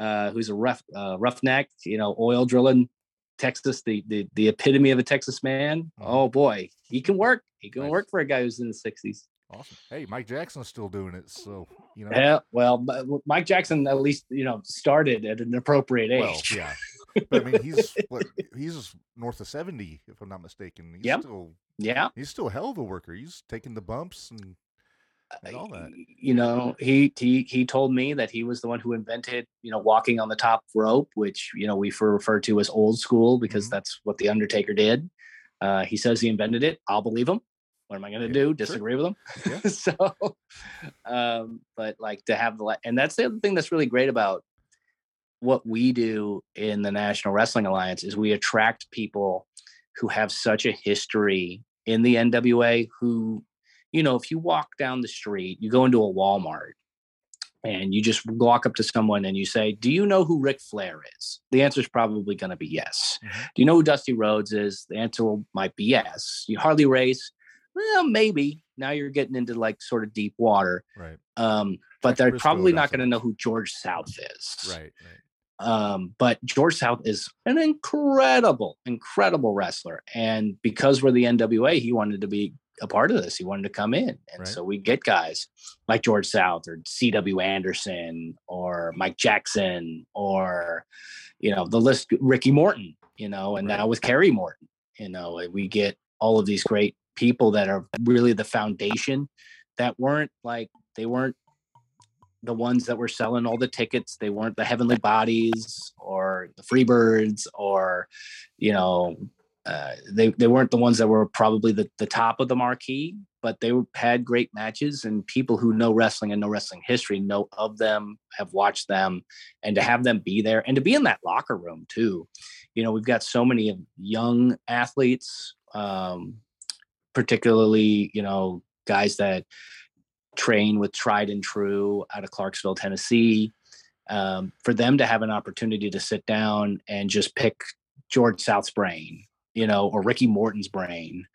uh, who's a rough uh, roughneck you know oil drilling Texas the the the epitome of a Texas man mm-hmm. oh boy he can work he can nice. work for a guy who's in the 60s Awesome. Hey, Mike Jackson's still doing it, so you know. Yeah, well, Mike Jackson at least you know started at an appropriate age. Well, yeah, <laughs> but I mean he's what he's north of seventy, if I'm not mistaken. He's yep. still yeah, he's still a hell of a worker. He's taking the bumps and, and all that. You know, he he he told me that he was the one who invented you know walking on the top rope, which you know we refer to as old school because mm-hmm. that's what the Undertaker did. Uh, he says he invented it. I'll believe him what am I going to yeah, do? Disagree sure. with them? Yeah. <laughs> so, um, but like to have the, and that's the other thing that's really great about what we do in the National Wrestling Alliance is we attract people who have such a history in the NWA who, you know, if you walk down the street, you go into a Walmart and you just walk up to someone and you say, "Do you know who Ric Flair is?" The answer is probably going to be yes. Mhm. Do you know who Dusty Rhodes is? The answer might be yes. You Harley Race, well, maybe. Now you're getting into like sort of deep water. Right. Um, but Like they're Briscoe, probably not not going to know who George South is. Right. Right. Um, but George South is an incredible, incredible wrestler. And because we're the NWA, he wanted to be a part of this. He wanted to come in. And Right. so we get guys like George South or CW Anderson or Mike Jackson or, you know, the list, Ricky Morton, you know, and Right. now with Kerry Morton, you know, we get all of these great people that are really the foundation that weren't like, they weren't the ones that were selling all the tickets. They weren't the Heavenly Bodies or the Freebirds or, you know, uh, they they weren't the ones that were probably the, the top of the marquee, but they had great matches and people who know wrestling and know wrestling history know of them, have watched them, and to have them be there and to be in that locker room too. You know, we've got so many young athletes, um, particularly you know guys that train with tried and true out of Clarksville, Tennessee. Um, for them to have an opportunity to sit down and just pick George South's brain, you know, or Ricky Morton's brain.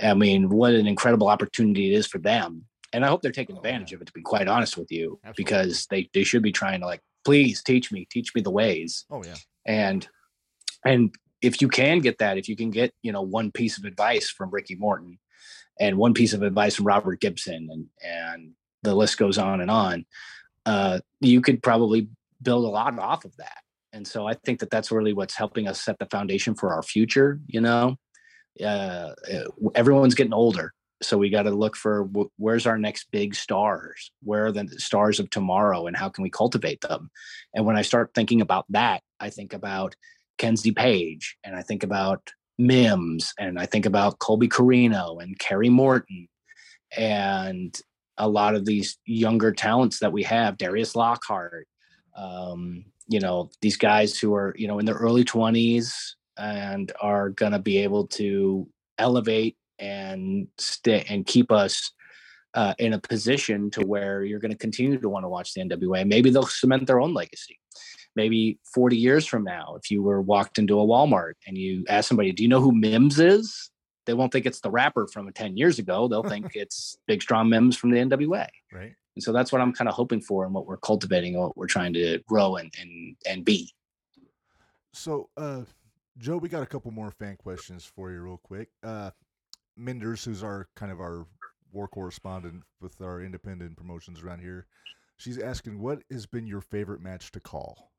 I mean, what an incredible opportunity it is for them. And I hope they're taking Oh, advantage of it, to be quite honest with you, Absolutely. because they, they should be trying to like, please teach me, teach me the ways Oh yeah. and and if you can get that if you can get you know one piece of advice from ricky morton and one piece of advice from robert gibson and and the list goes on and on uh you could probably build a lot off of that. And so i think that that's really what's helping us set the foundation for our future you know? Uh uh, everyone's getting older so we got to look for wh- where's our next big stars? Where are the stars of tomorrow and how can we cultivate them? And when I start thinking about that, I think about Kenzie Paige and I think about Mims and I think about Colby Corino and Kerry Morton and a lot of these younger talents that we have, Darius Lockhart, um, you know, these guys who are, you know, in their early 20s and are going to be able to elevate and stay and keep us uh, in a position to where you're going to continue to want to watch the NWA. Maybe they'll cement their own legacy. Maybe 40 years from now, if you were walked into a Walmart and you ask somebody, "Do you know who Mims is?" They won't think it's the rapper from 10 years ago. They'll think <laughs> it's Big Strong Mims from the NWA. Right. And so that's what I'm kind of hoping for and what we're cultivating and what we're trying to grow and and and be. So, uh, Joe, we got a couple more fan questions for you, real quick. Uh, Minders, who's our kind of our war correspondent with our independent promotions around here, she's asking, "What has been your favorite match to call?"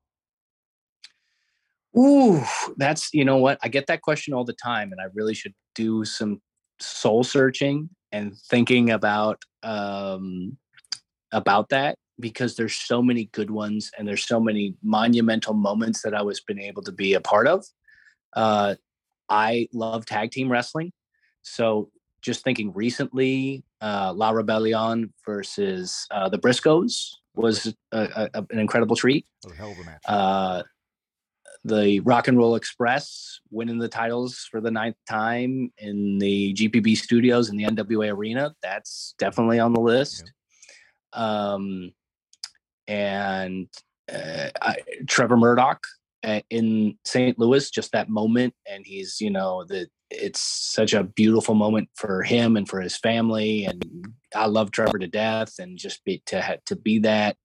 Ooh, that's you know what I get that question all the time, and I really should do some soul searching and thinking about um, about that because there's so many good ones and there's so many monumental moments that I was been able to be a part of. Uh, I love tag team wrestling, so just thinking recently, uh, La Rebellion versus uh, the Briscoes was a, a, an incredible treat a hell of a match. The Rock and Roll Express winning the titles for the ninth time in the GPB studios in the NWA arena. That's definitely on the list. Um, and uh, I, Trevor Murdoch uh, in St. Louis, just that moment. And he's, you know, the, it's such a beautiful moment for him and for his family. And I love Trevor to death and just be to, to be that,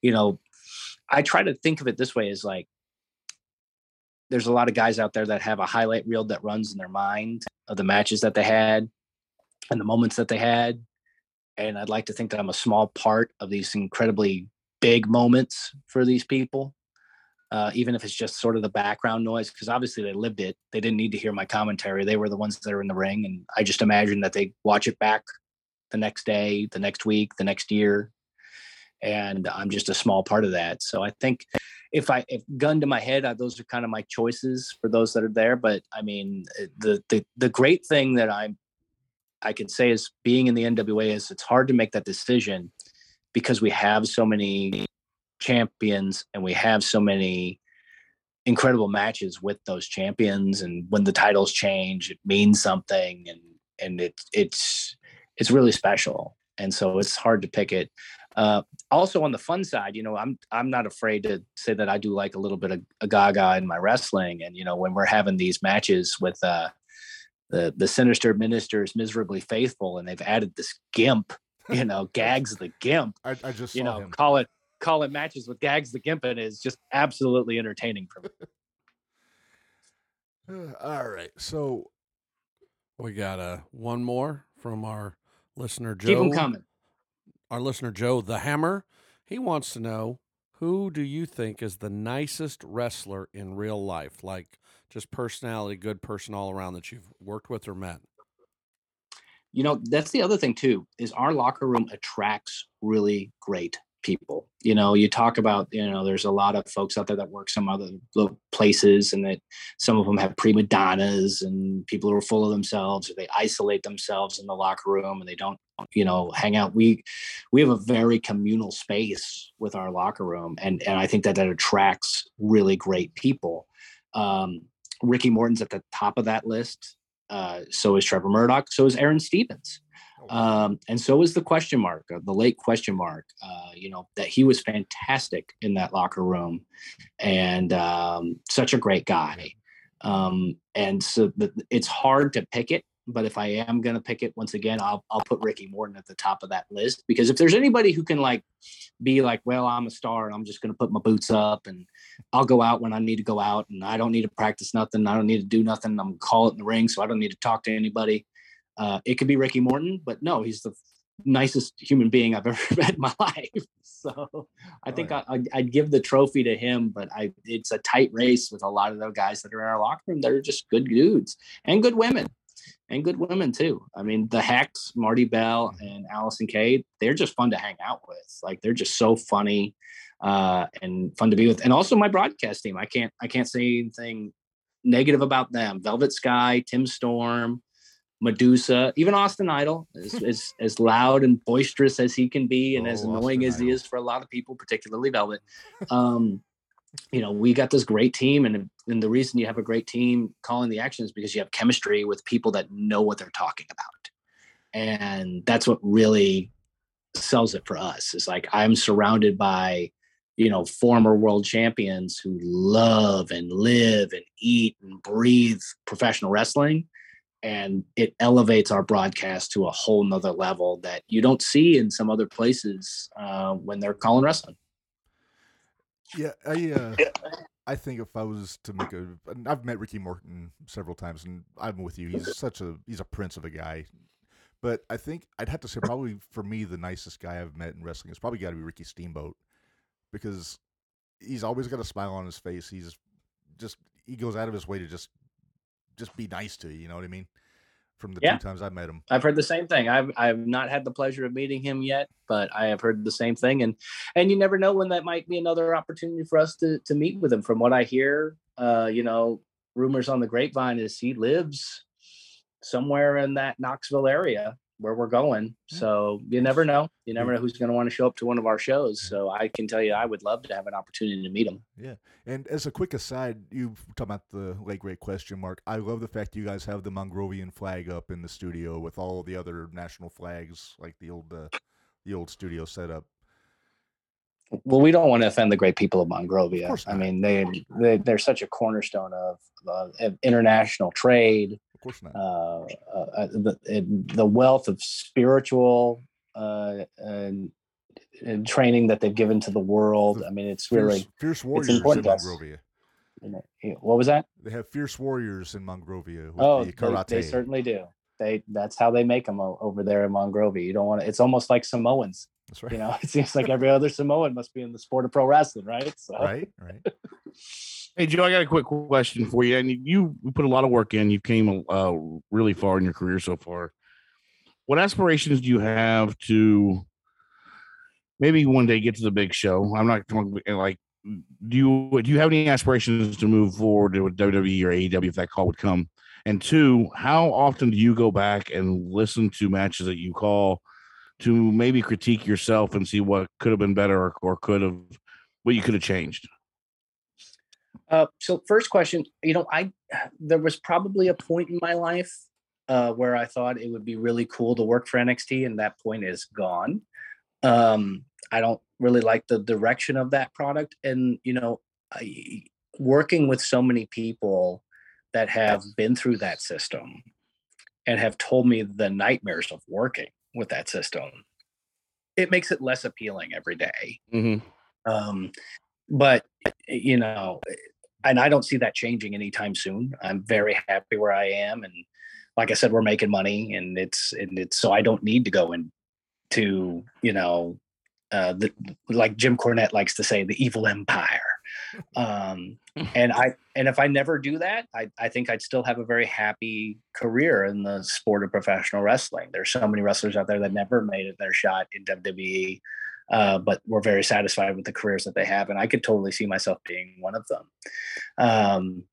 you know, I try to think of it this way as like, there's a lot of guys out there that have a highlight reel that runs in their mind of the matches that they had and the moments that they had. And I'd like to think that I'm a small part of these incredibly big moments for these people, uh, even if it's just sort of the background noise, because obviously they lived it. They didn't need to hear my commentary. They were the ones that are in the ring. And I just imagine that they watch it back the next day, the next week, the next year. And I'm just a small part of that. So I think if I if gun to my head, uh, those are kind of my choices for those that are there. But I mean, the the the great thing that I'm I can say is being in the NWA is it's hard to make that decision because we have so many champions and we have so many incredible matches with those champions and when the titles change it means something and and it it's it's really special and so it's hard to pick it Uh, also on the fun side, you know, I'm I'm not afraid to say that I do like a little bit of a gaga in my wrestling. And you know, when we're having these matches with uh, the the sinister ministers, miserably faithful, and they've added this gimp, <laughs> you know, gags the gimp. I, I just You saw know, him. call it call it matches with gags the gimp, and is just absolutely entertaining for me. <sighs> All right. So We got uh, one more from our listener Joe. Keep them coming. Our listener Joe the Hammer. He wants to know who do you think is the nicest wrestler in real life? Like just personality, good person all around that you've worked with or met. you know that's the other thing too is our locker room attracts really great people you know you talk about you know there's a lot of folks out there that work some other places and that some of them have prima donnas and people who are full of themselves or they isolate themselves in the locker room and they don't you know hang out we we have a very communal space with our locker room and and i think that that attracts really great people um ricky morton's at the top of that list uh, so is Trevor Murdoch. So is Aron Stevens. Um, and so is the question mark, uh, the late question mark. Uh, you know that he was fantastic in that locker room, and um, such a great guy. Um, and so the, it's hard to pick it. But if I am going to pick it once again, I'll I'll put Ricky Morton at the top of that list because if there's anybody who can like be like, well, I'm a star and I'm just going to put my boots up and I'll go out when I need to go out and I don't need to practice nothing. I don't need to do nothing. I'm call it in the ring, so I don't need to talk to anybody. Uh, it could be Ricky Morton, but no, he's the nicest human being I've <laughs> ever met in my life. <laughs> So I Oh, think yeah. I, I'd, I'd give the trophy to him, but I it's a tight race with a lot of the guys that are in our locker room. They're just good dudes and good women. And good women too. I mean, the Hex, Marti Belle, and Allysin Kay, they're just fun to hang out with. Like they're just so funny uh, and fun to be with. And also my broadcast team. I can't I can't say anything negative about them. Velvet Sky, Tim Storm, Medusa, even Austin Idol, <laughs> as, as as loud and boisterous as he can be, and as Oh, annoying Austin as he is for a lot of people, particularly Velvet. Um, you know, we got this great team, and and the reason you have a great team calling the action is because you have chemistry with people that know what they're talking about, and that's what really sells it for us. Is like I'm surrounded by you know former world champions who love and live and eat and breathe professional wrestling and it elevates our broadcast to a whole nother level that you don't see in some other places uh, when they're calling wrestling yeah, I uh, I think if I was to make a, and I've met Ricky Morton several times, and I'm with you. He's such a he's a prince of a guy. But I think I'd have to say probably for me the nicest guy I've met in wrestling has probably got to be Ricky Steamboat because he's always got a smile on his face. He's just he goes out of his way to just just be nice to you. You know what I mean? From the Yeah. two times I've met him. i've heard the same thing i've i've not had the pleasure of meeting him yet but i have heard the same thing and and you never know when that might be another opportunity for us to to meet with him from what i hear uh you know rumors on the grapevine is he lives somewhere in that knoxville area where we're going. So you never know. You never know who's going to want to show up to one of our shows. So i can tell you i would love to have an opportunity to meet him Yeah. And as a quick aside, you talking about the late great question mark. I love the fact you guys have the Monrovian flag up in the studio with all the other national flags, like the old uh, the old studio setup. Well, we don't want to offend the great people of Monrovia. course I mean, they, they they're such a cornerstone of, of, of international trade, Of course not. uh, uh, uh, the the wealth of spiritual uh, and, and training that they've given to the world. I mean, it's fierce, really fierce warriors in. Monrovia. you know, what was that? They have fierce warriors in Monrovia Oh, the they, karate. they certainly do. They that's how they make them over there in Monrovia. You don't want to. It's almost like Samoans. That's right. You know, <laughs> it seems like every other Samoan must be in the sport of pro wrestling, right? So. Right, right. <laughs> Hey Joe, I got a quick question for you. And you, put a lot of work in. You came uh, really far in your career so far. What aspirations do you have to maybe one day get to the big show? I'm not talking like. Do you do you have any aspirations to move forward with WWE or AEW if that call would come? And two, how often do you go back and listen to matches that you call to maybe critique yourself and see what could have been better or, or could have what you could have changed? Uh, so first question, you know, I there was probably a point in my life uh, where I thought it would be really cool to work for NXT, and that point is gone. Um, I don't really like the direction of that product, and you know, I, working with so many people that have been through that system and have told me the nightmares of working with that system, it makes it less appealing every day. Mm-hmm. Um, but you know, and I don't see that changing anytime soon. I'm very happy where I am, and like I said, we're making money, and it's and it's so I don't need to go into you know, uh, the like Jim Cornette likes to say, the evil empire. <laughs> Um, and I and if I never do that, I I think I'd still have a very happy career in the sport of professional wrestling. There's so many wrestlers out there that never made it their shot in WWE uh, but we're very satisfied with the careers that they have, and I could totally see myself being one of them. Um,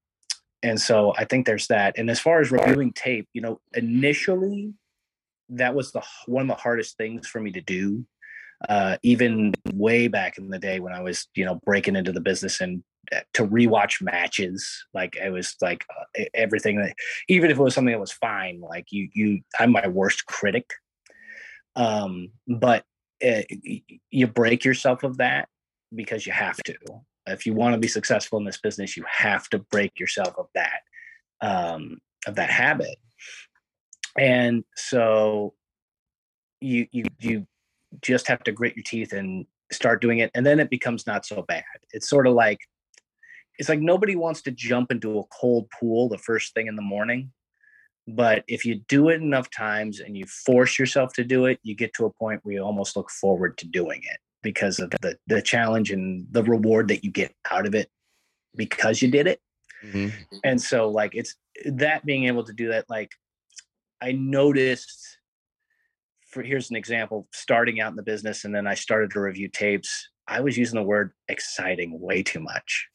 and so I think there's that. And as far as reviewing tape, you know, initially that was the one of the hardest things for me to do. Uh, even way back in the day when I was, you know, breaking into the business and uh, to rewatch matches, like it was like uh, everything that, even if it was something that was fine, like you, you, I'm my worst critic. Um, but uh, you break yourself of that because you have to. If you want to be successful in this business, you have to break yourself of that um, of that habit. And so you you you just have to grit your teeth and start doing it, and then it becomes not so bad. It's sort of like it's like nobody wants to jump into a cold pool the first thing in the morning but if you do it enough times and you force yourself to do it you get to a point where you almost look forward to doing it because of the the challenge and the reward that you get out of it because you did it mm-hmm. and so like it's that being able to do that like i noticed for here's an example starting out in the business and then i started to review tapes i was using the word exciting way too much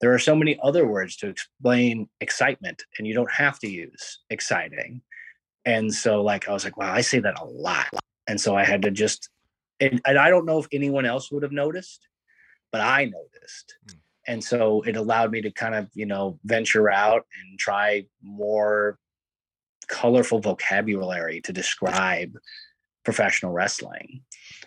there are so many other words to explain excitement, and you don't have to use exciting. And so, like, I was like, wow, I say that a lot. And so I had to just, and, and I don't know if anyone else would have noticed, but I noticed. Mm. And so it allowed me to kind of, you know, venture out and try more colorful vocabulary to describe professional wrestling.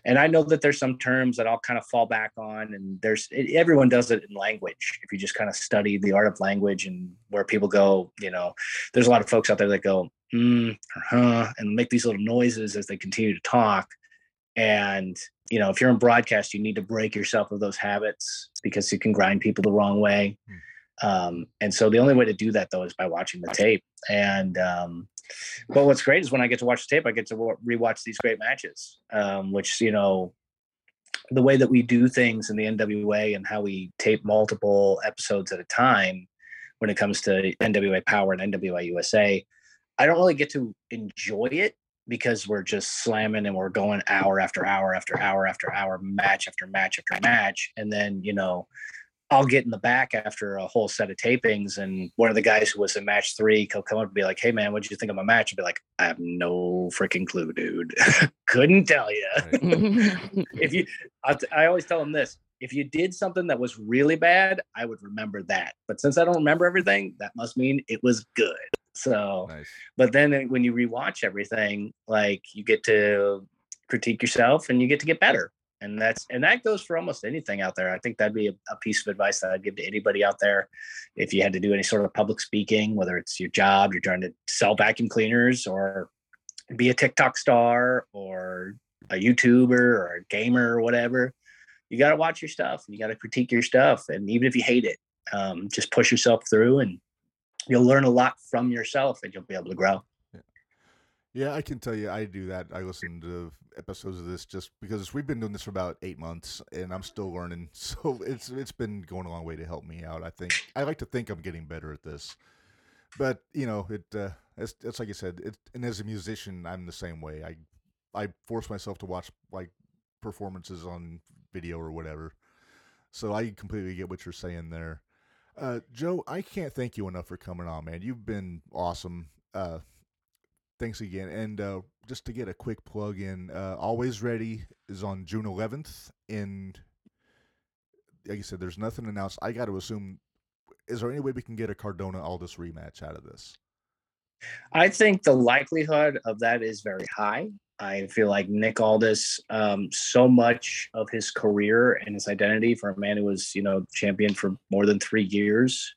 And I know that there's some terms that I'll kind of fall back on, and there's it, everyone does it in language. If you just kind of study the art of language and where people go, you know, there's a lot of folks out there that go, mm, huh, and make these little noises as they continue to talk. And you know, if you're in broadcast, you need to break yourself of those habits because you can grind people the wrong way. Mm. Um, and so the only way to do that though is by watching the tape. And um, but what's great is when I get to watch the tape, I get to rewatch these great matches, um, which you know, the way that we do things in the NWA and how we tape multiple episodes at a time when it comes to NWA Power and NWA USA, I don't really get to enjoy it because we're just slamming and we're going hour after hour after hour after hour, match after match after match, and then you know I'll get in the back after a whole set of tapings, and one of the guys who was in match three, he'll come up and be like, "Hey, man, what did you think of my match?" I'd be like, "I have no freaking clue, dude. <laughs> Couldn't tell you." <laughs> if you, I, I always tell him this: if you did something that was really bad, I would remember that. But since I don't remember everything, that must mean it was good. So, nice. but then when you rewatch everything, like you get to critique yourself and you get to get better and that's and that goes for almost anything out there. I think that'd be a, a, piece of advice that i'd give to anybody out there. If you had to do any sort of public speaking whether it's your job you're trying to sell vacuum cleaners or be a tiktok star or a youtuber or a gamer or whatever you got to watch your stuff you got to critique your stuff. And even if you hate it um, just push yourself through and you'll learn a lot from yourself and you'll be able to grow yeah, I can tell you, I do that. I listen to episodes of this just because we've been doing this for about eight months, and I'm still learning. <laughs> So it's it's been going a long way to help me out. I think I like to think I'm getting better at this, but you know, it uh, it's, it's like I said, it, and as a musician, I'm the same way. I I force myself to watch like performances on video or whatever. So I completely get what you're saying there. Uh, Joe, I can't thank you enough for coming on, man. You've been awesome. Uh, thanks again. And uh, just to get a quick plug in, uh, Always Ready is on June 11th. And like you said, there's nothing announced. I got to assume, is there any way we can get a Cardona Aldis rematch out of this? I think the likelihood of that is very high. I feel like Nick Aldis, um, so much of his career and his identity for a man who was, you know, champion for more than three years.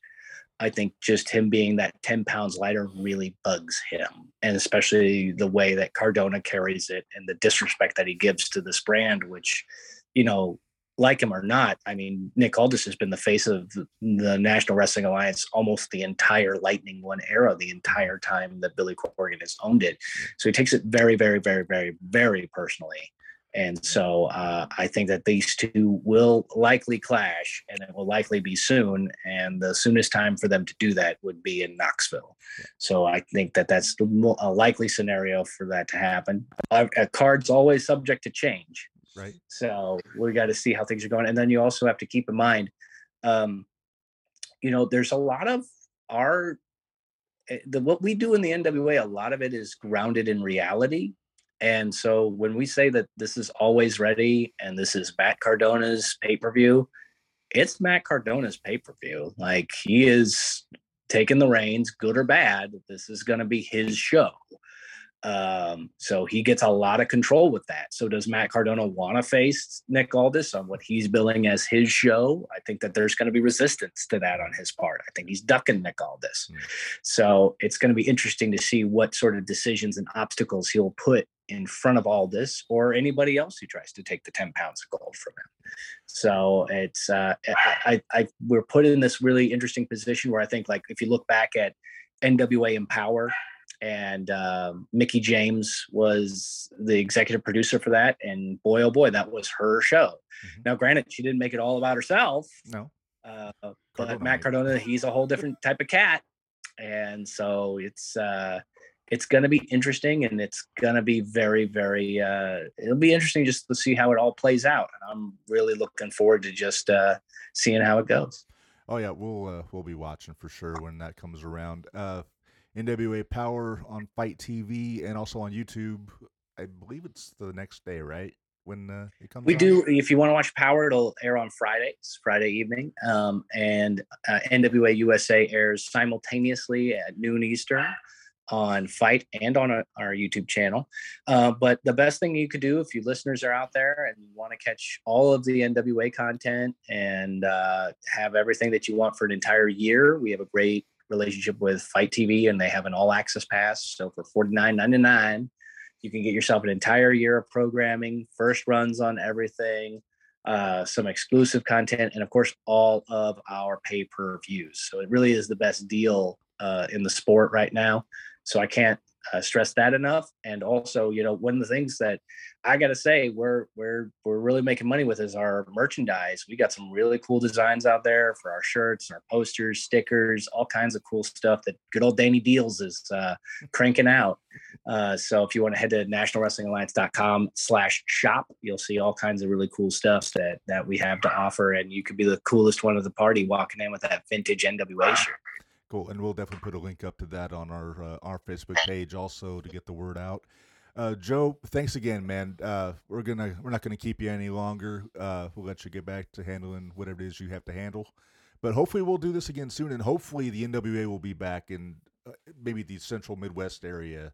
I think just him being that 10 pounds lighter really bugs him. And especially the way that Cardona carries it and the disrespect that he gives to this brand, which, you know, like him or not, I mean, Nick Aldis has been the face of the National Wrestling Alliance almost the entire Lightning One era, the entire time that Billy Corgan has owned it. So he takes it very, very, very, very, very personally. And so uh, I think that these two will likely clash and it will likely be soon. And the soonest time for them to do that would be in Knoxville. So I think that that's a likely scenario for that to happen. Uh, a card's always subject to change. Right. So we got to see how things are going. And then you also have to keep in mind, um, you know, there's a lot of our, eh, the, what we do in the NWA, a lot of it is grounded in reality and so when we say that this is always ready and this is Matt Cardona's pay per view, it's Matt Cardona's pay per view. Like he is taking the reins, good or bad. This is going to be his show. Um, so he gets a lot of control with that. So does Matt Cardona want to face Nick Aldis on what he's billing as his show? I think that there's going to be resistance to that on his part. I think he's ducking Nick Aldis. Mm. So it's going to be interesting to see what sort of decisions and obstacles he'll put in front of all this or anybody else who tries to take the 10 pounds of gold from him. So it's uh, I, I we're put in this really interesting position where I think like if you look back at NWA Empower and um, Mickie James was the executive producer for that. And boy, oh boy, that was her show. Mm-hmm. Now, granted, she didn't make it all about herself. No. Uh, but Matt Cardona, he's a whole different type of cat, and so it's uh, it's going to be interesting, and it's going to be very, very. Uh, it'll be interesting just to see how it all plays out, and I'm really looking forward to just uh, seeing how it goes. Oh yeah, we'll uh, we'll be watching for sure when that comes around. Uh, NWA Power on FITE TV and also on YouTube. I believe it's the next day, right? When uh, it comes. We on? do. If you want to watch Power, it'll air on Fridays, Friday evening, um, and uh, NWA USA airs simultaneously at noon Eastern on FITE and on a, our YouTube channel. Uh, but the best thing you could do if you listeners are out there and you want to catch all of the NWA content and uh, have everything that you want for an entire year, we have a great relationship with FITE TV, and they have an all access pass. So for forty nine ninety nine, you can get yourself an entire year of programming, first runs on everything, uh, some exclusive content, and of course, all of our pay per views. So it really is the best deal uh, in the sport right now. So I can't uh, stress that enough. And also, you know, one of the things that I got to say we're we're we're really making money with is our merchandise. We got some really cool designs out there for our shirts, our posters, stickers, all kinds of cool stuff that good old Danny Deals is uh, cranking out. Uh, so if you want to head to nationalwrestlingalliance.com slash shop, you'll see all kinds of really cool stuff that that we have to offer, and you could be the coolest one of the party walking in with that vintage NWA shirt. Cool, and we'll definitely put a link up to that on our uh, our Facebook page also to get the word out. Uh, Joe, thanks again, man. Uh, we're gonna we're not gonna keep you any longer. Uh, we'll let you get back to handling whatever it is you have to handle. But hopefully, we'll do this again soon, and hopefully, the NWA will be back in uh, maybe the Central Midwest area.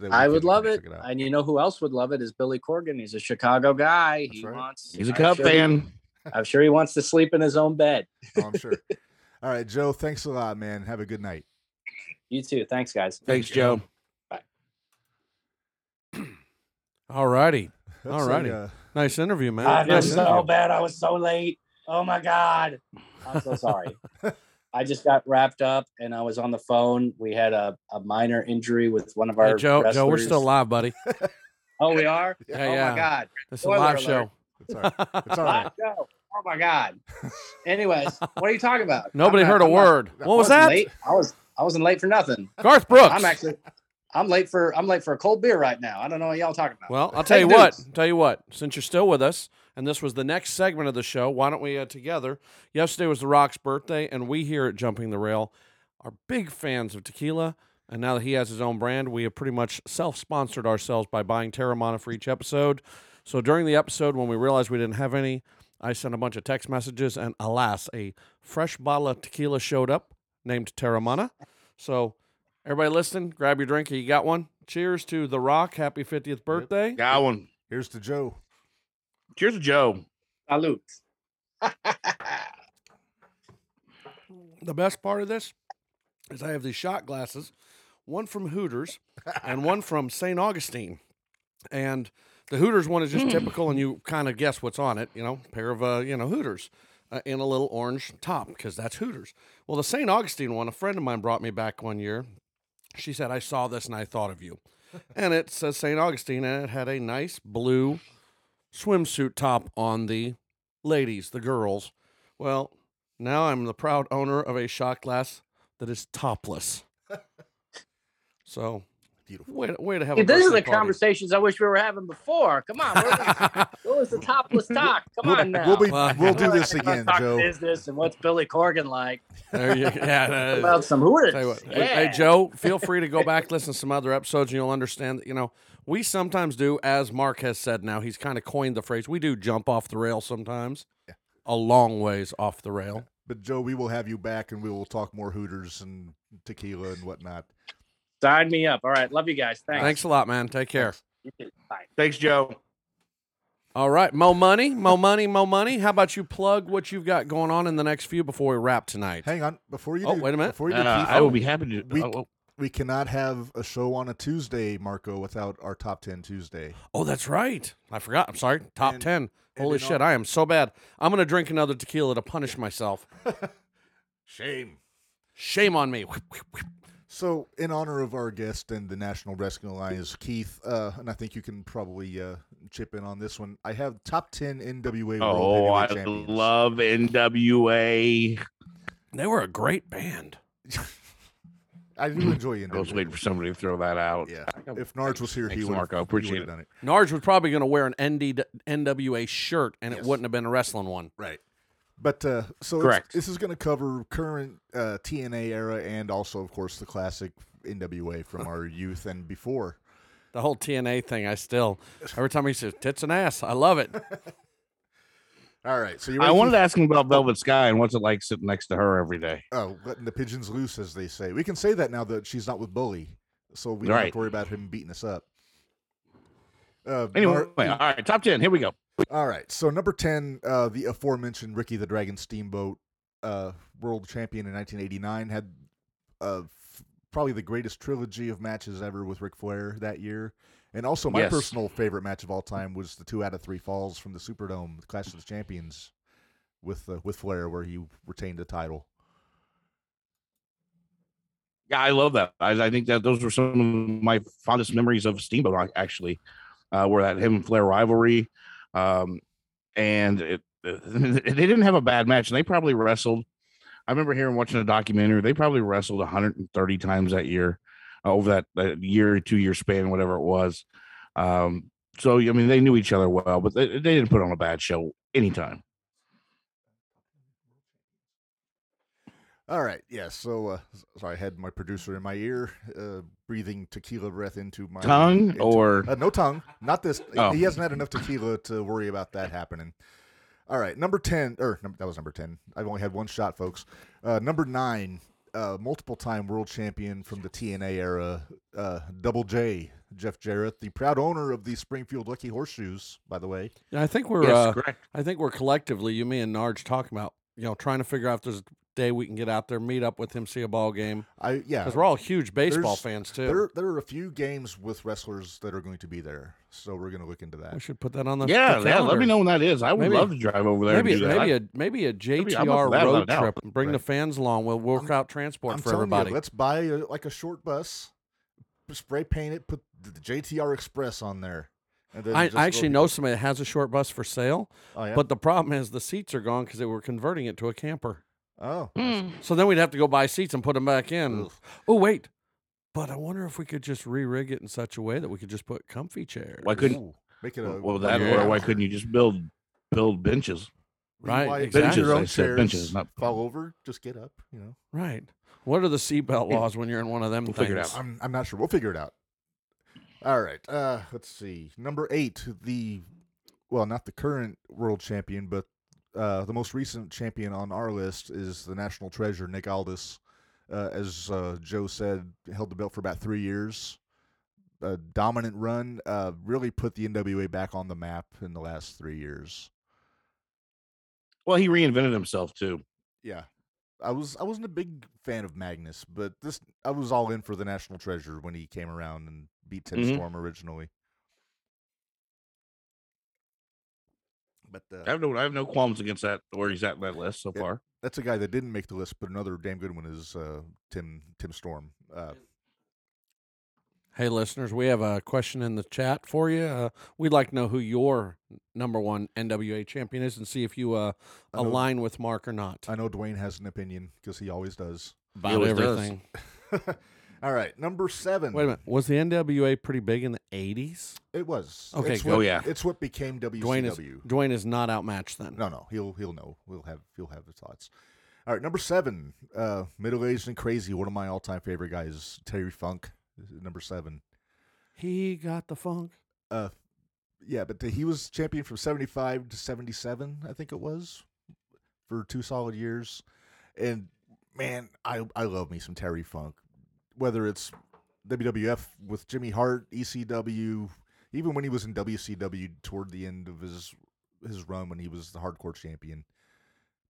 Uh, I would love it. it and you know who else would love it is Billy Corgan. He's a Chicago guy. That's he right. wants. He's a Cub sure fan. He, I'm sure he wants to sleep in his own bed. oh, I'm sure. <laughs> All right, Joe. Thanks a lot, man. Have a good night. You too. Thanks, guys. Thanks, Joe. Bye. All righty. All righty. Uh, nice interview, man. I feel so interview. bad. I was so late. Oh my god. I'm so sorry. <laughs> I just got wrapped up and I was on the phone. We had a, a minor injury with one of our hey, Joe. Wrestlers. Joe, we're still live, buddy. oh, we are. <laughs> Yeah, oh yeah. my god. It's a live alert. show. It's all right. It's all right. Oh my god. Anyways, what are you talking about? <laughs> Nobody I'm heard not, a I'm word. Not, what was that? Late. I was I wasn't late for nothing. Garth Brooks. I'm actually I'm late for I'm late for a cold beer right now. I don't know what y'all talking about. Well, I'll tell hey, you dudes. what. Tell you what. Since you're still with us, and this was the next segment of the show, why don't we uh, together? Yesterday was The Rock's birthday, and we here at Jumping the Rail are big fans of tequila. And now that he has his own brand, we have pretty much self-sponsored ourselves by buying Teremana for each episode. So during the episode, when we realized we didn't have any, I sent a bunch of text messages, and alas, a fresh bottle of tequila showed up named Teremana. So, everybody listening, grab your drink. You got one? cheers to The Rock. Happy 50th birthday. Got one. Here's to Joe. Cheers to Joe. Salute. <laughs> The best part of this is I have these shot glasses, one from Hooters and one from St. Augustine. And the Hooters one is just typical, and you kind of guess what's on it. You know, pair of uh, you know Hooters uh, in a little orange top because that's Hooters. Well, the St. Augustine one, a friend of mine brought me back one year. She said, "I saw this and I thought of you," <laughs> and it says St. Augustine, and it had a nice blue swimsuit top on the ladies, the girls. Well, now I'm the proud owner of a shot glass that is topless. <laughs> So, Beautiful. way to, way to have Hey, a these are the party. conversations I wish we were having before. Come on, where was, <laughs> the topless talk? Come We'll, on now. we'll, be, Well, we'll do this again, talk Joe. Business and what's Billy Corgan like? There you, yeah, About some Hooters. Tell you what, hey- yeah. hey Joe, feel free to go back listen to some other episodes, and you'll understand that you know we sometimes do, as Mark has said. Now he's kind of coined the phrase. We do jump off the rail sometimes, a long ways off the rail. But Joe, we will have you back, and we will talk more Hooters and tequila and whatnot. Sign me up. All right. Love you guys. Thanks. Thanks a lot, man. Take care. You too. Bye. Thanks, Joe. All right, mo money, mo money, mo money. How about you plug what you've got going on in the next few before we wrap tonight? Hang on, before you Oh, do, wait a minute. Before you do, Uh, Keith, I will be happy to. We- oh, oh. we cannot have a show on a Tuesday, Marco, without our top ten Tuesday. Oh, that's right. I forgot. I'm sorry. Top And- ten. Holy shit, all- I am so bad. I'm gonna drink another tequila to punish myself. <laughs> Shame. Shame on me. So, in honor of our guest and the National Wrestling Alliance, Keith, uh, and I think you can probably uh, chip in on this one. I have top ten NWA World Oh, I Champions. love NWA. They were a great band. <laughs> I do enjoy NWA. I was waiting for somebody to throw that out. Yeah, if Narge was here, he Thanks, would Marco. have Appreciate it. done it. Narge was probably going to wear an ND, NWA shirt, and Yes. it wouldn't have been a wrestling one. Right. But uh, so Correct. this is going to cover current uh, TNA era and also, of course, the classic NWA from our <laughs> youth and before. The whole TNA thing, I still every time he says tits and ass, I love it. <laughs> All right, so you I wanted to ask him about Velvet Sky and what's it like sitting next to her every day. Oh, letting the pigeons loose, as they say. We can say that now that she's not with Bully, so we don't have to worry about him beating us up. Uh, Anyway, Nar- all right, top ten. Here we go. All right. So number ten, uh, the aforementioned Ricky the Dragon Steamboat, uh, world champion in 1989, had uh, f- probably the greatest trilogy of matches ever with Ric Flair that year. And also, my Yes. personal favorite match of all time was the two out of three falls from the Superdome, the Clash of the Champions, with uh, with Flair, where he retained the title. Yeah, I love that. I, I think that those were some of my fondest memories of Steamboat. Actually, uh, were that him and Flair rivalry, um, and it, <laughs> they didn't have a bad match. And they probably wrestled. I remember hearing watching a documentary. They probably wrestled 130 times that year, uh, over that, that year, two year span, whatever it was. Um, so I mean, they knew each other well, but they, they didn't put on a bad show anytime. All right, yeah. So, uh, s- sorry, I had my producer in my ear, uh, breathing tequila breath into my Tongue into- or uh, no tongue, not this. Oh. He hasn't had enough tequila to worry about that happening. All right, number ten, or num- that was number ten. I've only had one shot, folks. Uh, number nine, uh, multiple-time world champion from the TNA era, uh, Double J, Jeff Jarrett, the proud owner of the Springfield Lucky Horseshoes, by the way. Yeah, I think we're yes, uh, correct. I think we're collectively, you, me, and Narge talking about you know trying to figure out if there's a day we can get out there, meet up with him, see a ball game I yeah, because we're all huge baseball There's- fans too. there there are a few games with wrestlers that are going to be there, so we're going to look into that. we should put that on the Yeah, the yeah. Let me know when that is. I would Maybe- love to drive over there. Maybe and do that. maybe a maybe a be- I'm up JTR for that, without a road doubt. trip. Bring the fans along. We'll work out transport I'm for everybody. you, let's buy a, like a short bus, spray paint it, put the JTR Express on there. I, I actually know somebody that has a short bus for sale, Oh yeah. but the problem is the seats are gone because they were converting it to a camper. Oh, So then we'd have to go buy seats and put them back in. Ugh. Oh wait, but I wonder if we could just re-rig it in such a way that we could just put comfy chairs. Why couldn't Ooh, make it a well that a- or why couldn't you just build build benches? Right, why exactly. Your own Benches, I said benches, not- fall over. Just get up. You know, Right. What are the seatbelt Yeah. laws when you're in one of them We'll things? figure it out. I'm I'm not sure. We'll figure it out. All right. Uh, let's see. Number eight, the well, not the current world champion, but uh, the most recent champion on our list is the national treasure Nick Aldis. Uh, as uh, Joe said, held the belt for about three years. a dominant run. Uh, really put the NWA back on the map in the last three years. Well, he reinvented himself too. Yeah, I was I wasn't a big fan of Magnus, but this I was all in for the National Treasure when he came around and beat Tim Mhm. Storm originally. But uh, I have no I have no qualms against that where he's at in that list so Yeah. far. that's a guy that didn't make the list, but another damn good one is uh, Tim Tim Storm. Uh, Hey, listeners, we have a question in the chat for you. Uh, we'd like to know who your number one NWA champion is and see if you uh, know- align with Mark or not I know Dwayne has an opinion because he always does. about always does. <laughs> everything. all right, number seven. Wait a minute. Was the NWA pretty big in the 80s? It was Okay, It's good. what, Oh, yeah. it's what became WCW. Dwayne is, Dwayne is not outmatched then. No, no, he'll he'll know. We'll have he'll have his thoughts. All right, number seven, uh, middle aged and crazy. One of my all time favorite guys, Terry Funk, number seven. He got the funk. Uh, yeah, but he was champion from seventy five to seventy seven, I think it was, for two solid years. And man, I I love me some Terry Funk, whether it's WWF with Jimmy Hart, ECW, even when he was in WCW toward the end of his his run when he was the hardcore champion.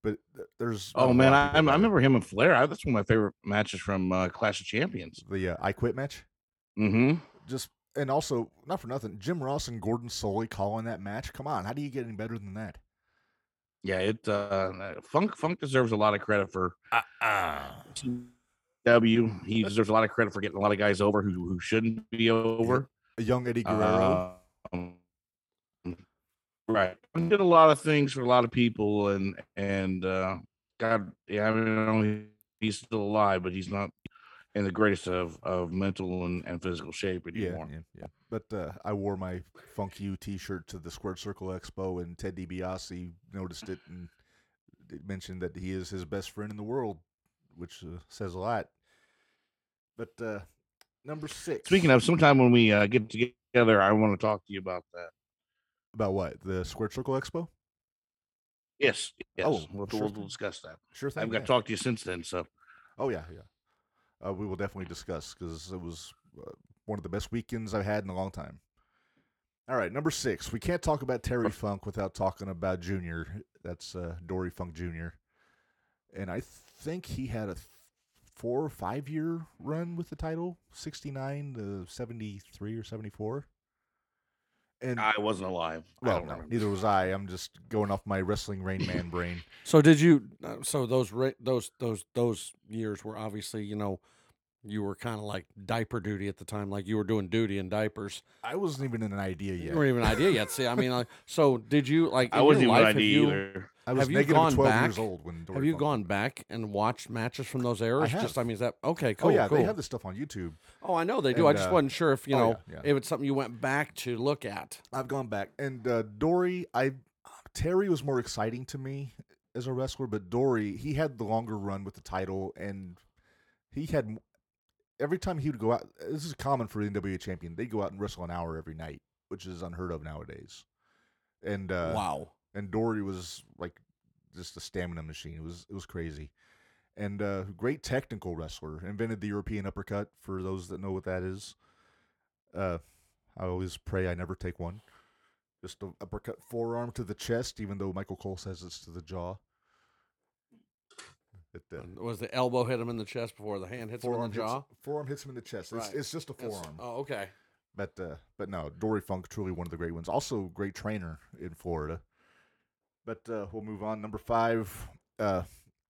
But there's Oh man, I, I remember him and Flair. I, that's one of my favorite matches from uh, Clash of Champions. the uh, I Quit match. Mm-hmm. Just and also not for nothing, Jim Ross and Gordon Solie calling that match. Come on, how do you get any better than that? Yeah, it uh, Funk Funk deserves a lot of credit for Uh, W. He deserves a lot of credit for getting a lot of guys over who who shouldn't be over. a young Eddie Guerrero. Um, right, did a lot of things for a lot of people, and and uh, God, yeah, I mean, he's still alive, but he's not in the greatest of of mental and, and physical shape anymore. yeah, yeah. But uh, I wore my Funk You T-shirt to the Squared Circle Expo, and Ted DiBiase noticed it and mentioned that he is his best friend in the world, which uh, says a lot. But uh, number six. Speaking of, sometime when we uh, get together, I want to talk to you about that. about what the Squared Circle Expo? Yes, yes, Oh, we'll, sure we'll, discuss that. Sure thing. I've got yeah. to talk to you since then, so Oh yeah, yeah. Uh, we will definitely discuss because it was uh, one of the best weekends I've had in a long time. All right, number six. We can't talk about Terry Funk without talking about Junior. That's uh, Dory Funk Jr. And I think he had a four or five year run with the title, sixty nine to seventy three or seventy four. And I wasn't alive. Well, no, remember. neither was I. I'm just going off my wrestling Rain <coughs> Man brain. So did you? Uh, so those those those those years were obviously you know you were kind of like diaper duty at the time, like you were doing duty in diapers. I wasn't even in an idea yet. You yet. weren't even an idea yet. See, I mean, like, <laughs> so did you like? I wasn't even life, an idea you, either. I was have you gone 12 back- years old when Dory Have you Funk- gone back and watched matches from those eras? have. Just, I mean, is that okay? Cool. oh yeah, cool. they have this stuff on YouTube. Oh, I know they do. I just uh, wasn't sure if you oh, know yeah, yeah. if it's something you went back to look at. I've gone back, and uh, Dory, I Terry was more exciting to me as a wrestler, but Dory, he had the longer run with the title, and he had m- every time he would go out. This is common for the NWA champion; they go out and wrestle an hour every night, which is unheard of nowadays. And uh, wow. and Dory was like just a stamina machine. It was it was crazy, and uh, great technical wrestler. Invented the European uppercut for those that know what that is. Uh, I always pray I never take one. Just an uppercut forearm to the chest, even though Michael Cole says it's to the jaw. It, uh, Was the elbow hit him in the chest before the hand hits him in forearm the jaw? hits, forearm hits him in the chest. It's, Right. it's just a It's- forearm. Oh, okay. But uh, but no, Dory Funk truly one of the great ones. Also, great trainer in Florida. But uh, we'll move on. Number five. Uh,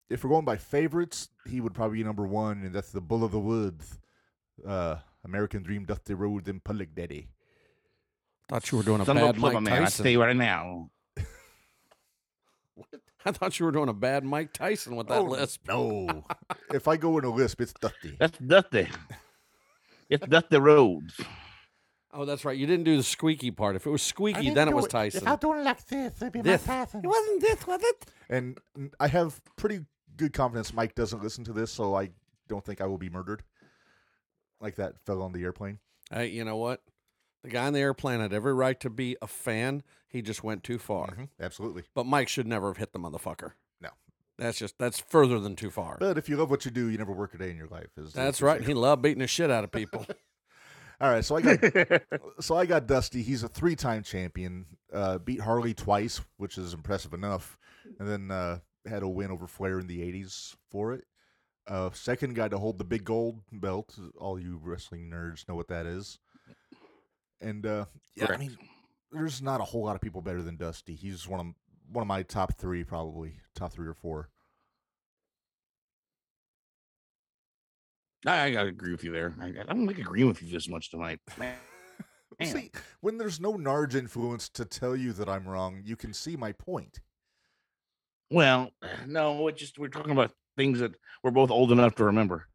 if we're going by favorites, he would probably be number one, and that's the Bull of the Woods. Uh, American Dream, Dusty Rhodes, and Public Daddy. Thought you were doing a Son bad a Mike plumber, man. I Tyson. tell you right now. <laughs> <laughs> I thought you were doing a bad Mike Tyson with that Oh, lisp. No, <laughs> if I go in a lisp, it's Dusty. That's Dusty. It's Dusty Rhodes. Oh, that's right. You didn't do the squeaky part. If it was squeaky, then it was Tyson. If I'm doing like this, it'd be This. Tyson. It wasn't this, was it? And I have pretty good confidence Mike doesn't listen to this, so I don't think I will be murdered. Like that fell on the airplane. Hey, you know what? The guy on the airplane had every right to be a fan. He just went too far. Mhm, Absolutely. But Mike should never have hit the motherfucker. No. That's just that's further than too far. But if you love what you do, you never work a day in your life. Is that's right. saying. He loved beating the shit out of people. <laughs> All right, so I got <laughs> so I got Dusty. He's a three-time champion. Uh, beat Harley twice, which is impressive enough, and then uh, had a win over Flair in the '80s for it. Uh, second guy to hold the big gold belt. All you wrestling nerds know what that is. And uh, yeah, I mean, there's not a whole lot of people better than Dusty. He's one of one of my top three, probably top three or four. I, I agree with you there. I, I don't like agreeing with you this much tonight. Man. <laughs> Man. See, when there's no Narge influence to tell you that I'm wrong, you can see my point. Well, <sighs> no, it just we're talking about things that we're both old enough to remember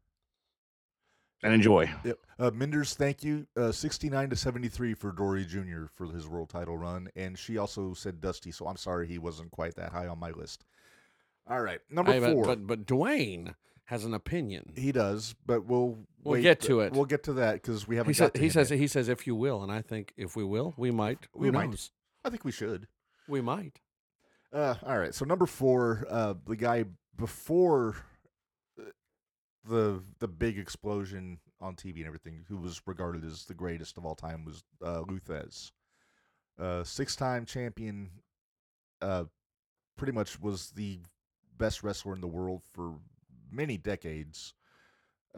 and enjoy. Yep. Uh, Minders, thank you. Uh, 69 to 73 for Dory Jr. for his world title run. And she also said Dusty, so I'm sorry he wasn't quite that high on my list. All right. Number Hey, but, four. but but Dwayne has an opinion. he does, but we'll We'll wait- get to it. We'll get to that because we haven't He, said, got to he him says yet. he says if you will, and I think if we will, we might. Who We might. knows? I think we should. We might. Uh, all right. So number four, uh, the guy before the the big explosion on TV and everything, who was regarded as the greatest of all time, was uh, Lou Thesz, uh, six time champion. Uh, pretty much was the best wrestler in the world for many decades.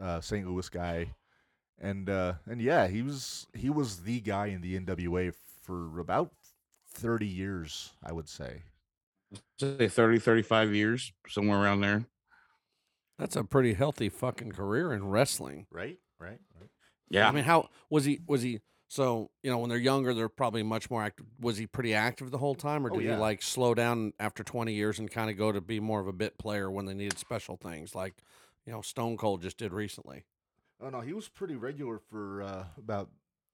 Uh, St. Louis guy, and uh, and yeah, he was he was the guy in the NWA for about thirty years, I would say. Say 30, 35 years, somewhere around there. That's a pretty healthy fucking career in wrestling. Right, right, right. Yeah. I mean, how was he? Was he? So you know, when they're younger, they're probably much more active. Was he pretty active the whole time, or Oh, did yeah. he like slow down after twenty years and kind of go to be more of a bit player when they needed special things, like you know Stone Cold just did recently? Oh no, he was pretty regular for uh, about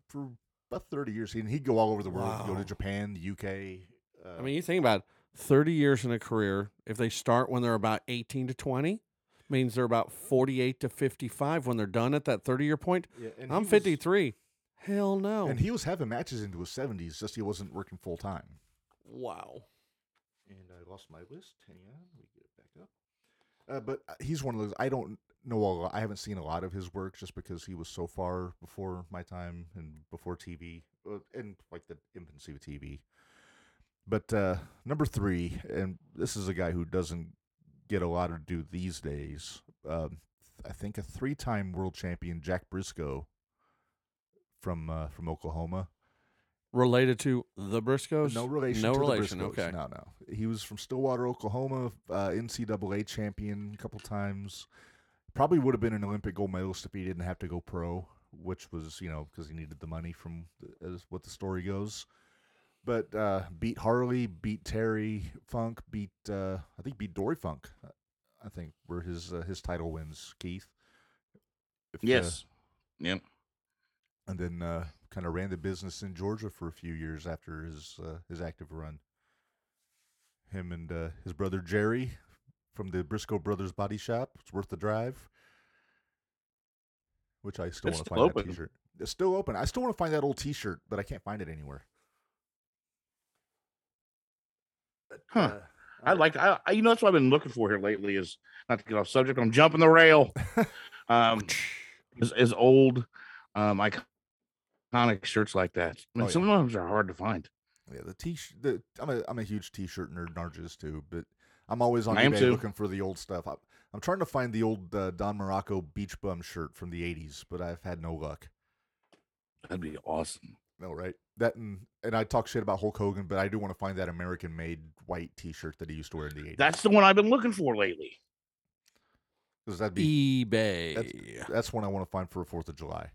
for about thirty years. And he'd go all over the world, go to Japan, the UK. Uh, I mean, you think about it, thirty years in a career. If they start when they're about eighteen to twenty, means they're about forty-eight to fifty-five when they're done at that thirty-year point. yeah, and I'm he was- fifty-three. Hell no. and he was having matches into his seventies. Just he wasn't working full time. wow. And I lost my list. Hang on, let me get it back up. Uh, but uh, he's one of those. I don't know a lot. I haven't seen a lot of his work just because he was so far before my time and before TV uh, and like the infancy of TV. But uh, number three, and this is a guy who doesn't get a lot to do these days. Um, I think a three-time world champion, Jack Brisco, from uh, from Oklahoma. Related to the Briscoes? No relation. No to relation. Okay. No, no. He was from Stillwater, Oklahoma. Uh, NCAA champion a couple times. Probably would have been an Olympic gold medalist if he didn't have to go pro, which was you know because he needed the money from the, as what the story goes. But uh, beat Harley, beat Terry Funk, beat uh, I think beat Dory Funk. uh, I think were his uh, his title wins. Keith. If, uh, yes. Yep. and then uh, kind of ran the business in Georgia for a few years after his uh, his active run. Him and uh, his brother Jerry from the Brisco Brothers Body Shop. It's worth the drive. Which I still want to find that open. T-shirt. It's still open. I still want to find that old T-shirt, but I can't find it anywhere. But, Huh. uh, I like I, I you know that's what I've been looking for here lately is not to get off subject. I'm jumping the rail. <laughs> Um is, is old um iconic shirts like that. I mean, Oh, yeah. some of them are hard to find. Yeah, the t the I'm a I'm a huge t-shirt nerd, Narges too, but I'm always on I am eBay too. looking for the old stuff. I, I'm trying to find the old uh, Don Muraco beach bum shirt from the '80s, but I've had no luck. That'd be awesome. No, right? That and and I talk shit about Hulk Hogan, but I do want to find that American-made white T-shirt that he used to wear in the '80s. That's the one I've been looking for lately. because that'd be eBay. that's one I want to find for a Fourth of July.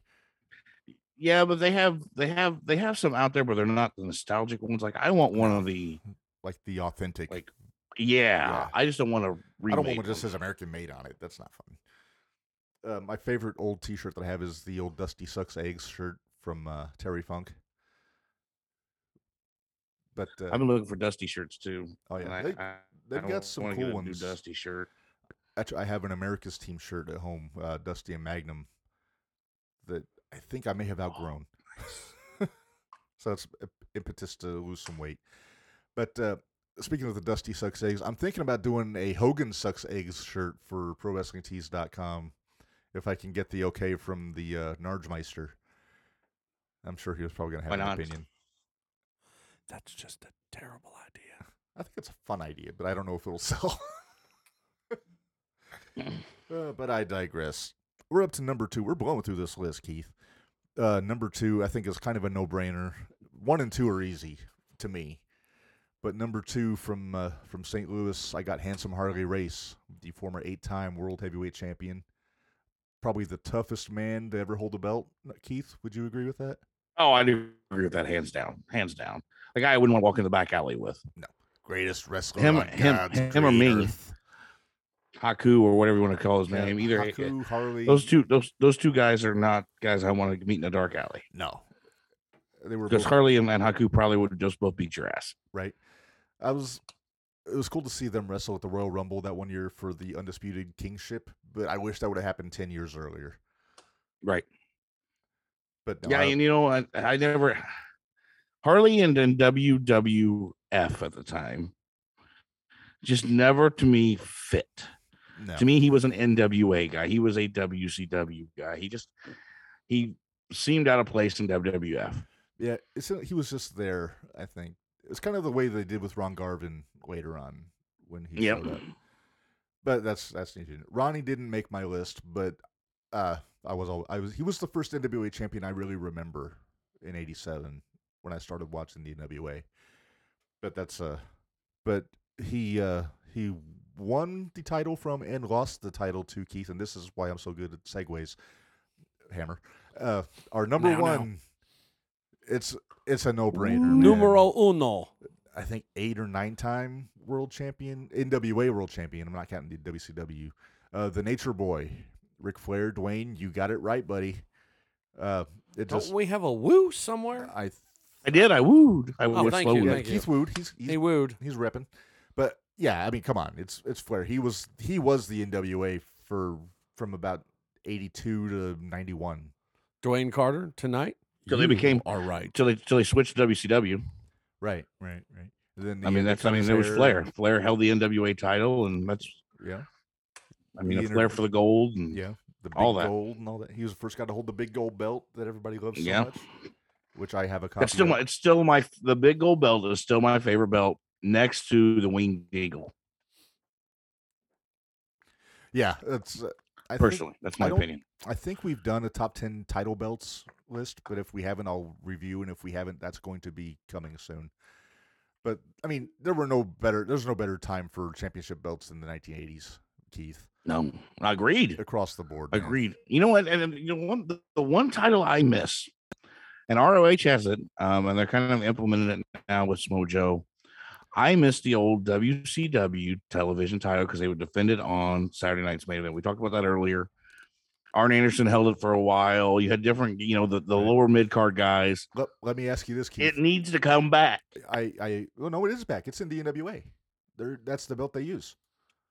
Yeah, but they have they have they have some out there, but they're not the nostalgic ones. Like I want one of the Like the authentic. Like, yeah, Yeah. I just don't want to. I don't want one that just says American made on it. That's not fun. Uh, my favorite old T-shirt that I have is the old Dusty Sucks Eggs shirt from uh, Terry Funk. But uh, I've been looking for Dusty shirts too. oh yeah, they, I, they've I got some cool ones. New Dusty shirt. Actually, I have an America's Team shirt at home, uh, Dusty and Magnum, that I think I may have outgrown. <laughs> so it's im- impetus to lose some weight. But uh, speaking of the Dusty Sucks Eggs, I'm thinking about doing a Hogan Sucks Eggs shirt for ProWrestlingTees.com if I can get the okay from the uh, Nargemeister. I'm sure he was probably going to Why have an not? opinion. That's just a terrible idea. <laughs> I think it's a fun idea, but I don't know if it'll <laughs> sell. <laughs> Uh, but I digress. We're up to number two. We're blowing through this list, Keith. Uh, number two, I think, is kind of a no-brainer. One and two are easy to me, but number two from uh, from St. Louis, I got Handsome Harley Race, the former eight-time world heavyweight champion. Probably the toughest man to ever hold a belt. Keith, would you agree with that? Oh, I do agree with that, hands down, hands down. The guy I wouldn't want to walk in the back alley with No. Greatest wrestler Him- him- him or me. earth. Haku or whatever you want to call his Yeah, name. Either Haku, Harley. those two, those those two guys are not guys I want to meet in a dark alley. no, they were Because both- Harley and, and Haku probably would just both beat your ass. right? I was. It was cool to see them wrestle at the Royal Rumble that one year for the undisputed kingship, but I wish that would have happened ten years earlier. Right. But no, Yeah, and you know, I, I never Harley and then WWF at the time just never to me fit. no. To me, he was an NWA guy. He was a WCW guy. He just he seemed out of place in WWF. yeah, it's he was just there. I think it's kind of the way they did with Ron Garvin later on when he Yep. showed up. But that's that's neat. Ronnie didn't make my list, but uh, I was al- I was he was the first NWA champion I really remember in '87 when I started watching the NWA. But that's uh, but he uh he won the title from and lost the title to Keith, and this is why I'm so good at segues. Hammer, uh, our number Now, now. one. It's it's a no brainer. Numero uno. I think eight or nine time world champion, NWA world champion. I'm not counting the WCW. Uh, the Nature Boy, Ric Flair, Dwayne, you got it right, buddy. Uh, it Don't just we have a woo somewhere? I I did. I wooed. I Oh, wooed thank you, yeah, thank Keith Wood. He's he's, He wooed. he's repping, but yeah, I mean, come on, it's it's Flair. He was he was the NWA for from about 82 to 91. Dwayne Carter tonight. Till they became- all right. Till they till they switched to WCW. Right, right, right. Then I mean, that's I mean, becomes there was. Flair. Flair held the NWA title, and that's Yeah, I mean, a Flair for the gold, and yeah. The big All that. gold and all that. He was the first guy to hold the big gold belt that everybody loves so Yeah. much. Which I have a copy. that's still of. my, it's still my the big gold belt is still my favorite belt next to the winged eagle. Yeah, that's uh, I think- Personally, that's my don't- opinion. I think we've done a top 10 title belts list, but if we haven't, I'll review. And if we haven't, that's going to be coming soon. But I mean, there were no better, there's no better time for championship belts than the 1980s, Keith, No, agreed. across the board. man. Agreed. You know what? And, and you know one the, the one title I miss, and ROH has it, um, and they're kind of implementing it now with Samoa Joe. I miss the old WCW television title because they would defend it on Saturday night's main event. We talked about that earlier. Arn Anderson held it for a while. You had different, you know, the, the lower mid card guys. Let, let me ask you this, Keith. It needs to come back. I, I, well, no, it is back. It's in the NWA. They're, that's the belt they use.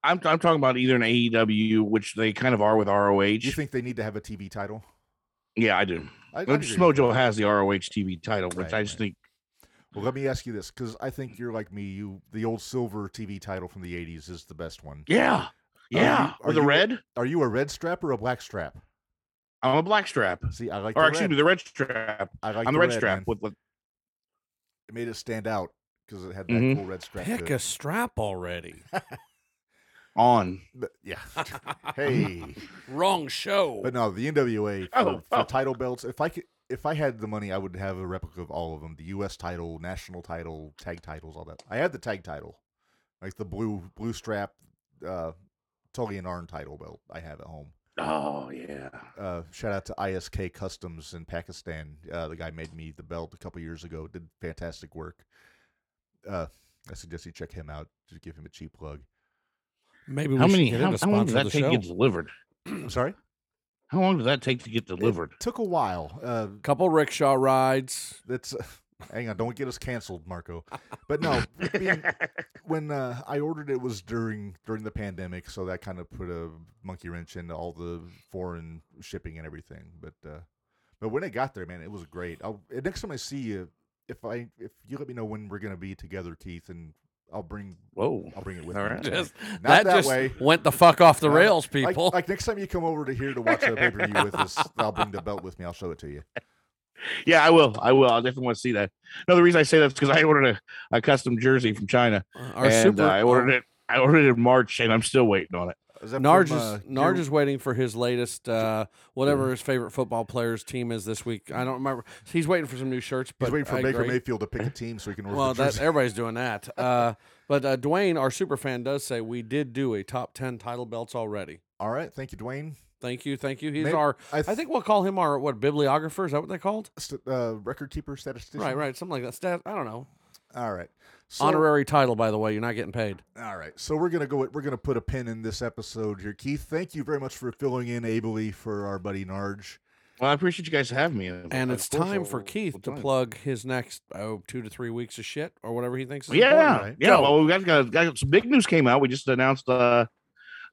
I'm, I'm talking about either an AEW, which they kind of are with ROH. You think they need to have a TV title? yeah, I do. I, I Well, agree with you. Samoa Joe has the ROH TV title, which Right, I just right. think Well, let me ask you this, because I think you're like me. You, the old silver TV title from the '80s is the best one. Yeah. Yeah. you- are With the you- red? Are you a red strap or a black strap? I'm a black strap. See, I like Or the excuse red. me, the red strap. I like I'm the red, red, strap with, with It made it stand out because it had that Mhm. cool red strap. Pick to a strap already. <laughs> on. But, yeah. <laughs> hey, Wrong show. but no, the NWA for, Oh, for oh. title belts. If I could, if I had the money, I would have a replica of all of them: the U.S. title, national title, tag titles, all that. I had the tag title, like the blue blue strap, uh, Tully and Arn title belt. I have at home. Oh yeah. uh, shout out to ISK Customs in Pakistan. Uh, the guy made me the belt a couple years ago. Did fantastic work. Uh, I suggest you check him out. Just give him a cheap plug. Maybe we How should many get how, him how long does sponsor that the take to get delivered? I'm <clears throat> sorry. How long does that take to get delivered? It took a while. Uh, Couple rickshaw rides. that's <laughs> hang on. Don't get us canceled, Marco. But no, <laughs> being, when uh, I ordered it was during during the pandemic, so that kind of put a monkey wrench into all the foreign shipping and everything. But uh, but when it got there, man, it was great. I'll, uh, next time I see you, if I if you let me know when we're gonna be together, Keith, and I'll bring Whoa. I'll bring it with All me. right. Just, Not that, that just way. went the fuck off the Uh, rails, Like, people. like next time you come over to here to watch a pay per view with us, <laughs> I'll bring the belt with me. I'll show it to you. Yeah, I will. I will. I definitely want to see that. No, the reason I say that is because I ordered a, a custom jersey from China, Uh, Our and super uh, I ordered it. I ordered it in March, and I'm still waiting on it. Is from, is uh, is waiting for his latest uh, whatever his favorite football player's team is this week. I don't remember. He's waiting for some new shirts, but He's waiting for I Baker agree. Mayfield to pick a <laughs> team so he can order Well, that, everybody's doing that. <laughs> Uh, but uh, Dwayne, our super fan, does say we did do a top ten title belts already. All right, thank you, Dwayne. Thank you, thank you. He's May- our. I, I think we'll call him our what bibliographer. Is that what they called? st- uh, record keeper, statistician. Right, right, something like that. Stat. I don't know. All right. So, Honorary title, by the way. You're not getting paid. All right, so we're gonna go. We're gonna put a pin in this episode here, Keith. Thank you very much for filling in ably for our buddy Narge. Well, I appreciate you guys having me. And it's time for Keith to plug his next oh two to three weeks of shit or whatever he thinks is Yeah, important. right? yeah. Go. Well, we got, got got some big news came out. We just announced uh,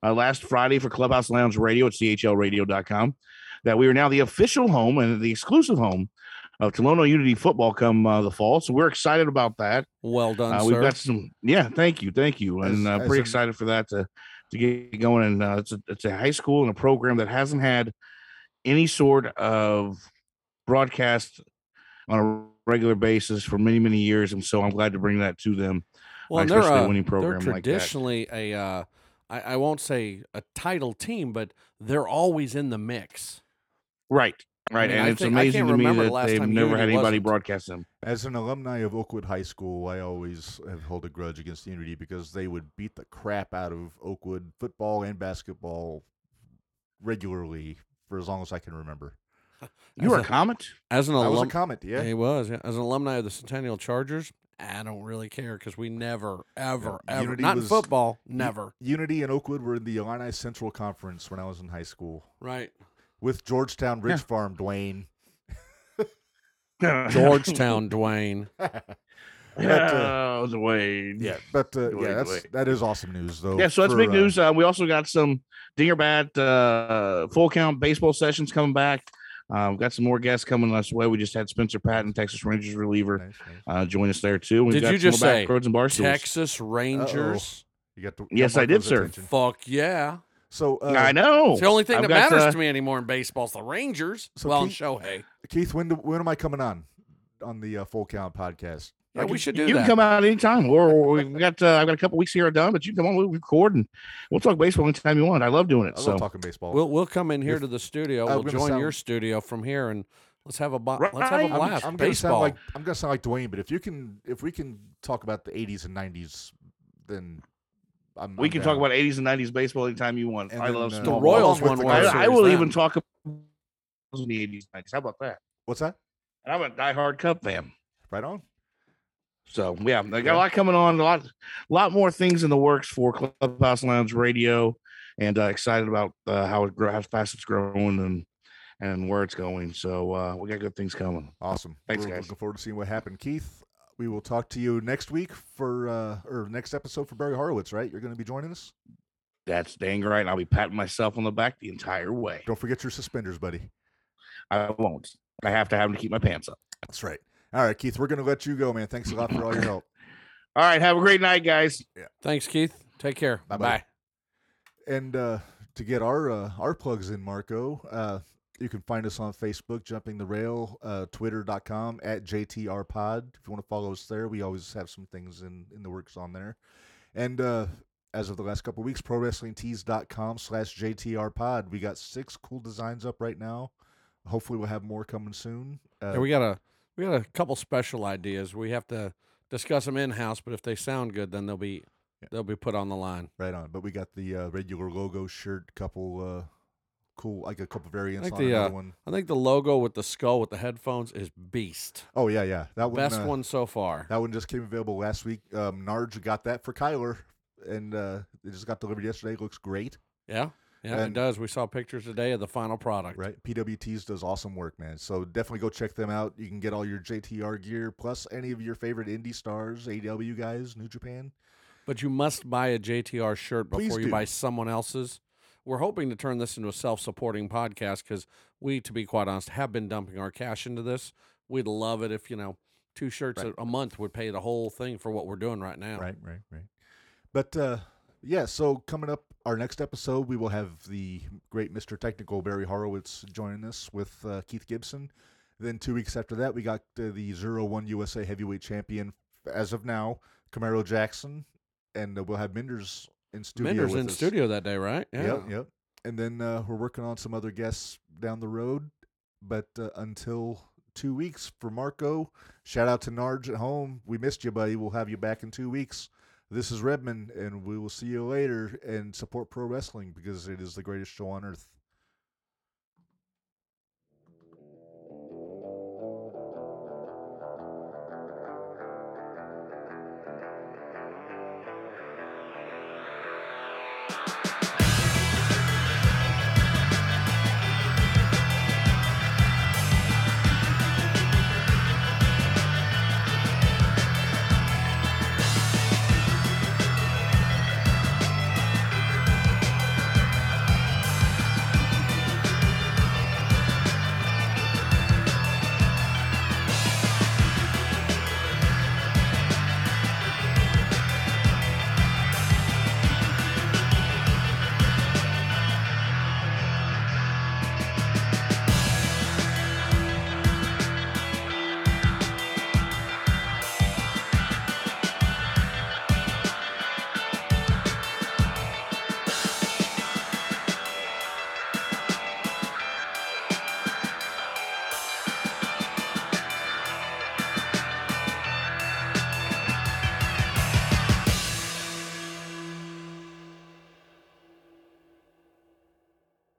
uh last Friday for Clubhouse Lounge Radio at chlradio.com that we are now the official home and the exclusive home of Tolono Unity football come uh, the fall. So we're excited about that. Well done, Uh, sir. we've got some, yeah. Thank you, thank you, and As- uh, pretty excited for that to to get going. And uh, it's a it's a high school and a program that hasn't had any sort of broadcast on a regular basis for many many years, and so I'm glad to bring that to them. well, they're, a uh, winning they're program like that. traditionally a. Uh, I, I won't say a title team, but they're always in the mix. Right, right, mean, and I it's think- amazing to me remember the that they've never Unity had anybody wasn't. broadcast them. As an alumni of Oakwood High School, I always have held a grudge against Unity because they would beat the crap out of Oakwood football and basketball regularly for as long as I can remember. You As were a- a comet. As an alumni I was a alum, comment, yeah. he was. Yeah. As an alumni of the Centennial Chargers, I don't really care because we never, ever, ever, Unity not was- in football, never. Unity and Oakwood were in the Illini Central Conference when I was in high school Right. With Georgetown Ridge Yeah. Farm, Dwayne. <laughs> Georgetown, Dwayne. <laughs> But, uh, oh, the way. yeah, but uh, Dwayne, yeah, that's Dwayne. that is awesome news though. Yeah, so that's for, big uh, news. Uh, we also got some Dingerbat uh, full count baseball sessions coming back. Um, we've got some more guests coming us way. We just had Spencer Patton, Texas Rangers reliever, nice, nice. uh, join us there too. We've Did got you just say back roads and bar. Texas Rangers. You got to, Yes, I did, sir. Fuck yeah. So uh, I know. It's the only thing I've that got, matters uh, to me anymore in baseball is the Rangers. So well, and Keith- Shohei. Keith, when do, when am I coming on on the uh, Full Count podcast? Yeah, we should do you that. can come out anytime. Or or we've got uh, I've got a couple weeks here done, but you can come on. We'll record and we'll talk baseball anytime you want. I love doing it. I so love talking baseball. We'll we'll come in here If- to the studio. I'm We'll join sound- your studio from here and let's have a bo- let's have a Right. I'm, blast. I'm gonna sound baseball. like I'm gonna sound like Dwayne, but if you can if we can talk about the 80s and 90s, then I'm, we I'm can down. talk about 80s and 90s baseball anytime you want. And I then, love uh, the Royals along with won the World I, I will then. even talk about the 80s, 90s. How about that? What's that? And I'm a diehard Cubs fan. Right on. So yeah, they got Yeah. a lot coming on, a lot, a lot more things in the works for Clubhouse Lounge Radio, and uh, excited about uh, how it grow, how fast it's growing, and and where it's going. So uh, we got good things coming. Awesome. Thanks, We're guys. looking forward to seeing what happened. Keith, we will talk to you next week for uh or next episode for Barry Horowitz, right? You're going to be joining us. That's dang right. I'll be patting myself on the back the entire way. Don't forget your suspenders, buddy. I won't. I have to have them to keep my pants up. That's right. All right, Keith, we're going to let you go, man. Thanks a lot for all your help. <laughs> All right, have a great night, guys. Yeah. Thanks, Keith. Take care. Bye, Bye bye. And uh, to get our uh, our plugs in, Marco, uh, you can find us on Facebook, Jumping the Rail, uh, Twitter.com at JTR Pod. If you want to follow us there, we always have some things in, in the works on there. And uh, as of the last couple of weeks, ProWrestlingTees.com slash JTR Pod. We got six cool designs up right now. Hopefully, we'll have more coming soon. Uh, Yeah, we got a we got a couple special ideas. We have to discuss them in house, but if they sound good, then they'll be Yeah. they'll be put on the line. right on. But we got the uh, regular logo shirt, couple uh, cool, like a couple variants think on the, another uh, one. I think the logo with the skull with the headphones is beast. Oh, yeah, yeah. That one. Best uh, one so far. That one just came available last week. Um, Narge got that for Kyler, and uh, it just got delivered yesterday. Looks great, Yeah, yeah, it does. We saw pictures today of the final product. right? PWTs does awesome work, man. So definitely go check them out. You can get all your JTR gear plus any of your favorite indie stars, AEW guys, New Japan. But you must buy a JTR shirt before you buy someone else's. We're hoping to turn this into a self-supporting podcast because we, to be quite honest, have been dumping our cash into this. We'd love it if you know two shirts Right. a, a month would pay the whole thing for what we're doing right now. Right, right, right. But uh, yeah, so coming up, our next episode, we will have the great Mr. Technical Barry Horowitz joining us with uh, Keith Gibson. Then two weeks after that, we got uh, the Zero One USA Heavyweight Champion as of now, Camaro Jackson, and uh, we'll have Minders in studio. Minder's in us. studio that day, right? Yeah. Yep, yep. And then uh, we're working on some other guests down the road. But uh, until two weeks for Marco, shout out to Narge at home. We missed you, buddy. We'll have you back in two weeks. This is Redmond, and we will see you later. And support pro wrestling because it is the greatest show on earth.